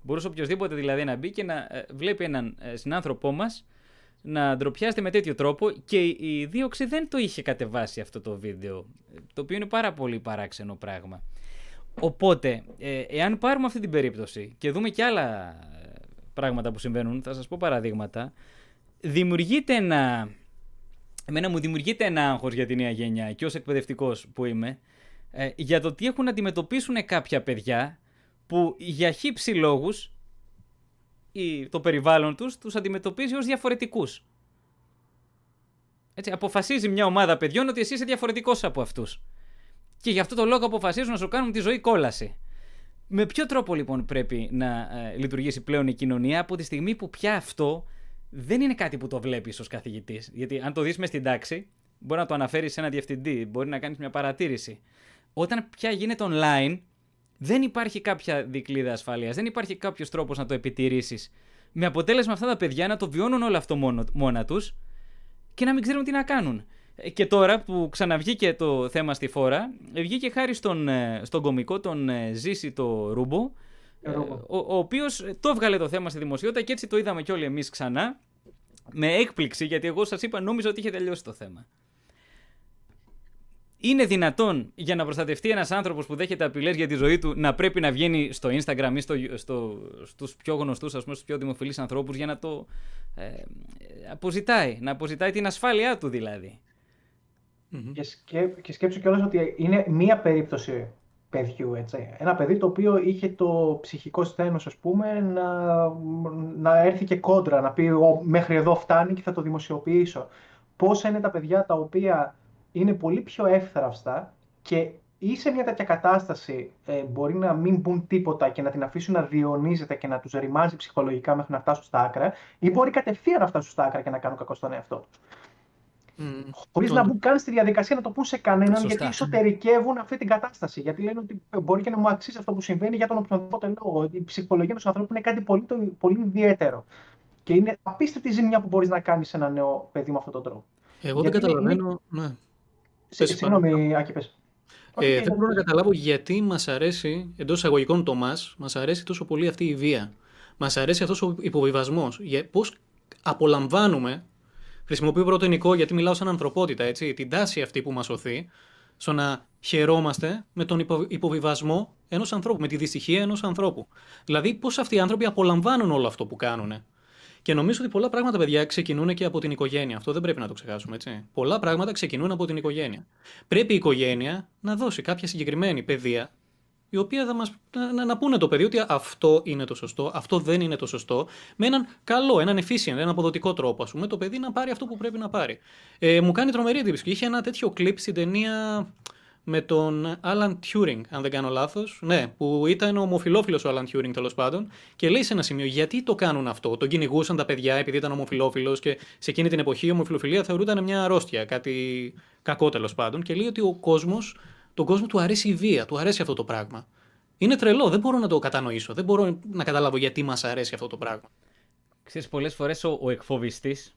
Μπορούσε οποιοδήποτε δηλαδή να μπει και να ε, βλέπει έναν ε, συνάνθρωπό μας να ντροπιάζεται με τέτοιο τρόπο και η δίωξη δεν το είχε κατεβάσει αυτό το βίντεο, το οποίο είναι πάρα πολύ παράξενο πράγμα. Οπότε, ε, εάν πάρουμε αυτή την περίπτωση και δούμε και άλλα ε, πράγματα που συμβαίνουν, θα σας πω παραδείγματα, δημιουργείται ένα... Εμένα μου δημιουργείται ένα άγχος για τη νέα γενιά και ως εκπαιδευτικός που είμαι, ε, για το τι έχουν να αντιμετωπίσουν κάποια παιδιά που για χύψη λόγους ή το περιβάλλον τους τους αντιμετωπίζει ως διαφορετικούς. Έτσι, αποφασίζει μια ομάδα παιδιών ότι εσύ είσαι διαφορετικός από αυτούς. Και γι' αυτό το λόγο αποφασίζουν να σου κάνουν τη ζωή κόλαση. Με ποιο τρόπο λοιπόν πρέπει να ε, λειτουργήσει πλέον η κοινωνία από τη στιγμή που πια αυτό δεν είναι κάτι που το βλέπεις ως καθηγητής; Γιατί αν το δεις μες στην τάξη, μπορεί να το αναφέρεις σε ένα διευθυντή, μπορεί να κάνεις μια παρατήρηση. Όταν πια γίνεται online, δεν υπάρχει κάποια δικλίδα ασφαλεία, δεν υπάρχει κάποιος τρόπος να το επιτηρήσεις. Με αποτέλεσμα αυτά τα παιδιά να το βιώνουν όλο αυτό μόνο, μόνα τους και να μην ξέρουν τι να κάνουν. Ε, και τώρα που ξαναβγήκε το θέμα στη φόρα, βγήκε χάρη στον, ε, στον κομικό τον ε, Ζήση το Ρούμπο, ο, ο οποίος το έβγαλε το θέμα στη δημοσιότητα και έτσι το είδαμε κι όλοι εμείς ξανά. Με έκπληξη, γιατί εγώ σας είπα, νόμιζα ότι είχε τελειώσει το θέμα. Είναι δυνατόν για να προστατευτεί ένας άνθρωπος που δέχεται απειλές για τη ζωή του να πρέπει να βγαίνει στο Instagram ή στο, στο, στους πιο γνωστούς, ας πούμε, στους πιο δημοφιλείς ανθρώπους για να το ε, αποζητάει. Να αποζητάει την ασφάλειά του δηλαδή. Και, σκέ, και σκέψου κιόλας ότι είναι μία περίπτωση παιδιού, έτσι. Ένα παιδί το οποίο είχε το ψυχικό σθένος, ας πούμε, να, να έρθει και κόντρα, να πει μέχρι εδώ φτάνει και θα το δημοσιοποιήσω. Πόσα είναι τα παιδιά τα οποία είναι πολύ πιο εύθραυστα και ή σε μια τέτοια κατάσταση ε, μπορεί να μην μπουν τίποτα και να την αφήσουν να διονύζεται και να τους ρημάζει ψυχολογικά μέχρι να φτάσουν στα άκρα, ή μπορεί κατευθείαν να φτάσουν στα άκρα και να κάνουν κακό στον εαυτό τους. Mm, Χωρίς το... να μπουν καν στη διαδικασία να το πούν σε κανέναν, Σωστά. γιατί εσωτερικεύουν αυτή την κατάσταση. Γιατί λένε ότι μπορεί και να μου αξίζει αυτό που συμβαίνει για τον οποιοδήποτε λόγο. Η ψυχολογία του ανθρώπου είναι κάτι πολύ, πολύ ιδιαίτερο. Και είναι απίστευτη ζημιά που μπορείς να κάνεις σε ένα νέο παιδί με αυτόν τον τρόπο. Εγώ δεν καταλαβαίνω. Ναι. Συγγνώμη, Άκη, πες. Ε, δεν μπορώ να καταλάβω γιατί μας αρέσει, εντός εισαγωγικών το μας, μας αρέσει τόσο πολύ αυτή η βία. Μας αρέσει αυτός ο υποβιβασμός. Πώς απολαμβάνουμε, χρησιμοποιώ πρώτο ενικό γιατί μιλάω σαν ανθρωπότητα, έτσι, την τάση αυτή που μας οθεί, στο να χαιρόμαστε με τον υποβιβασμό ενός ανθρώπου, με τη δυστυχία ενός ανθρώπου. Δηλαδή, πώς αυτοί οι άνθρωποι απολαμβάνουν όλο αυτό που κάνουν. Και νομίζω ότι πολλά πράγματα, παιδιά, ξεκινούν και από την οικογένεια. Αυτό δεν πρέπει να το ξεχάσουμε, έτσι. Πολλά πράγματα ξεκινούν από την οικογένεια. Πρέπει η οικογένεια να δώσει κάποια συγκεκριμένη παιδεία, η οποία θα μα να, να, πούνε το παιδί ότι αυτό είναι το σωστό, αυτό δεν είναι το σωστό, με έναν καλό, έναν efficient, έναν αποδοτικό τρόπο, ας πούμε, το παιδί να πάρει αυτό που πρέπει να πάρει. Ε, μου κάνει τρομερή εντύπωση. Είχε ένα τέτοιο κλειπ στην ταινία με τον Alan Turing, αν δεν κάνω λάθος. Ναι, που ήταν ομοφυλόφιλο ο Alan Turing τέλος πάντων. Και λέει σε ένα σημείο γιατί το κάνουν αυτό; Τον κυνηγούσαν τα παιδιά επειδή ήταν ομοφυλόφιλο και σε εκείνη την εποχή η ομοφυλοφιλία θεωρούταν μια αρρώστια, κάτι κακό τέλος πάντων. Και λέει ότι ο κόσμος, τον κόσμο του αρέσει η βία, του αρέσει αυτό το πράγμα. Είναι τρελό, δεν μπορώ να το κατανοήσω. Δεν μπορώ να καταλάβω γιατί μας αρέσει αυτό το πράγμα. Ξέρεις, πολλές φορές ο, ο εκφοβιστής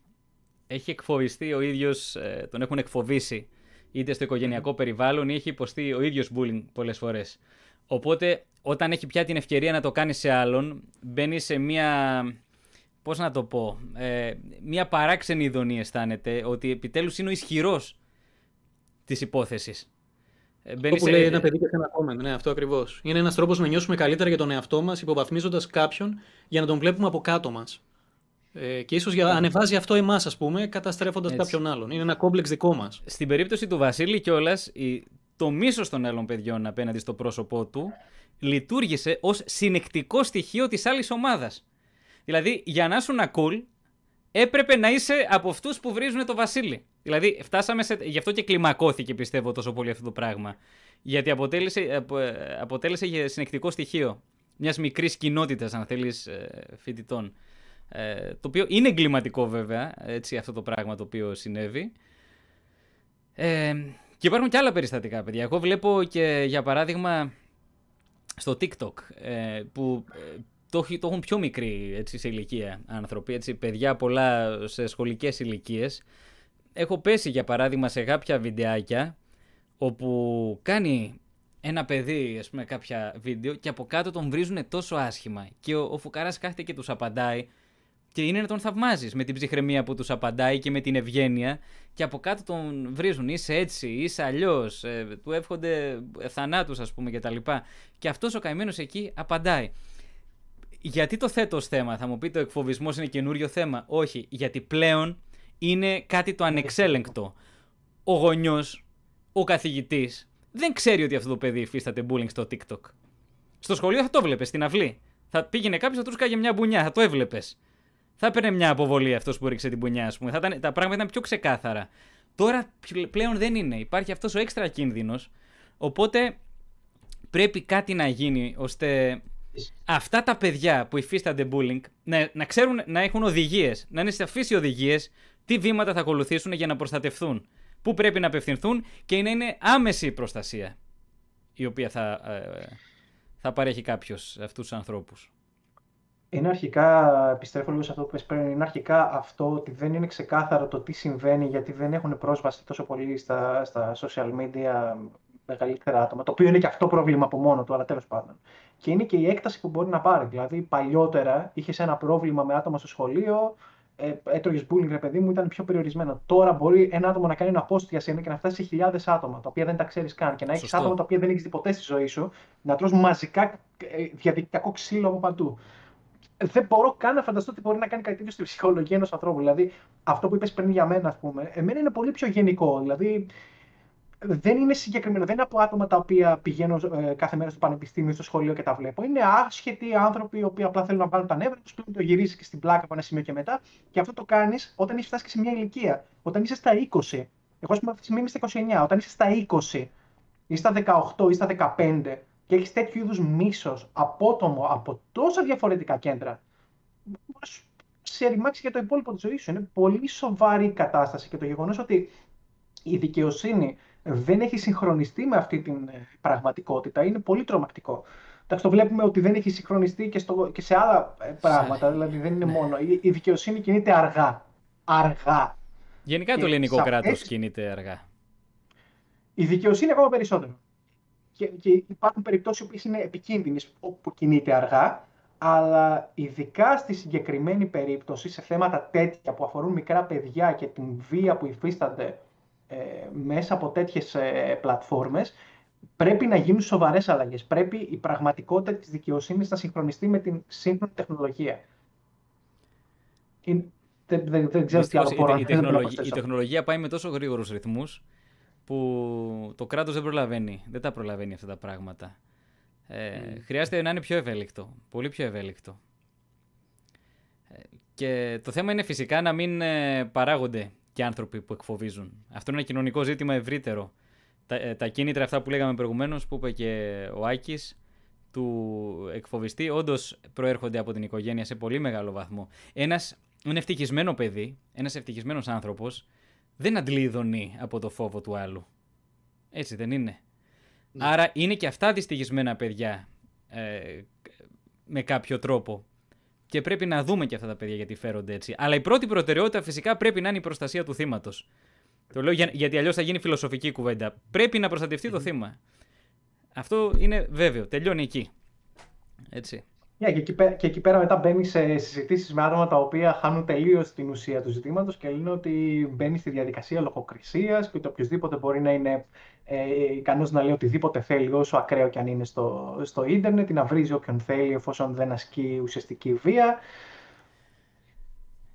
έχει εκφοβιστεί ο ίδιος, ε, τον έχουν εκφοβήσει είτε στο οικογενειακό περιβάλλον ή έχει υποστεί ο ίδιος bullying πολλές φορές. Οπότε όταν έχει πια την ευκαιρία να το κάνεις σε άλλον, μπαίνει σε μια, πώς να το πω, ε, μια παράξενη ειδονή αισθάνεται ότι επιτέλους είναι ο ισχυρός της υπόθεσης. Ε, αυτό που σε... λέει ένα παιδί και σε ένα κόμμα. Ναι, αυτό ακριβώς. Είναι ένας τρόπος να νιώσουμε καλύτερα για τον εαυτό μας, υποβαθμίζοντας κάποιον για να τον βλέπουμε από κάτω μας. Ε, και ίσως για ανεβάζει αυτό εμάς, ας πούμε, καταστρέφοντας κάποιον άλλον. Είναι ένα κόμπλεξ δικό μας. Στην περίπτωση του Βασίλη κιόλας, το μίσος των άλλων παιδιών απέναντι στο πρόσωπό του λειτουργήσε ως συνεκτικό στοιχείο της άλλης ομάδας. Δηλαδή, για να σου cool, έπρεπε να είσαι από αυτούς που βρίζουν το Βασίλη. Δηλαδή, φτάσαμε σε. Γι' αυτό και κλιμακώθηκε, πιστεύω, τόσο πολύ αυτό το πράγμα. Γιατί αποτέλεσε, ε, αποτέλεσε συνεκτικό στοιχείο μιας μικρής κοινότητας, αν θέλεις, ε, φοιτητών. Ε, το οποίο είναι εγκληματικό βέβαια, έτσι, αυτό το πράγμα το οποίο συνέβη. Ε, και υπάρχουν και άλλα περιστατικά, παιδιά. Εγώ βλέπω και, για παράδειγμα, στο TikTok, ε, που ε, το, το έχουν πιο μικρή έτσι, σε ηλικία άνθρωποι, έτσι, παιδιά πολλά σε σχολικές ηλικίες. Έχω πέσει, για παράδειγμα, σε κάποια βιντεάκια, όπου κάνει ένα παιδί, ας πούμε, κάποια βίντεο και από κάτω τον βρίζουν τόσο άσχημα. Και ο, ο Φουκαράς κάθεται και τους απαντάει και είναι να τον θαυμάζεις με την ψυχραιμία που τους απαντάει και με την ευγένεια. Και από κάτω τον βρίζουν. Είσαι έτσι, είσαι αλλιώς. Ε, του εύχονται θανάτους, ας πούμε, κτλ. Και, και αυτός ο καημένος εκεί απαντάει. Γιατί το θέτω ως θέμα, θα μου πείτε ο εκφοβισμός είναι καινούριο θέμα; Όχι, γιατί πλέον είναι κάτι το ανεξέλεγκτο. Ο γονιός, ο καθηγητής, δεν ξέρει ότι αυτό το παιδί υφίσταται bullying στο TikTok. Στο σχολείο θα το βλέπει στην αυλή. Θα πήγαινε κάποιος, θα του κάγε μια μπουνιά, θα το έβλεπες θα έπαιρνε μια αποβολή αυτός που ρίξε την πουνιά, ας πούμε. Θα ήταν, τα πράγματα ήταν πιο ξεκάθαρα. Τώρα πλέον δεν είναι. Υπάρχει αυτός ο έξτρα κίνδυνος. Οπότε πρέπει κάτι να γίνει ώστε αυτά τα παιδιά που υφίστανται bullying να, να ξέρουν να έχουν οδηγίες, να είναι σαφεί οι οδηγίες, τι βήματα θα ακολουθήσουν για να προστατευθούν, πού πρέπει να απευθυνθούν και να είναι άμεση η προστασία η οποία θα, ε, θα παρέχει κάποιος αυτούς τους ανθρώπους. Είναι αρχικά, επιστρέφω λίγο σε αυτό που είπες πριν, είναι αρχικά αυτό ότι δεν είναι ξεκάθαρο το τι συμβαίνει γιατί δεν έχουν πρόσβαση τόσο πολύ στα, στα social media μεγαλύτερα άτομα, το οποίο είναι και αυτό πρόβλημα από μόνο του, αλλά τέλος πάντων. Και είναι και η έκταση που μπορεί να πάρει. Δηλαδή, παλιότερα είχες ένα πρόβλημα με άτομα στο σχολείο, ε, έτρωγες bullying, ρε παιδί μου, ήταν πιο περιορισμένο. Τώρα μπορεί ένα άτομο να κάνει ένα post για σένα και να φτάσει σε χιλιάδες άτομα, τα οποία δεν τα ξέρεις καν. Και να έχεις άτομα τα οποία δεν έχεις δει ποτέ στη ζωή σου, να τρως μαζικά ε, διαδικτυακό ξύλο από παντού δεν μπορώ καν να φανταστώ τι μπορεί να κάνει κάτι τέτοιο στη ψυχολογία ενός ανθρώπου. Δηλαδή, αυτό που είπες πριν για μένα, ας πούμε, εμένα είναι πολύ πιο γενικό. Δηλαδή, δεν είναι συγκεκριμένο. Δεν είναι από άτομα τα οποία πηγαίνω ε, κάθε μέρα στο πανεπιστήμιο, στο σχολείο και τα βλέπω. Είναι άσχετοι άνθρωποι οι οποίοι απλά θέλουν να βάλουν τα νεύρα τους, πλέον το γυρίσει και στην πλάκα από ένα σημείο και μετά. Και αυτό το κάνεις όταν έχει φτάσεις και σε μια ηλικία. Όταν είσαι στα 20. Εγώ, ας πούμε, αυτή τη στιγμή είμαι στα 29. Όταν είσαι στα 20 ή στα 18 ή στα 15 και έχεις τέτοιου είδους μίσος απότομο από τόσα διαφορετικά κέντρα, σε ρημάξεις για το υπόλοιπο της ζωής σου. Είναι πολύ σοβαρή η κατάσταση και το γεγονός ότι η δικαιοσύνη δεν έχει συγχρονιστεί με αυτή την ε, πραγματικότητα είναι πολύ τρομακτικό. Εντάξει, το βλέπουμε ότι δεν έχει συγχρονιστεί και, στο, και σε άλλα ε, πράγματα. Δηλαδή δεν είναι ναι. μόνο. Η, δικαιοσύνη κινείται αργά. Αργά. Γενικά το ελληνικό κράτος κινείται αργά. Η δικαιοσύνη ακόμα περισσότερο και, και υπάρχουν περιπτώσεις που είναι επικίνδυνες όπου κινείται αργά, αλλά ειδικά στη συγκεκριμένη περίπτωση, σε θέματα τέτοια που αφορούν μικρά παιδιά και την βία που υφίστανται ε, μέσα από τέτοιες ε, πλατφόρμες, πρέπει να γίνουν σοβαρές αλλαγές. Πρέπει η πραγματικότητα της δικαιοσύνης να συγχρονιστεί με την σύγχρονη τεχνολογία. Δεν, δεν, δεν ξέρω τι άλλο μπορώ η, τεχνολογία, η τεχνολογία πάει με τόσο γρήγορους ρυθμούς που το κράτος δεν προλαβαίνει. Δεν τα προλαβαίνει αυτά τα πράγματα. Ε, mm. Χρειάζεται να είναι πιο ευέλικτο. Πολύ πιο ευέλικτο. Ε, και το θέμα είναι φυσικά να μην ε, παράγονται και άνθρωποι που εκφοβίζουν. Αυτό είναι ένα κοινωνικό ζήτημα ευρύτερο. τα, ε, τα κίνητρα αυτά που λέγαμε προηγουμένως, που είπε και ο Άκης, του εκφοβιστή, όντως προέρχονται από την οικογένεια σε πολύ μεγάλο βαθμό. Ένας ένα ευτυχισμένο παιδί, ένας ευτυχισμένος άνθρωπος, δεν αντλείδωνει από το φόβο του άλλου. Έτσι δεν είναι. Ναι. Άρα είναι και αυτά δυστυχισμένα παιδιά ε, με κάποιο τρόπο. Και πρέπει να δούμε και αυτά τα παιδιά γιατί φέρονται έτσι. Αλλά η πρώτη προτεραιότητα φυσικά πρέπει να είναι η προστασία του θύματος. Το λέω για, γιατί αλλιώς θα γίνει φιλοσοφική κουβέντα. Πρέπει να προστατευτεί το θύμα. Αυτό είναι βέβαιο. Τελειώνει εκεί. Έτσι. Yeah, και, εκεί πέρα, και εκεί πέρα μετά μπαίνει σε συζητήσεις με άτομα τα οποία χάνουν τελείως την ουσία του ζητήματος και λένε ότι μπαίνει στη διαδικασία λογοκρισίας και ότι οποιοδήποτε μπορεί να είναι ε, ικανός να λέει οτιδήποτε θέλει, όσο ακραίο και αν είναι στο, στο ίντερνετ, να βρίζει όποιον θέλει εφόσον δεν ασκεί ουσιαστική βία.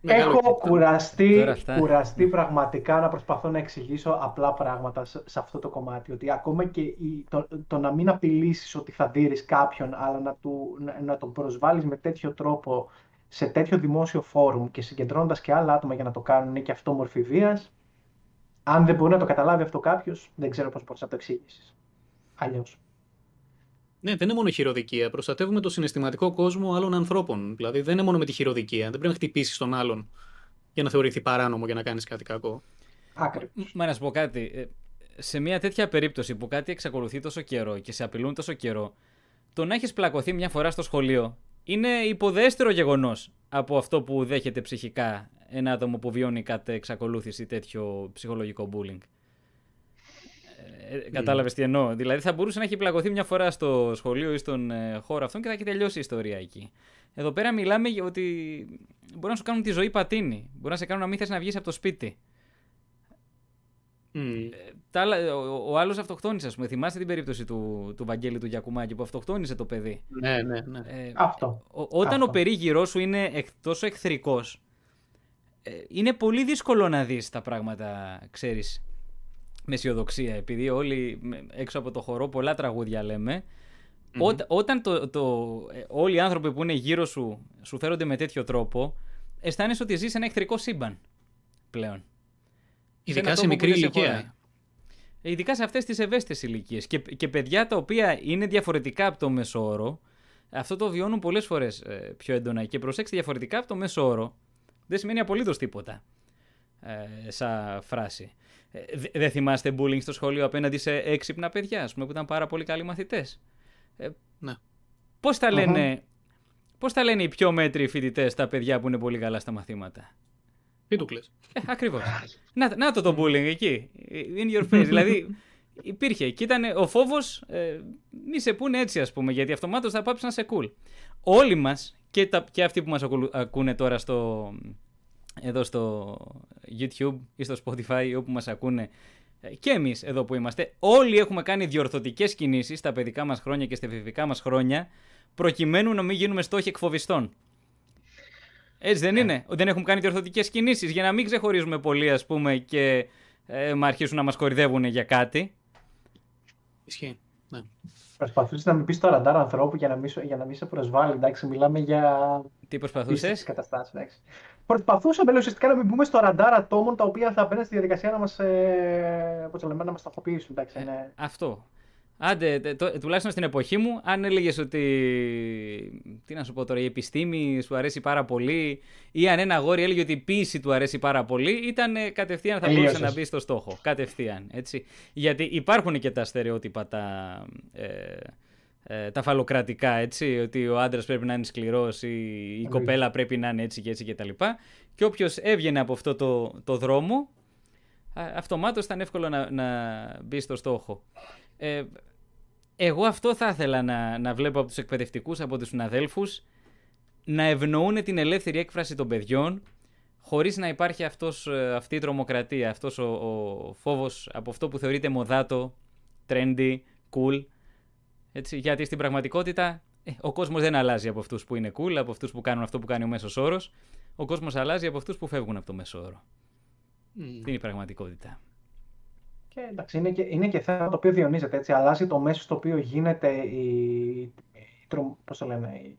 Έχω κουραστεί, κουραστεί πραγματικά να προσπαθώ να εξηγήσω απλά πράγματα σε αυτό το κομμάτι. Ότι ακόμα και το, το να μην απειλήσεις ότι θα δίνεις κάποιον, αλλά να, του, να, να τον προσβάλλεις με τέτοιο τρόπο σε τέτοιο δημόσιο φόρουμ και συγκεντρώνοντας και άλλα άτομα για να το κάνουν, είναι και αυτό μορφή βίας. Αν δεν μπορεί να το καταλάβει αυτό κάποιος, δεν ξέρω πώς μπορείς να το εξηγήσεις. Αλλιώς. Ναι, δεν είναι μόνο χειροδικία. Προστατεύουμε το συναισθηματικό κόσμο άλλων ανθρώπων. Δηλαδή δεν είναι μόνο με τη χειροδικία. Δεν πρέπει να χτυπήσεις τον άλλον για να θεωρηθεί παράνομο για να κάνεις κάτι κακό. Άκρη. Μα να σου πω κάτι. Ε, σε μια τέτοια περίπτωση που κάτι εξακολουθεί τόσο καιρό και σε απειλούν τόσο καιρό, το να έχεις πλακωθεί μια φορά στο σχολείο είναι υποδέστερο γεγονός από αυτό που δέχεται ψυχικά ένα άτομο που βιώνει κάτι εξακολούθηση τέτοιο ψυχολογικό bullying. Ε, Κατάλαβες τι εννοώ. Δηλαδή θα μπορούσε να έχει πλακωθεί μια φορά στο σχολείο ή στον ε, χώρο αυτόν και θα έχει τελειώσει η ιστορία εκεί. Εδώ πέρα μιλάμε για ότι μπορεί να σου κάνουν τη ζωή πατίνη. Μπορεί να σε κάνουν να μην θες να βγεις από το σπίτι. Mm. Τα, ο, ο άλλος αυτοκτόνησε, ας πούμε. Θυμάστε την περίπτωση του, του Βαγγέλη του Γιακουμάκη που αυτοκτόνησε το παιδί; Ναι, ναι, ναι. Ε, Αυτό. όταν Αυτό. ο περίγυρός σου είναι τόσο εχθρικός, ε, είναι πολύ δύσκολο να δεις τα πράγματα, ξέρεις, με αισιοδοξία. Επειδή όλοι έξω από το χορό πολλά τραγούδια λέμε. Mm-hmm. όταν το, το, ε, όλοι οι άνθρωποι που είναι γύρω σου σου φέρονται με τέτοιο τρόπο, αισθάνεσαι ότι ζεις ένα εχθρικό σύμπαν πλέον. Ειδικά σε, σε μικρή ηλικία. Ειδικά σε αυτές τις ευαίσθητες ηλικίες. Και, και παιδιά τα οποία είναι διαφορετικά από το μέσο όρο, αυτό το βιώνουν πολλές φορές ε, πιο έντονα. Και προσέξτε, διαφορετικά από το μέσο όρο δεν σημαίνει απολύτως τίποτα ε, σαν φράση. Ε, δεν θυμάστε bullying στο σχολείο απέναντι σε έξυπνα παιδιά, ας πούμε, που ήταν πάρα πολύ καλοί μαθητές; Ε, ναι. Πώς τα, λένε, πώς τα λένε οι πιο μέτροι φοιτητές τα παιδιά που είναι πολύ καλά στα μαθήματα; Πίτουκλες. Ε, ακριβώς. να, να το το bullying εκεί. In your face. <laughs> δηλαδή υπήρχε. Και ήταν ο φόβος ε, μη σε πούνε έτσι ας πούμε γιατί αυτομάτως θα πάψει να σε cool. Όλοι μας και, τα, και αυτοί που μας ακούνε τώρα στο, εδώ στο YouTube ή στο Spotify όπου μας ακούνε και εμείς εδώ που είμαστε, όλοι έχουμε κάνει διορθωτικές κινήσεις στα παιδικά μας χρόνια και στα εφηβικά μας χρόνια προκειμένου να μην γίνουμε στόχοι εκφοβιστών. Έτσι δεν είναι; Δεν έχουμε κάνει διορθωτικές κινήσεις για να μην ξεχωρίζουμε πολύ ας πούμε και ε, αρχίσουν να μας κορυδεύουν για κάτι; Ισχύει. Ναι. Προσπαθούσε να μην πεις το ραντάρ ανθρώπου για να μην, για να μην σε προσβάλλει. Εντάξει, μιλάμε για. Τι προσπαθούσες; καταστάσεις. Προσπαθούσαμε ουσιαστικά να μην μπούμε στο ραντάρ ατόμων τα οποία θα μπαίνουν στη διαδικασία να μας ε, να μας στοχοποιήσουν. Εντάξει, ε, ναι. Αυτό. Άντε, το, τουλάχιστον στην εποχή μου, αν έλεγες ότι. Τι να σου πω τώρα, η επιστήμη σου αρέσει πάρα πολύ, ή αν ένα αγόρι έλεγε ότι η πίση του αρέσει πάρα πολύ, ήταν ε, κατευθείαν θα μπορούσε να μπει στο στόχο. Κατευθείαν. Έτσι. Γιατί υπάρχουν και τα στερεότυπα τα. Ε, ε, τα φαλοκρατικά, έτσι, ότι ο άντρας πρέπει να είναι σκληρός, η, η κοπέλα πρέπει να είναι έτσι και έτσι και τα λοιπά. Και όποιος έβγαινε από αυτό το, το δρόμο, αυτομάτως ήταν εύκολο να, να μπει στο στόχο. Ε, εγώ αυτό θα ήθελα να, να βλέπω από τους εκπαιδευτικούς, από τους συναδέλφους, να ευνοούν την ελεύθερη έκφραση των παιδιών, χωρίς να υπάρχει αυτός, ε, αυτή η τρομοκρατία, αυτός ο, ο φόβος από αυτό που θεωρείται μοδάτο, trendy, cool, έτσι, γιατί στην πραγματικότητα ε, ο κόσμος δεν αλλάζει από αυτούς που είναι cool, από αυτούς που κάνουν αυτό που κάνει ο μέσος όρος, ο κόσμος αλλάζει από αυτούς που φεύγουν από το μέσο όρο. Mm. είναι η πραγματικότητα. Και εντάξει, είναι και, είναι και θέμα το οποίο διονύζεται έτσι. Αλλάζει το μέσο στο οποίο γίνεται η. πώς το λένε,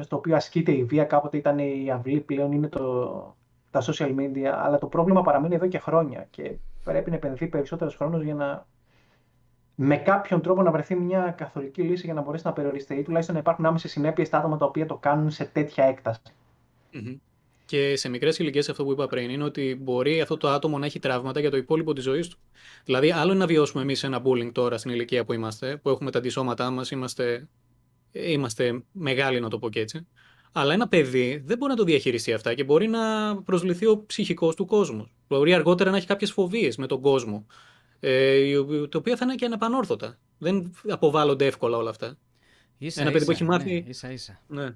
στο οποίο ασκείται η βία. Κάποτε ήταν η αυλή, πλέον είναι το, τα social media. Αλλά το πρόβλημα παραμένει εδώ και χρόνια. Και πρέπει να επενδυθεί περισσότερος χρόνος για να με κάποιον τρόπο να βρεθεί μια καθολική λύση για να μπορέσει να περιοριστεί ή τουλάχιστον να υπάρχουν άμεσες συνέπειες στα άτομα τα οποία το κάνουν σε τέτοια έκταση. Mm-hmm. Και σε μικρές ηλικίες, αυτό που είπα πριν είναι ότι μπορεί αυτό το άτομο να έχει τραύματα για το υπόλοιπο της ζωής του. Δηλαδή, άλλο είναι να βιώσουμε εμείς ένα bullying τώρα στην ηλικία που είμαστε, που έχουμε τα αντισώματά μας, είμαστε, είμαστε μεγάλοι, να το πω και έτσι. Αλλά ένα παιδί δεν μπορεί να το διαχειριστεί αυτά και μπορεί να προσβληθεί ο ψυχικός του κόσμου. Μπορεί αργότερα να έχει κάποιες φοβίες με τον κόσμο. Ε, τα οποία θα είναι και αναπανόρθωτα. Δεν αποβάλλονται εύκολα όλα αυτά. Ίσα, ένα παιδί που έχει μάθει. Ναι, ίσα, ίσα. Ναι.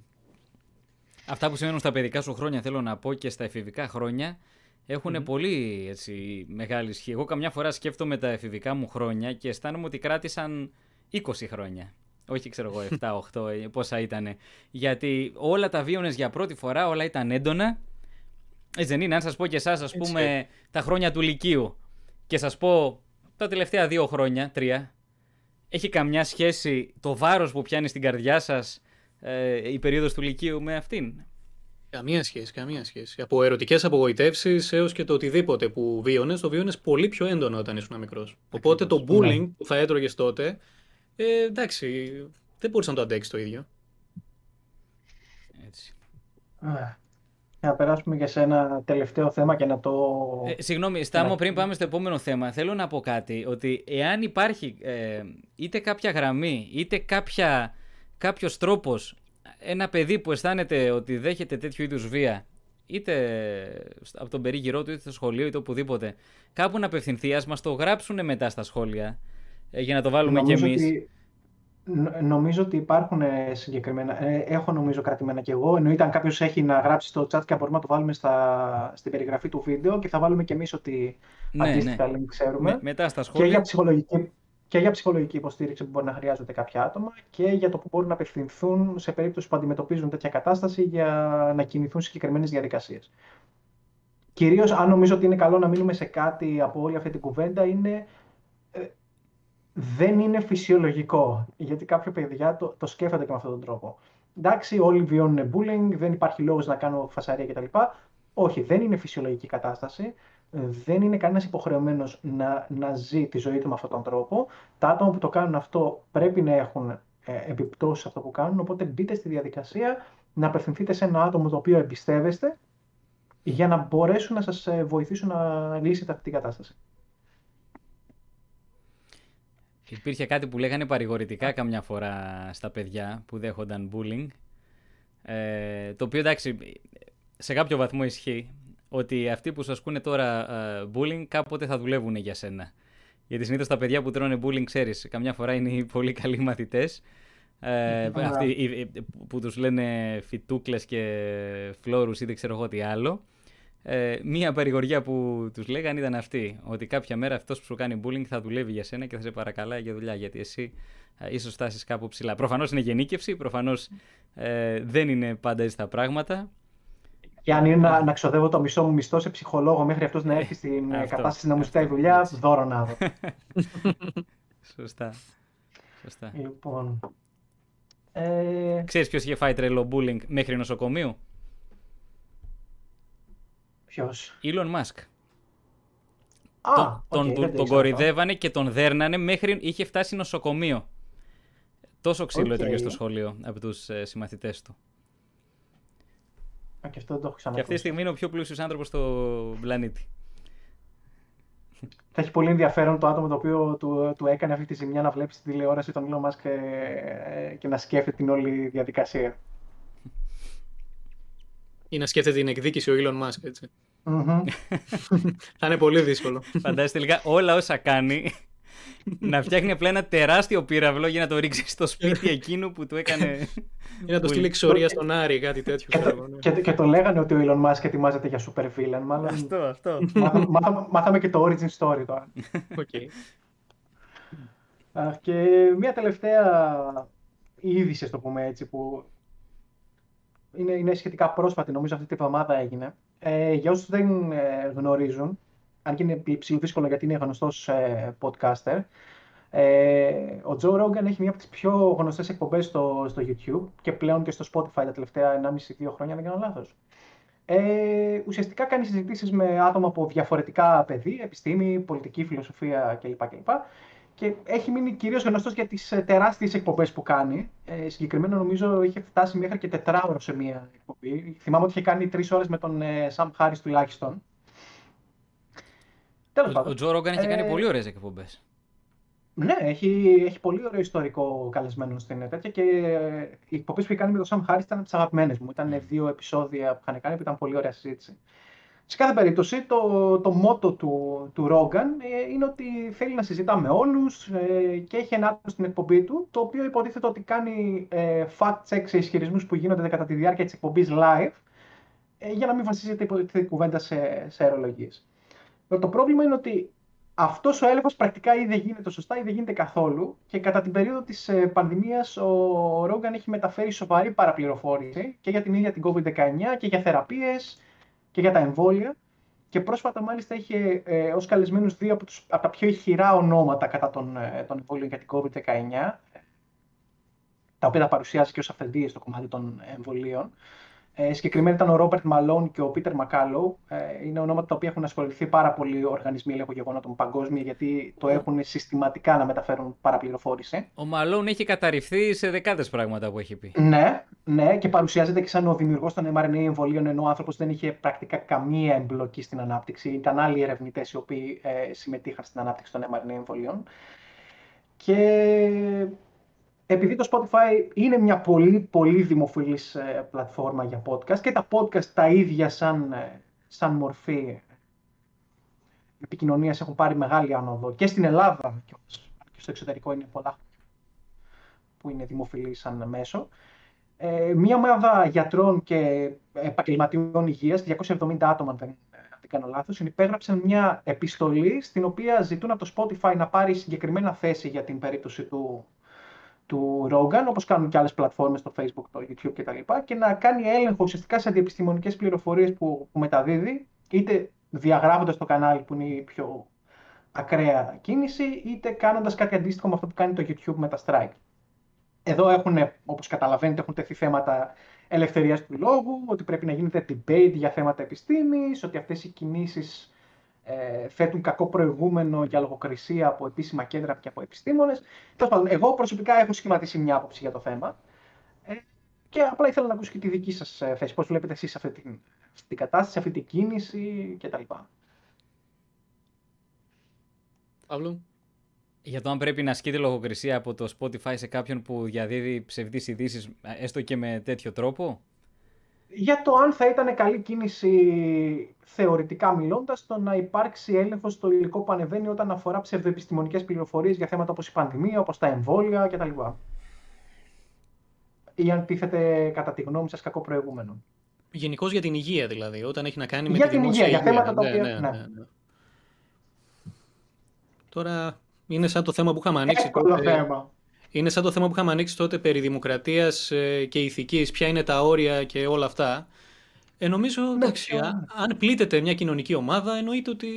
Αυτά που σημαίνουν στα παιδικά σου χρόνια, θέλω να πω και στα εφηβικά χρόνια, έχουν mm. πολύ έτσι, μεγάλη ισχύ. Εγώ καμιά φορά σκέφτομαι τα εφηβικά μου χρόνια και αισθάνομαι ότι κράτησαν 20 χρόνια. Όχι, ξέρω εγώ, 7, 8, <laughs> πόσα ήταν. Γιατί όλα τα βίωνες για πρώτη φορά, όλα ήταν έντονα. Έτσι δεν είναι, αν σας πω και εσάς, ας πούμε, τα χρόνια του Λυκείου και σας πω τα τελευταία δύο χρόνια, τρία, έχει καμιά σχέση το βάρος που πιάνει στην καρδιά σας ε, η περίοδος του Λυκείου με αυτήν; Καμία σχέση, καμία σχέση. Από ερωτικές απογοητεύσεις έως και το οτιδήποτε που βίωνες, το βίωνες πολύ πιο έντονο όταν ήσουν μικρός. Οπότε το bullying ναι. που θα έτρωγες τότε ε, εντάξει, δεν μπορούσε να το αντέξεις το ίδιο. Έτσι. Να περάσουμε και σε ένα τελευταίο θέμα και να το... Ε, συγγνώμη, Στάμο, πριν πάμε στο επόμενο θέμα, θέλω να πω κάτι, ότι εάν υπάρχει ε, είτε κάποια γραμμή, είτε κάποια, κάποιος τρόπος, ένα παιδί που αισθάνεται ότι δέχεται τέτοιου είδους βία, είτε από τον περίγυρό του, είτε στο σχολείο, είτε οπουδήποτε, κάπου να απευθυνθεί, ας μας το γράψουν μετά στα σχόλια, ε, για να το βάλουμε κι εμείς. Ότι, νομίζω ότι υπάρχουν ε, συγκεκριμένα, ε, έχω νομίζω κρατημένα κι εγώ, εννοείται αν κάποιος έχει να γράψει στο chat και μπορούμε να το βάλουμε στα, στην περιγραφή του βίντεο και θα βάλουμε κι εμείς ότι ναι, αντίστοιχα ναι. ξέρουμε. μετά στα σχόλια. Και για ψυχολογική και για ψυχολογική υποστήριξη που μπορεί να χρειάζονται κάποια άτομα και για το που μπορούν να απευθυνθούν σε περίπτωση που αντιμετωπίζουν τέτοια κατάσταση για να κινηθούν συγκεκριμένες διαδικασίες. Κυρίως, αν νομίζω ότι είναι καλό να μείνουμε σε κάτι από όλη αυτή την κουβέντα, είναι δεν είναι φυσιολογικό. Γιατί κάποια παιδιά το, το σκέφτονται και με αυτόν τον τρόπο. Εντάξει, όλοι βιώνουν bullying, δεν υπάρχει λόγος να κάνω φασαρία κτλ. Όχι, δεν είναι φυσιολογική κατάσταση. Δεν είναι κανένας υποχρεωμένος να, να ζει τη ζωή του με αυτόν τον τρόπο. Τα άτομα που το κάνουν αυτό πρέπει να έχουν ε, επιπτώσεις σε αυτό που κάνουν. Οπότε μπείτε στη διαδικασία να απευθυνθείτε σε ένα άτομο το οποίο εμπιστεύεστε για να μπορέσουν να σας ε, βοηθήσουν να λύσετε αυτή την κατάσταση. Υπήρχε κάτι που λέγανε παρηγορητικά καμιά φορά στα παιδιά που δέχονταν bullying. Ε, το οποίο εντάξει, σε κάποιο βαθμό ισχύει ότι αυτοί που σου ασκούν τώρα ε, bullying κάποτε θα δουλεύουν για σένα. Γιατί συνήθως τα παιδιά που τρώνε bullying, ξέρεις, καμιά φορά είναι οι πολύ καλοί μαθητές. Ε, αυτοί που τους λένε φιτούκλες και φλόρους ή δεν ξέρω εγώ τι άλλο. Ε, μία παρηγοριά που τους λέγανε ήταν αυτή. Ότι κάποια μέρα αυτός που σου κάνει bullying θα δουλεύει για σένα και θα σε παρακαλάει για δουλειά. Γιατί εσύ ε, ίσως φτάσει κάπου ψηλά. Προφανώς είναι γενίκευση, προφανώς ε, δεν είναι πάντα έτσι τα πράγματα. Και αν είναι να, να ξοδεύω το μισό μου μισθό σε ψυχολόγο μέχρι αυτός να έρθει στην ε, <laughs> κατάσταση να μου ζητάει δουλειά, δώρο να δω. <laughs> Σωστά. Σωστά. Λοιπόν. Ε... Ξέρεις ποιος είχε φάει τρελό bullying μέχρι νοσοκομείου; Ποιος; Elon Musk. Α, τον, τον, τον κορυδεύανε και τον δέρνανε μέχρι είχε φτάσει νοσοκομείο. Τόσο ξύλο okay. έτρωγε στο σχολείο από τους ε, συμμαθητές του. Α, και αυτό δεν το έχω ξανακούσει. Και αυτή τη στιγμή είναι ο πιο πλούσιος άνθρωπος στο πλανήτη. Θα έχει πολύ ενδιαφέρον το άτομο το οποίο του, του έκανε αυτή τη ζημιά να βλέπει τη τηλεόραση τον Elon Musk και, ε, και να σκέφτεται την όλη διαδικασία ή να σκέφτεται την εκδίκηση ο Elon Musk, ετσι <laughs> θα είναι πολύ δύσκολο. Φαντάζεστε τελικά όλα όσα κάνει να φτιάχνει απλά ένα τεράστιο πύραυλο για να το ρίξει στο σπίτι εκείνου που του έκανε. Ή να το στείλει εξορία στον Άρη, κάτι τέτοιο. Και, και, και, το λέγανε ότι ο Elon Musk ετοιμάζεται για super villain. Μάλλον... Αυτό, αυτό. Μάθαμε, μάθαμε και το origin story τώρα. Okay. Και μια τελευταία είδηση, το πούμε έτσι, που είναι, είναι σχετικά πρόσφατη, νομίζω αυτή την εβδομάδα έγινε. Ε, για όσους δεν ε, γνωρίζουν, αν και είναι ψηλό δύσκολο γιατί είναι γνωστός ε, podcaster, ε, ο Τζο Ρόγκαν έχει μία από τις πιο γνωστές εκπομπές στο, στο YouTube και πλέον και στο Spotify τα τελευταία 1,5-2 χρόνια, δεν κάνω λάθος. Ε, ουσιαστικά κάνει συζητήσεις με άτομα από διαφορετικά πεδία, επιστήμη, πολιτική, φιλοσοφία κλπ. κλπ. Και έχει μείνει κυρίως γνωστός για τις ε, τεράστιες εκπομπές που κάνει. Ε, συγκεκριμένα νομίζω είχε φτάσει μέχρι και τετράωρο σε μία εκπομπή. Θυμάμαι ότι είχε κάνει τρεις ώρες με τον ε, Σαμ Χάρις τουλάχιστον. Τέλος πάντων. Ο Τζο Ρόγκαν έχει κάνει πολύ ωραίες εκπομπές. Ναι, έχει, έχει πολύ ωραίο ιστορικό καλεσμένο στην τέτοια και οι εκπομπές που είχε κάνει με τον Σαμ Χάρις ήταν από τις αγαπημένες μου. Ήταν δύο επεισόδια που είχαν κάνει που ήταν πολύ ωραία συζήτηση. Σε κάθε περίπτωση, το, το μότο του, του Ρόγκαν ε, είναι ότι θέλει να συζητά με όλους ε, και έχει ένα άτομο στην εκπομπή του, το οποίο υποτίθεται ότι κάνει ε, fact-check σε ισχυρισμούς που γίνονται κατά τη διάρκεια της εκπομπής live, ε, για να μην βασίζεται η κουβέντα σε, σε αερολογίες. Το πρόβλημα είναι ότι αυτός ο έλεγχος πρακτικά ή δεν γίνεται σωστά ή δεν γίνεται καθόλου. Και κατά την περίοδο της ε, πανδημίας, ο Ρόγκαν έχει μεταφέρει σοβαρή παραπληροφόρηση και για την ίδια την COVID-19 και για θεραπείες και για τα εμβόλια. Και πρόσφατα μάλιστα είχε ε, ως καλεσμένους δύο από, τους, από τα πιο ηχηρά ονόματα κατά των, ε, των εμβόλιων για την COVID-19, τα οποία τα παρουσιάζει και ως αυθεντίες στο κομμάτι των εμβολίων. Ε, συγκεκριμένα ήταν ο Ρόμπερτ Μαλόν και ο Πίτερ Μακάλο. Ε, είναι ονόματα τα οποία έχουν ασχοληθεί πάρα πολλοί οργανισμοί ελέγχου γεγονότων παγκόσμια, γιατί το έχουν συστηματικά να μεταφέρουν παραπληροφόρηση. Ο Μαλόν έχει καταρριφθεί σε δεκάδες πράγματα που έχει πει. Ναι, ναι, και παρουσιάζεται και σαν ο δημιουργός των mRNA εμβολίων, ενώ ο άνθρωπος δεν είχε πρακτικά καμία εμπλοκή στην ανάπτυξη. Ήταν άλλοι ερευνητές οι οποίοι ε, συμμετείχαν στην ανάπτυξη των mRNA εμβολίων. Και επειδή το Spotify είναι μια πολύ, πολύ δημοφιλής ε, πλατφόρμα για podcast και τα podcast τα ίδια σαν, ε, σαν μορφή επικοινωνίας έχουν πάρει μεγάλη άνοδο και στην Ελλάδα και στο εξωτερικό είναι πολλά που είναι δημοφιλή σαν μέσο. Ε, μια ομάδα γιατρών και επαγγελματιών υγείας, 270 άτομα αν δεν, δεν κάνω λάθος, υπέγραψαν μια επιστολή στην οποία ζητούν από το Spotify να πάρει συγκεκριμένα θέση για την περίπτωση του, του Rogan, όπως κάνουν και άλλες πλατφόρμες στο Facebook, το YouTube κτλ. Και, και να κάνει έλεγχο ουσιαστικά σε αντιεπιστημονικές πληροφορίες που, που μεταδίδει, είτε διαγράφοντας το κανάλι που είναι η πιο ακραία κίνηση, είτε κάνοντας κάτι αντίστοιχο με αυτό που κάνει το YouTube με τα strike. Εδώ έχουν, όπως καταλαβαίνετε, έχουν τεθεί θέματα ελευθερίας του λόγου, ότι πρέπει να γίνεται debate για θέματα επιστήμης, ότι αυτές οι κινήσεις ε, θέτουν κακό προηγούμενο για λογοκρισία από επίσημα κέντρα και από επιστήμονες. Τέλος πάντων, εγώ προσωπικά έχω σχηματίσει μια άποψη για το θέμα ε, και απλά ήθελα να ακούσω και τη δική σας ε, θέση. Πώς βλέπετε εσείς αυτή, την, αυτή την κατάσταση, αυτή την κίνηση κτλ. Παύλο. Για το αν πρέπει να ασκείται λογοκρισία από το Spotify σε κάποιον που διαδίδει ψευδείς ειδήσεις, έστω και με τέτοιο τρόπο; Για το αν θα ήταν καλή κίνηση θεωρητικά μιλώντας το να υπάρξει έλεγχος στο υλικό που ανεβαίνει όταν αφορά ψευδοεπιστημονικές πληροφορίες για θέματα όπως η πανδημία, όπως τα εμβόλια κτλ. Ή αν τίθεται κατά τη γνώμη σας κακό προηγούμενο. Γενικώς για την υγεία δηλαδή, όταν έχει να κάνει με για την υγεία. Για θέματα τα ναι, οποία. Ναι, ναι, ναι. Τώρα είναι σαν το θέμα που είχαμε ανοίξει. Εύκολο θέμα. Είναι σαν το θέμα που είχαμε ανοίξει τότε περί δημοκρατίας ε, και ηθικής, ποια είναι τα όρια και όλα αυτά. Ε, νομίζω, ναι, εντάξει, αν πλήττεται μια κοινωνική ομάδα, εννοείται ότι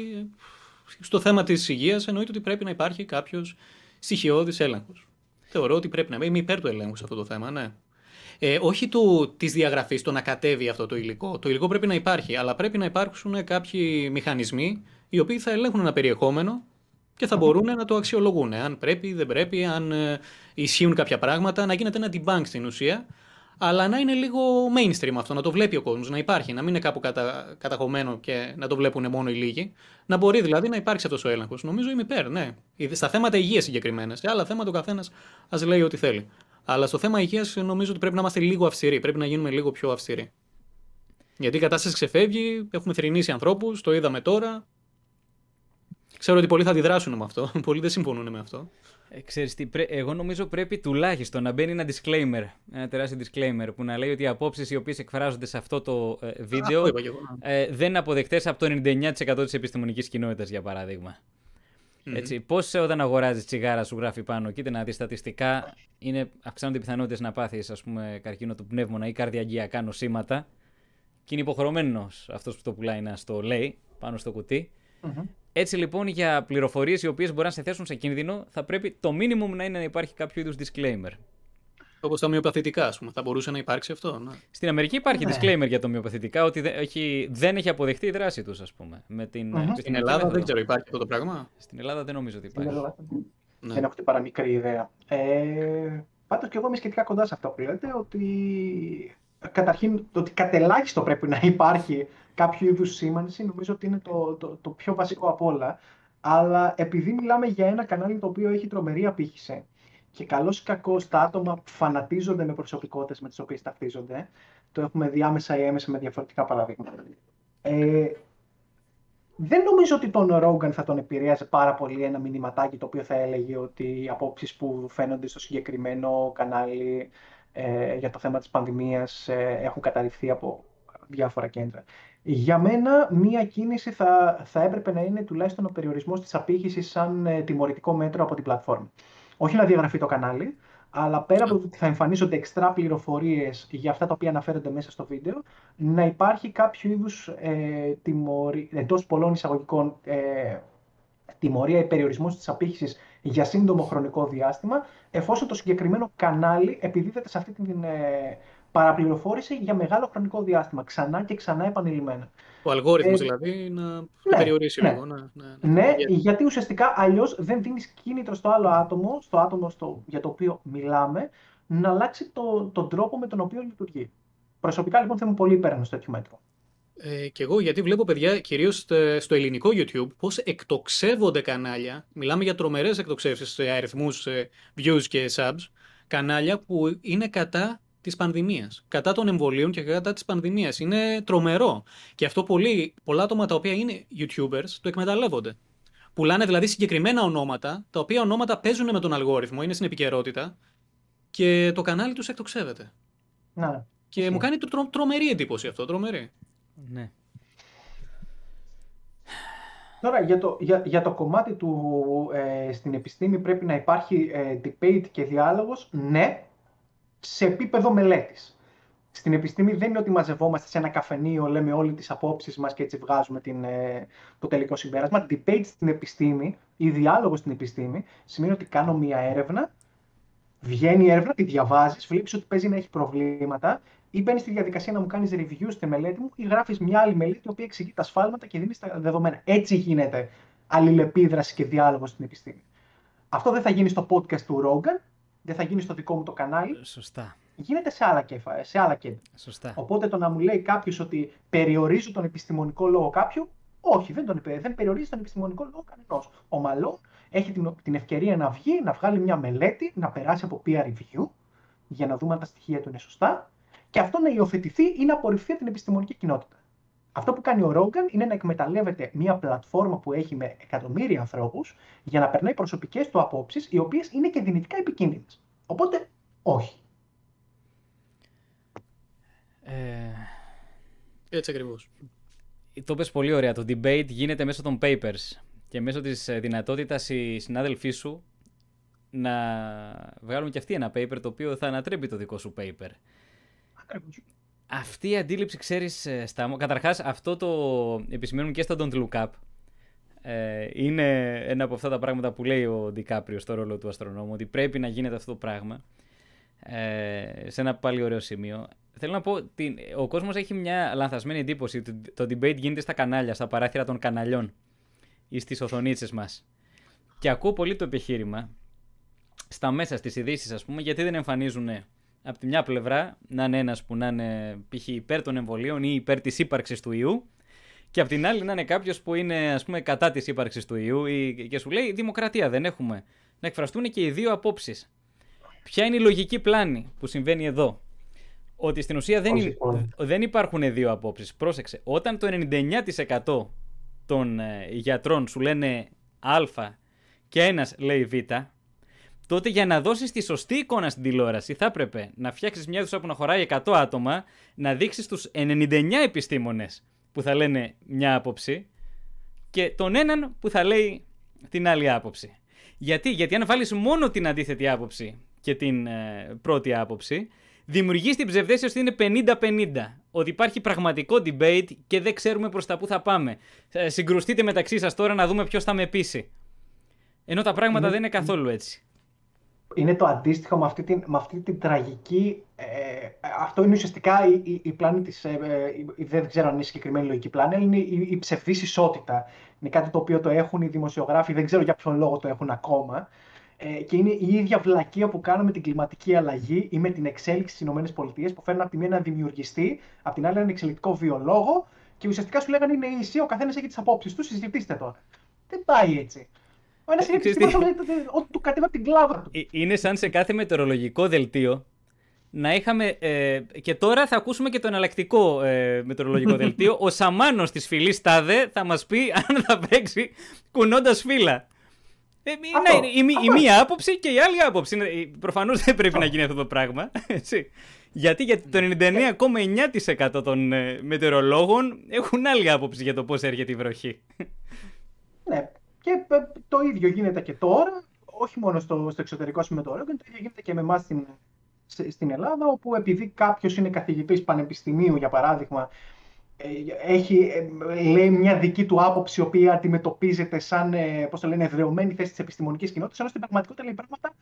στο θέμα της υγείας εννοείται ότι πρέπει να υπάρχει κάποιος στοιχειώδης έλεγχος. Θεωρώ ότι πρέπει να είμαι υπέρ του ελέγχου σε αυτό το θέμα, ναι. Ε, όχι του, της διαγραφής, το να κατέβει αυτό το υλικό. Το υλικό πρέπει να υπάρχει, αλλά πρέπει να υπάρξουν κάποιοι μηχανισμοί οι οποίοι θα ελέγχουν ένα περιεχόμενο και θα μπορούν να το αξιολογούν. Αν πρέπει, δεν πρέπει, αν ε, ισχύουν κάποια πράγματα, να γίνεται ένα debunk στην ουσία, αλλά να είναι λίγο mainstream αυτό, να το βλέπει ο κόσμος, να υπάρχει, να μην είναι κάπου κατα... καταχωμένο και να το βλέπουν μόνο οι λίγοι. Να μπορεί δηλαδή να υπάρξει αυτός ο έλεγχος. Νομίζω είμαι υπέρ, ναι. Στα θέματα υγείας συγκεκριμένα. Σε άλλα θέματα ο καθένας ας λέει ό,τι θέλει. Αλλά στο θέμα υγείας νομίζω ότι πρέπει να είμαστε λίγο αυστηροί. Πρέπει να γίνουμε λίγο πιο αυστηροί. Γιατί η κατάσταση ξεφεύγει, έχουμε θρυνήσει ανθρώπους, το είδαμε τώρα. Ξέρω ότι πολλοί θα αντιδράσουν με αυτό. <laughs> Πολλοί δεν συμφωνούν με αυτό. Ε, ξέρεις τι, εγώ νομίζω πρέπει τουλάχιστον να μπαίνει ένα disclaimer, ένα τεράστιο disclaimer που να λέει ότι οι απόψεις οι οποίες εκφράζονται σε αυτό το ε, βίντεο ναι. ε, δεν είναι αποδεκτές από το 99% της επιστημονικής κοινότητας για παράδειγμα. Mm-hmm. Έτσι, πώς όταν αγοράζεις τσιγάρα σου γράφει πάνω, κοίτα να δεις στατιστικά, είναι, αυξάνονται οι πιθανότητες να πάθεις ας πούμε καρκίνο του πνεύμονα ή καρδιαγγειακά νοσήματα και είναι υποχρεωμένος αυτός που το πουλάει να στο λέει πάνω στο κουτί. Mm-hmm. Έτσι λοιπόν για πληροφορίες οι οποίες μπορεί να σε θέσουν σε κίνδυνο, θα πρέπει το minimum να είναι να υπάρχει κάποιο είδους disclaimer. Όπως τα μειοπαθητικά, ας πούμε. Θα μπορούσε να υπάρξει αυτό. Ναι. Στην Αμερική υπάρχει ναι. disclaimer για το μειοπαθητικά, ότι δεν έχει, δεν έχει αποδεχτεί η δράση τους, ας πούμε. Με την, mm-hmm. Στην Ελλάδα δεν ξέρω, υπάρχει αυτό το πράγμα; Στην Ελλάδα δεν νομίζω ότι υπάρχει. Ναι. Δεν έχω την παραμικρή ιδέα. Ε, Πάντως και εγώ είμαι σχετικά κοντά σε αυτό που λέτε, ότι καταρχήν το ότι κατελάχιστο πρέπει να υπάρχει κάποιο είδους σήμανση, νομίζω ότι είναι το, το, το πιο βασικό από όλα. Αλλά επειδή μιλάμε για ένα κανάλι το οποίο έχει τρομερή απήχηση και καλό ή κακό τα άτομα που φανατίζονται με προσωπικότητες με τις οποίες ταυτίζονται, το έχουμε διάμεσα ή έμεσα με διαφορετικά παραδείγματα. Ε, δεν νομίζω ότι τον Ρόγκαν θα τον επηρέαζε πάρα πολύ ένα μηνυματάκι το οποίο θα έλεγε ότι οι απόψεις που φαίνονται στο συγκεκριμένο κανάλι ε, για το θέμα της πανδημίας ε, έχουν καταρριφθεί από διάφορα κέντρα. Για μένα, μία κίνηση θα, θα έπρεπε να είναι τουλάχιστον ο περιορισμός της απήχησης σαν ε, τιμωρητικό μέτρο από την πλατφόρμα. Όχι να διαγραφεί το κανάλι, αλλά πέρα από το ότι θα εμφανίζονται εξτρά πληροφορίες για αυτά τα οποία αναφέρονται μέσα στο βίντεο, να υπάρχει κάποιο είδους ε, εντός πολλών εισαγωγικών ε, τιμωρία ή περιορισμός της απήχησης για σύντομο χρονικό διάστημα, εφόσον το συγκεκριμένο κανάλι επιδίδεται σε αυτή την ε, παραπληροφόρηση για μεγάλο χρονικό διάστημα, ξανά και ξανά επανειλημμένα. Ο αλγόριθμος ε, δηλαδή να ναι, περιορίσει ναι, λίγο. Ναι, ναι, ναι γιατί ουσιαστικά αλλιώς δεν δίνεις κίνητρο στο άλλο άτομο, στο άτομο στο, για το οποίο μιλάμε, να αλλάξει το, τον τρόπο με τον οποίο λειτουργεί. Προσωπικά λοιπόν θα είμαι πολύ υπέρανο στο τέτοιο μέτρο. Ε, και εγώ γιατί βλέπω παιδιά κυρίως στο ελληνικό YouTube πώς εκτοξεύονται κανάλια. Μιλάμε για τρομερές εκτοξεύσεις σε αριθμούς ε, views και subs. Κανάλια που είναι κατά της πανδημίας. Κατά των εμβολίων και κατά της πανδημίας. Είναι τρομερό. Και αυτό πολλοί, πολλά άτομα τα οποία είναι YouTubers το εκμεταλλεύονται. Πουλάνε δηλαδή συγκεκριμένα ονόματα, τα οποία ονόματα παίζουν με τον αλγόριθμο, είναι στην επικαιρότητα και το κανάλι τους εκτοξεύεται. Να. Και μου κάνει τρο, τρομερή εντύπωση αυτό, τρομερή. Ναι. Τώρα, για το, για, για το κομμάτι του ε, στην επιστήμη πρέπει να υπάρχει ε, debate και διάλογος, ναι, σε επίπεδο μελέτης. Στην επιστήμη δεν είναι ότι μαζευόμαστε σε ένα καφενείο, λέμε όλοι τις απόψεις μας και έτσι βγάζουμε την, ε, το τελικό συμπέρασμα. Debate στην επιστήμη ή διάλογος στην επιστήμη σημαίνει ότι κάνω μία έρευνα, βγαίνει η έρευνα, τη διαβάζεις, βλέπεις ότι παίζει να έχει προβλήματα ή μπαίνεις στη διαδικασία να μου κάνεις review στη μελέτη μου ή γράφεις μια άλλη μελέτη η οποία εξηγεί τα σφάλματα και δίνεις τα δεδομένα. Έτσι γίνεται αλληλεπίδραση και διάλογος στην επιστήμη. Αυτό δεν θα γίνει στο podcast του Rogan, δεν θα γίνει στο δικό μου το κανάλι. Σωστά. Γίνεται σε άλλα, κέφα, σε άλλα κέντρα. Σωστά. Οπότε το να μου λέει κάποιος ότι περιορίζω τον επιστημονικό λόγο κάποιου, όχι, δεν, τον, δεν περιορίζει τον επιστημονικό λόγο κανενός. Ο Μαλόν έχει την, την ευκαιρία να βγει, να βγάλει μια μελέτη, να περάσει από peer review, για να δούμε αν τα στοιχεία του είναι σωστά, και αυτό να υιοθετηθεί ή να απορριφθεί από την επιστημονική κοινότητα. Αυτό που κάνει ο Ρόγκαν είναι να εκμεταλλεύεται μια πλατφόρμα που έχει με εκατομμύρια ανθρώπους για να περνάει προσωπικές του απόψεις, οι οποίες είναι και δυνητικά επικίνδυνες. Οπότε, όχι. Ε... Έτσι ακριβώς. Το πες πολύ ωραία. Το debate γίνεται μέσω των papers και μέσω της ε, δυνατότητας οι συνάδελφοί σου να βγάλουν και αυτοί ένα paper το οποίο θα ανατρέπει το δικό σου paper. Αυτή η αντίληψη, ξέρεις, ε, Στάμο. Καταρχάς, αυτό το επισημαίνουν και στο Don't Look Up. Ε, είναι ένα από αυτά τα πράγματα που λέει ο Ντικάπριο στο ρόλο του αστρονόμου, ότι πρέπει να γίνεται αυτό το πράγμα. Ε, σε ένα πάλι ωραίο σημείο. Θέλω να πω ότι ο κόσμος έχει μια λανθασμένη εντύπωση ότι το debate γίνεται στα κανάλια, στα παράθυρα των καναλιών ή στις οθονίτσες μας. Και ακούω πολύ το επιχείρημα στα μέσα στις ειδήσεις, ας πούμε, γιατί δεν εμφανίζουν από τη μια πλευρά να είναι ένας που να είναι π.χ. υπέρ των εμβολίων ή υπέρ της ύπαρξης του ιού, και από την άλλη να είναι κάποιος που είναι ας πούμε, κατά της ύπαρξης του ιού ή, και σου λέει Δημοκρατία δεν έχουμε. Να εκφραστούν και οι δύο απόψεις. Ποια είναι η λογική πλάνη που συμβαίνει εδώ; Ότι στην ουσία δεν, δεν υπάρχουν δύο απόψεις. Πρόσεξε. Όταν το 99% των ε, γιατρών σου λένε Α και ένας λέει Β, τότε για να δώσεις τη σωστή εικόνα στην τηλεόραση θα έπρεπε να φτιάξεις μια αίθουσα που να χωράει 100 άτομα, να δείξεις τους 99 επιστήμονες που θα λένε μια άποψη και τον έναν που θα λέει την άλλη άποψη. Γιατί, Γιατί αν βάλεις μόνο την αντίθετη άποψη και την ε, πρώτη άποψη, δημιουργείς την ψευδέστηση ότι είναι 50-50. Ότι υπάρχει πραγματικό debate και δεν ξέρουμε προς τα πού θα πάμε. Ε, συγκρουστείτε μεταξύ σας τώρα να δούμε ποιος θα με πείσει. Ενώ τα πράγματα δεν είναι καθόλου έτσι είναι το αντίστοιχο με αυτή την, με αυτή την τραγική. Ε, αυτό είναι ουσιαστικά η, η, η πλάνη της, ε, ε, δεν ξέρω αν είναι συγκεκριμένη λογική πλάνη, αλλά είναι η, η ψευδής ισότητα. Είναι κάτι το οποίο το έχουν οι δημοσιογράφοι, δεν ξέρω για ποιον λόγο το έχουν ακόμα. Ε, και είναι η ίδια βλακεία που κάνουμε με την κλιματική αλλαγή ή με την εξέλιξη στις ΗΠΑ που φέρνουν από τη μία ένα δημιουργιστή, από την άλλη έναν εξελικτικό βιολόγο και ουσιαστικά σου λέγανε είναι ίσοι, ο καθένας έχει τις απόψεις του, συζητήστε τώρα. Δεν πάει έτσι. Ο ένας είναι επιστήμονας ότι του κατέβα την κλάβα του. Ε, είναι σαν σε κάθε μετεωρολογικό δελτίο να είχαμε. Ε, και τώρα θα ακούσουμε και το εναλλακτικό ε, μετεωρολογικό <laughs> δελτίο. Ο Σαμάνος της φυλής Τάδε θα μας πει <laughs> αν θα παίξει κουνώντας φύλλα. Ε, είναι, η, η, η, μία άποψη και η άλλη άποψη. Προφανώς δεν πρέπει να γίνει αυτό το πράγμα. <laughs> Έτσι. Γιατί, γιατί το 99,9% των ε, μετεωρολόγων έχουν άλλη άποψη για το πώς έρχεται η βροχή. Ναι. Και ε, το ίδιο γίνεται και τώρα, όχι μόνο στο, στο εξωτερικό συμμετοχή, το ίδιο γίνεται και με εμάς στην, στην Ελλάδα, όπου επειδή κάποιος είναι καθηγητής πανεπιστημίου, για παράδειγμα, ε, έχει, ε, λέει μια δική του άποψη, η οποία αντιμετωπίζεται σαν πώς το λένε, εδρεωμένη θέση της επιστημονικής κοινότητας, ενώ στην πραγματικότητα λέει πράγματα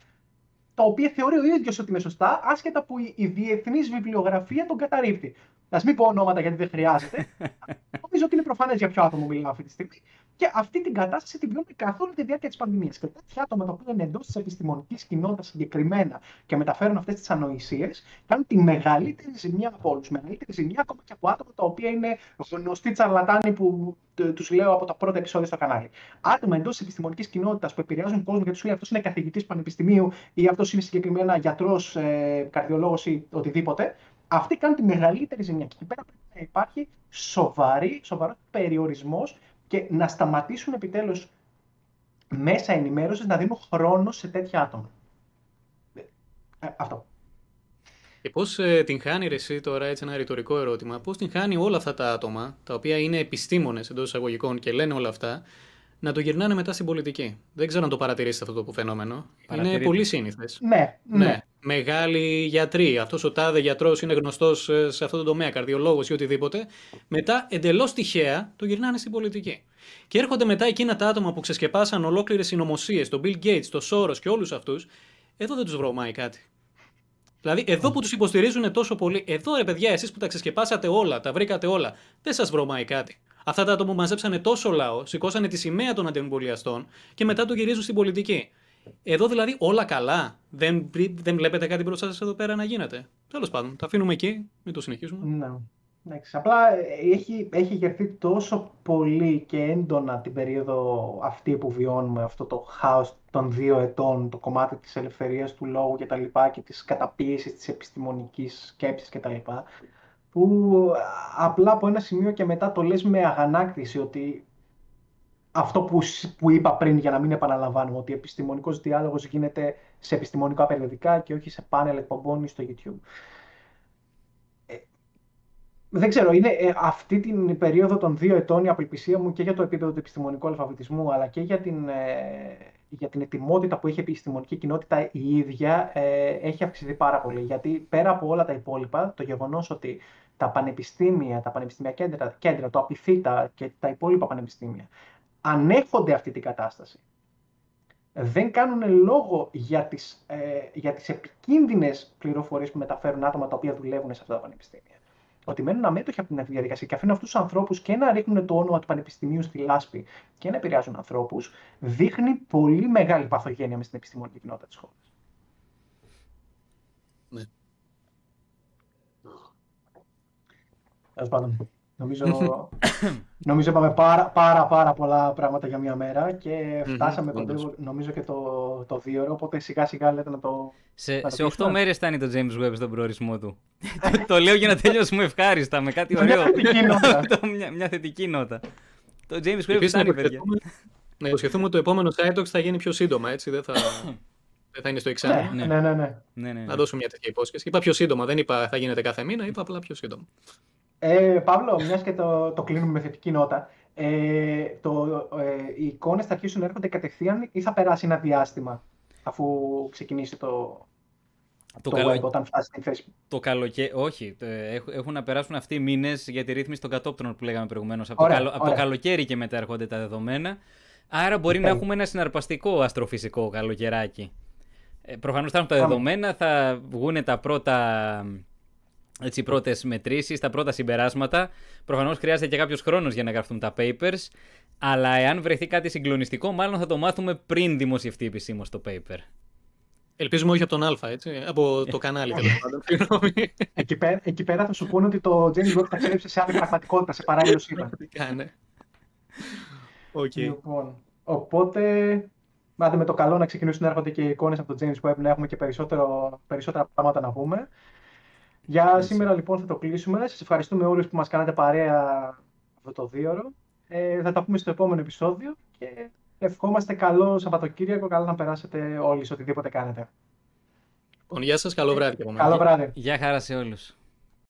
τα οποία θεωρεί ο ίδιος ότι είναι σωστά, άσχετα που η, η διεθνής βιβλιογραφία τον καταρρύπτει. Α μην πω ονόματα γιατί δεν χρειάζεται. <laughs> Νομίζω ότι είναι προφανές για ποιο άτομο μιλάω αυτή τη στιγμή. Και αυτή την κατάσταση την βιώνουμε καθ' όλη τη διάρκεια της πανδημίας. Και τέτοια άτομα τα οποία είναι εντός της επιστημονικής κοινότητας συγκεκριμένα και μεταφέρουν αυτές τις ανοησίες, κάνουν τη μεγαλύτερη ζημιά από όλους. Μεγαλύτερη ζημιά ακόμα και από άτομα τα οποία είναι γνωστοί τσαρλατάνοι που τους λέω από τα πρώτα επεισόδια στο κανάλι. Άτομα εντός της επιστημονικής κοινότητας που επηρεάζουν κόσμο γιατί του λέει αυτός είναι καθηγητής πανεπιστημίου ή αυτός είναι συγκεκριμένα γιατρός, ε, καρδιολόγος ή οτιδήποτε. Αυτοί κάνουν τη μεγαλύτερη ζημιά. Και εκεί πέρα πρέπει να υπάρχει σοβαρή, σοβαρός περιορισμός και να σταματήσουν επιτέλους μέσα ενημέρωσης να δίνουν χρόνο σε τέτοια άτομα. Ε, αυτό. Και πώς ε, την χάνει ρε, εσύ τώρα, έτσι ένα ρητορικό ερώτημα, πώς την χάνει όλα αυτά τα άτομα, τα οποία είναι επιστήμονες εντός εισαγωγικών και λένε όλα αυτά, να το γυρνάνε μετά στην πολιτική. Δεν ξέρω αν το παρατηρήσετε αυτό το φαινόμενο. Είναι πολύ σύνηθες. Ναι, ναι, ναι. Μεγάλοι γιατροί. Αυτός ο τάδε γιατρός είναι γνωστός ε, σε αυτό το τομέα, καρδιολόγος ή οτιδήποτε. Μετά εντελώς τυχαία το γυρνάνε στην πολιτική. Και έρχονται μετά εκείνα τα άτομα που ξεσκεπάσαν ολόκληρες συνωμοσίες, τον Bill Gates, τον Soros και όλους αυτούς. Εδώ δεν τους βρωμάει κάτι. Δηλαδή, εδώ που τους υποστηρίζουν τόσο πολύ, εδώ ρε παιδιά, εσείς που τα ξεσκεπάσατε όλα, τα βρήκατε όλα, δεν σας βρωμάει κάτι. Αυτά τα άτομα που μαζέψανε τόσο λαό, σηκώσανε τη σημαία των αντιεμβολιαστών και μετά το γυρίζουν στην πολιτική. Εδώ δηλαδή όλα καλά. Δεν, δεν βλέπετε κάτι μπροστά σας εδώ πέρα να γίνεται. Τέλος πάντων, τα αφήνουμε εκεί, μην το συνεχίσουμε. Ναι. Εντάξει, απλά έχει, έχει γερθεί τόσο πολύ και έντονα την περίοδο αυτή που βιώνουμε, αυτό το χάος των δύο ετών, το κομμάτι της ελευθερίας του λόγου και τα λοιπά και της καταπίεσης της επιστημονικής σκέψης και τα λοιπά, που απλά από ένα σημείο και μετά το λες με αγανάκτηση ότι αυτό που, που είπα πριν για να μην επαναλαμβάνουμε, ότι ο επιστημονικός διάλογος γίνεται σε επιστημονικά περιοδικά και όχι σε πάνελ εκπομπών στο YouTube. Ε, δεν ξέρω, είναι ε, αυτή την περίοδο των δύο ετών η απελπισία μου και για το επίπεδο του επιστημονικού αλφαβητισμού, αλλά και για την, ε, για την ετοιμότητα που έχει η επιστημονική κοινότητα η ίδια, ε, έχει αυξηθεί πάρα πολύ. Γιατί πέρα από όλα τα υπόλοιπα, το γεγονός ότι τα πανεπιστήμια, τα πανεπιστήμια κέντρα, κέντρα το απειθήτα και τα υπόλοιπα πανεπιστήμια ανέχονται αυτή την κατάσταση. Δεν κάνουν λόγο για τις, ε, για τις επικίνδυνες πληροφορίες που μεταφέρουν άτομα τα οποία δουλεύουν σε αυτά τα πανεπιστήμια. Ότι μένουν αμέτωχοι από την διαδικασία και αφήνουν αυτούς τους ανθρώπους και να ρίχνουν το όνομα του πανεπιστημίου στη λάσπη και να επηρεάζουν ανθρώπους, δείχνει πολύ μεγάλη παθογένεια μες στην επιστημονική κοινότητα της χώρας. Τέλος πάντων. Νομίζω, <coughs> νομίζω είπαμε πάρα, πάρα, πάρα πολλά πράγματα για μία μέρα και φτάσαμε κοντά, νομίζω και το, το δύο ώρο, οπότε σιγά σιγά λέτε να το... Σε, σε 8 μέρες φτάνει το James Webb στον προορισμό του. <laughs> το, λέω για να τελειώσουμε ευχάριστα με κάτι ωραίο. μια θετική <laughs> νότα. μια, μια θετική νότα. Το James Webb φτάνει, παιδιά. Να υποσχεθούμε ότι το επόμενο Side θα γίνει πιο σύντομα, έτσι, δεν θα... <coughs> Δεν θα είναι στο εξάμεινο. Ναι, ναι, ναι, ναι. ναι, ναι. Να δώσουμε μια τέτοια υπόσχεση. Είπα πιο σύντομα. Δεν είπα θα γίνεται κάθε μήνα, είπα απλά πιο σύντομα. Ε, Παύλο, μιας και το, το κλείνουμε με θετική νότα, ε, το, ε, οι εικόνες θα αρχίσουν να έρχονται κατευθείαν ή θα περάσει ένα διάστημα αφού ξεκινήσει το, το, το καλο... web, όταν φτάσει στην θέση; Το καλοκαίρι, όχι. Έχουν να περάσουν αυτοί οι μήνες για τη ρύθμιση των κατόπτρων που λέγαμε προηγουμένως. Από, το, από το καλοκαίρι και μετά έρχονται τα δεδομένα. Άρα μπορεί να έχουμε ένα συναρπαστικό αστροφυσικό καλοκαιράκι. Ε, Προφανώς θα έχουν τα δεδομένα, θα βγουν τα πρώτα έτσι, οι πρώτες μετρήσεις, τα πρώτα συμπεράσματα. Προφανώς χρειάζεται και κάποιος χρόνος για να γραφτούν τα papers. Αλλά εάν βρεθεί κάτι συγκλονιστικό, μάλλον θα το μάθουμε πριν δημοσιευτεί επισήμως το paper. Ελπίζουμε όχι από τον Α, έτσι. Από το κανάλι, τέλος πάντων. εκεί, πέρα, εκεί πέρα θα σου πούνε ότι το James Webb θα κρύψει σε άλλη πραγματικότητα, σε παράλληλο σύμπαν. <laughs> ναι. Okay. Λοιπόν, οπότε, μάθε με το καλό να ξεκινήσουν να έρχονται και οι εικόνες από το James Webb, να έχουμε και περισσότερο, περισσότερα πράγματα να πούμε. Για σήμερα λοιπόν θα το κλείσουμε. Σας ευχαριστούμε όλους που μας κάνατε παρέα αυτό το δίωρο. Ε, θα τα πούμε στο επόμενο επεισόδιο και ευχόμαστε καλό Σαββατοκύριακο. Καλό να περάσετε όλοι σε οτιδήποτε κάνετε. Λοιπόν, γεια σας, καλό βράδυ. Καλό βράδυ. Γεια χαρά σε όλους.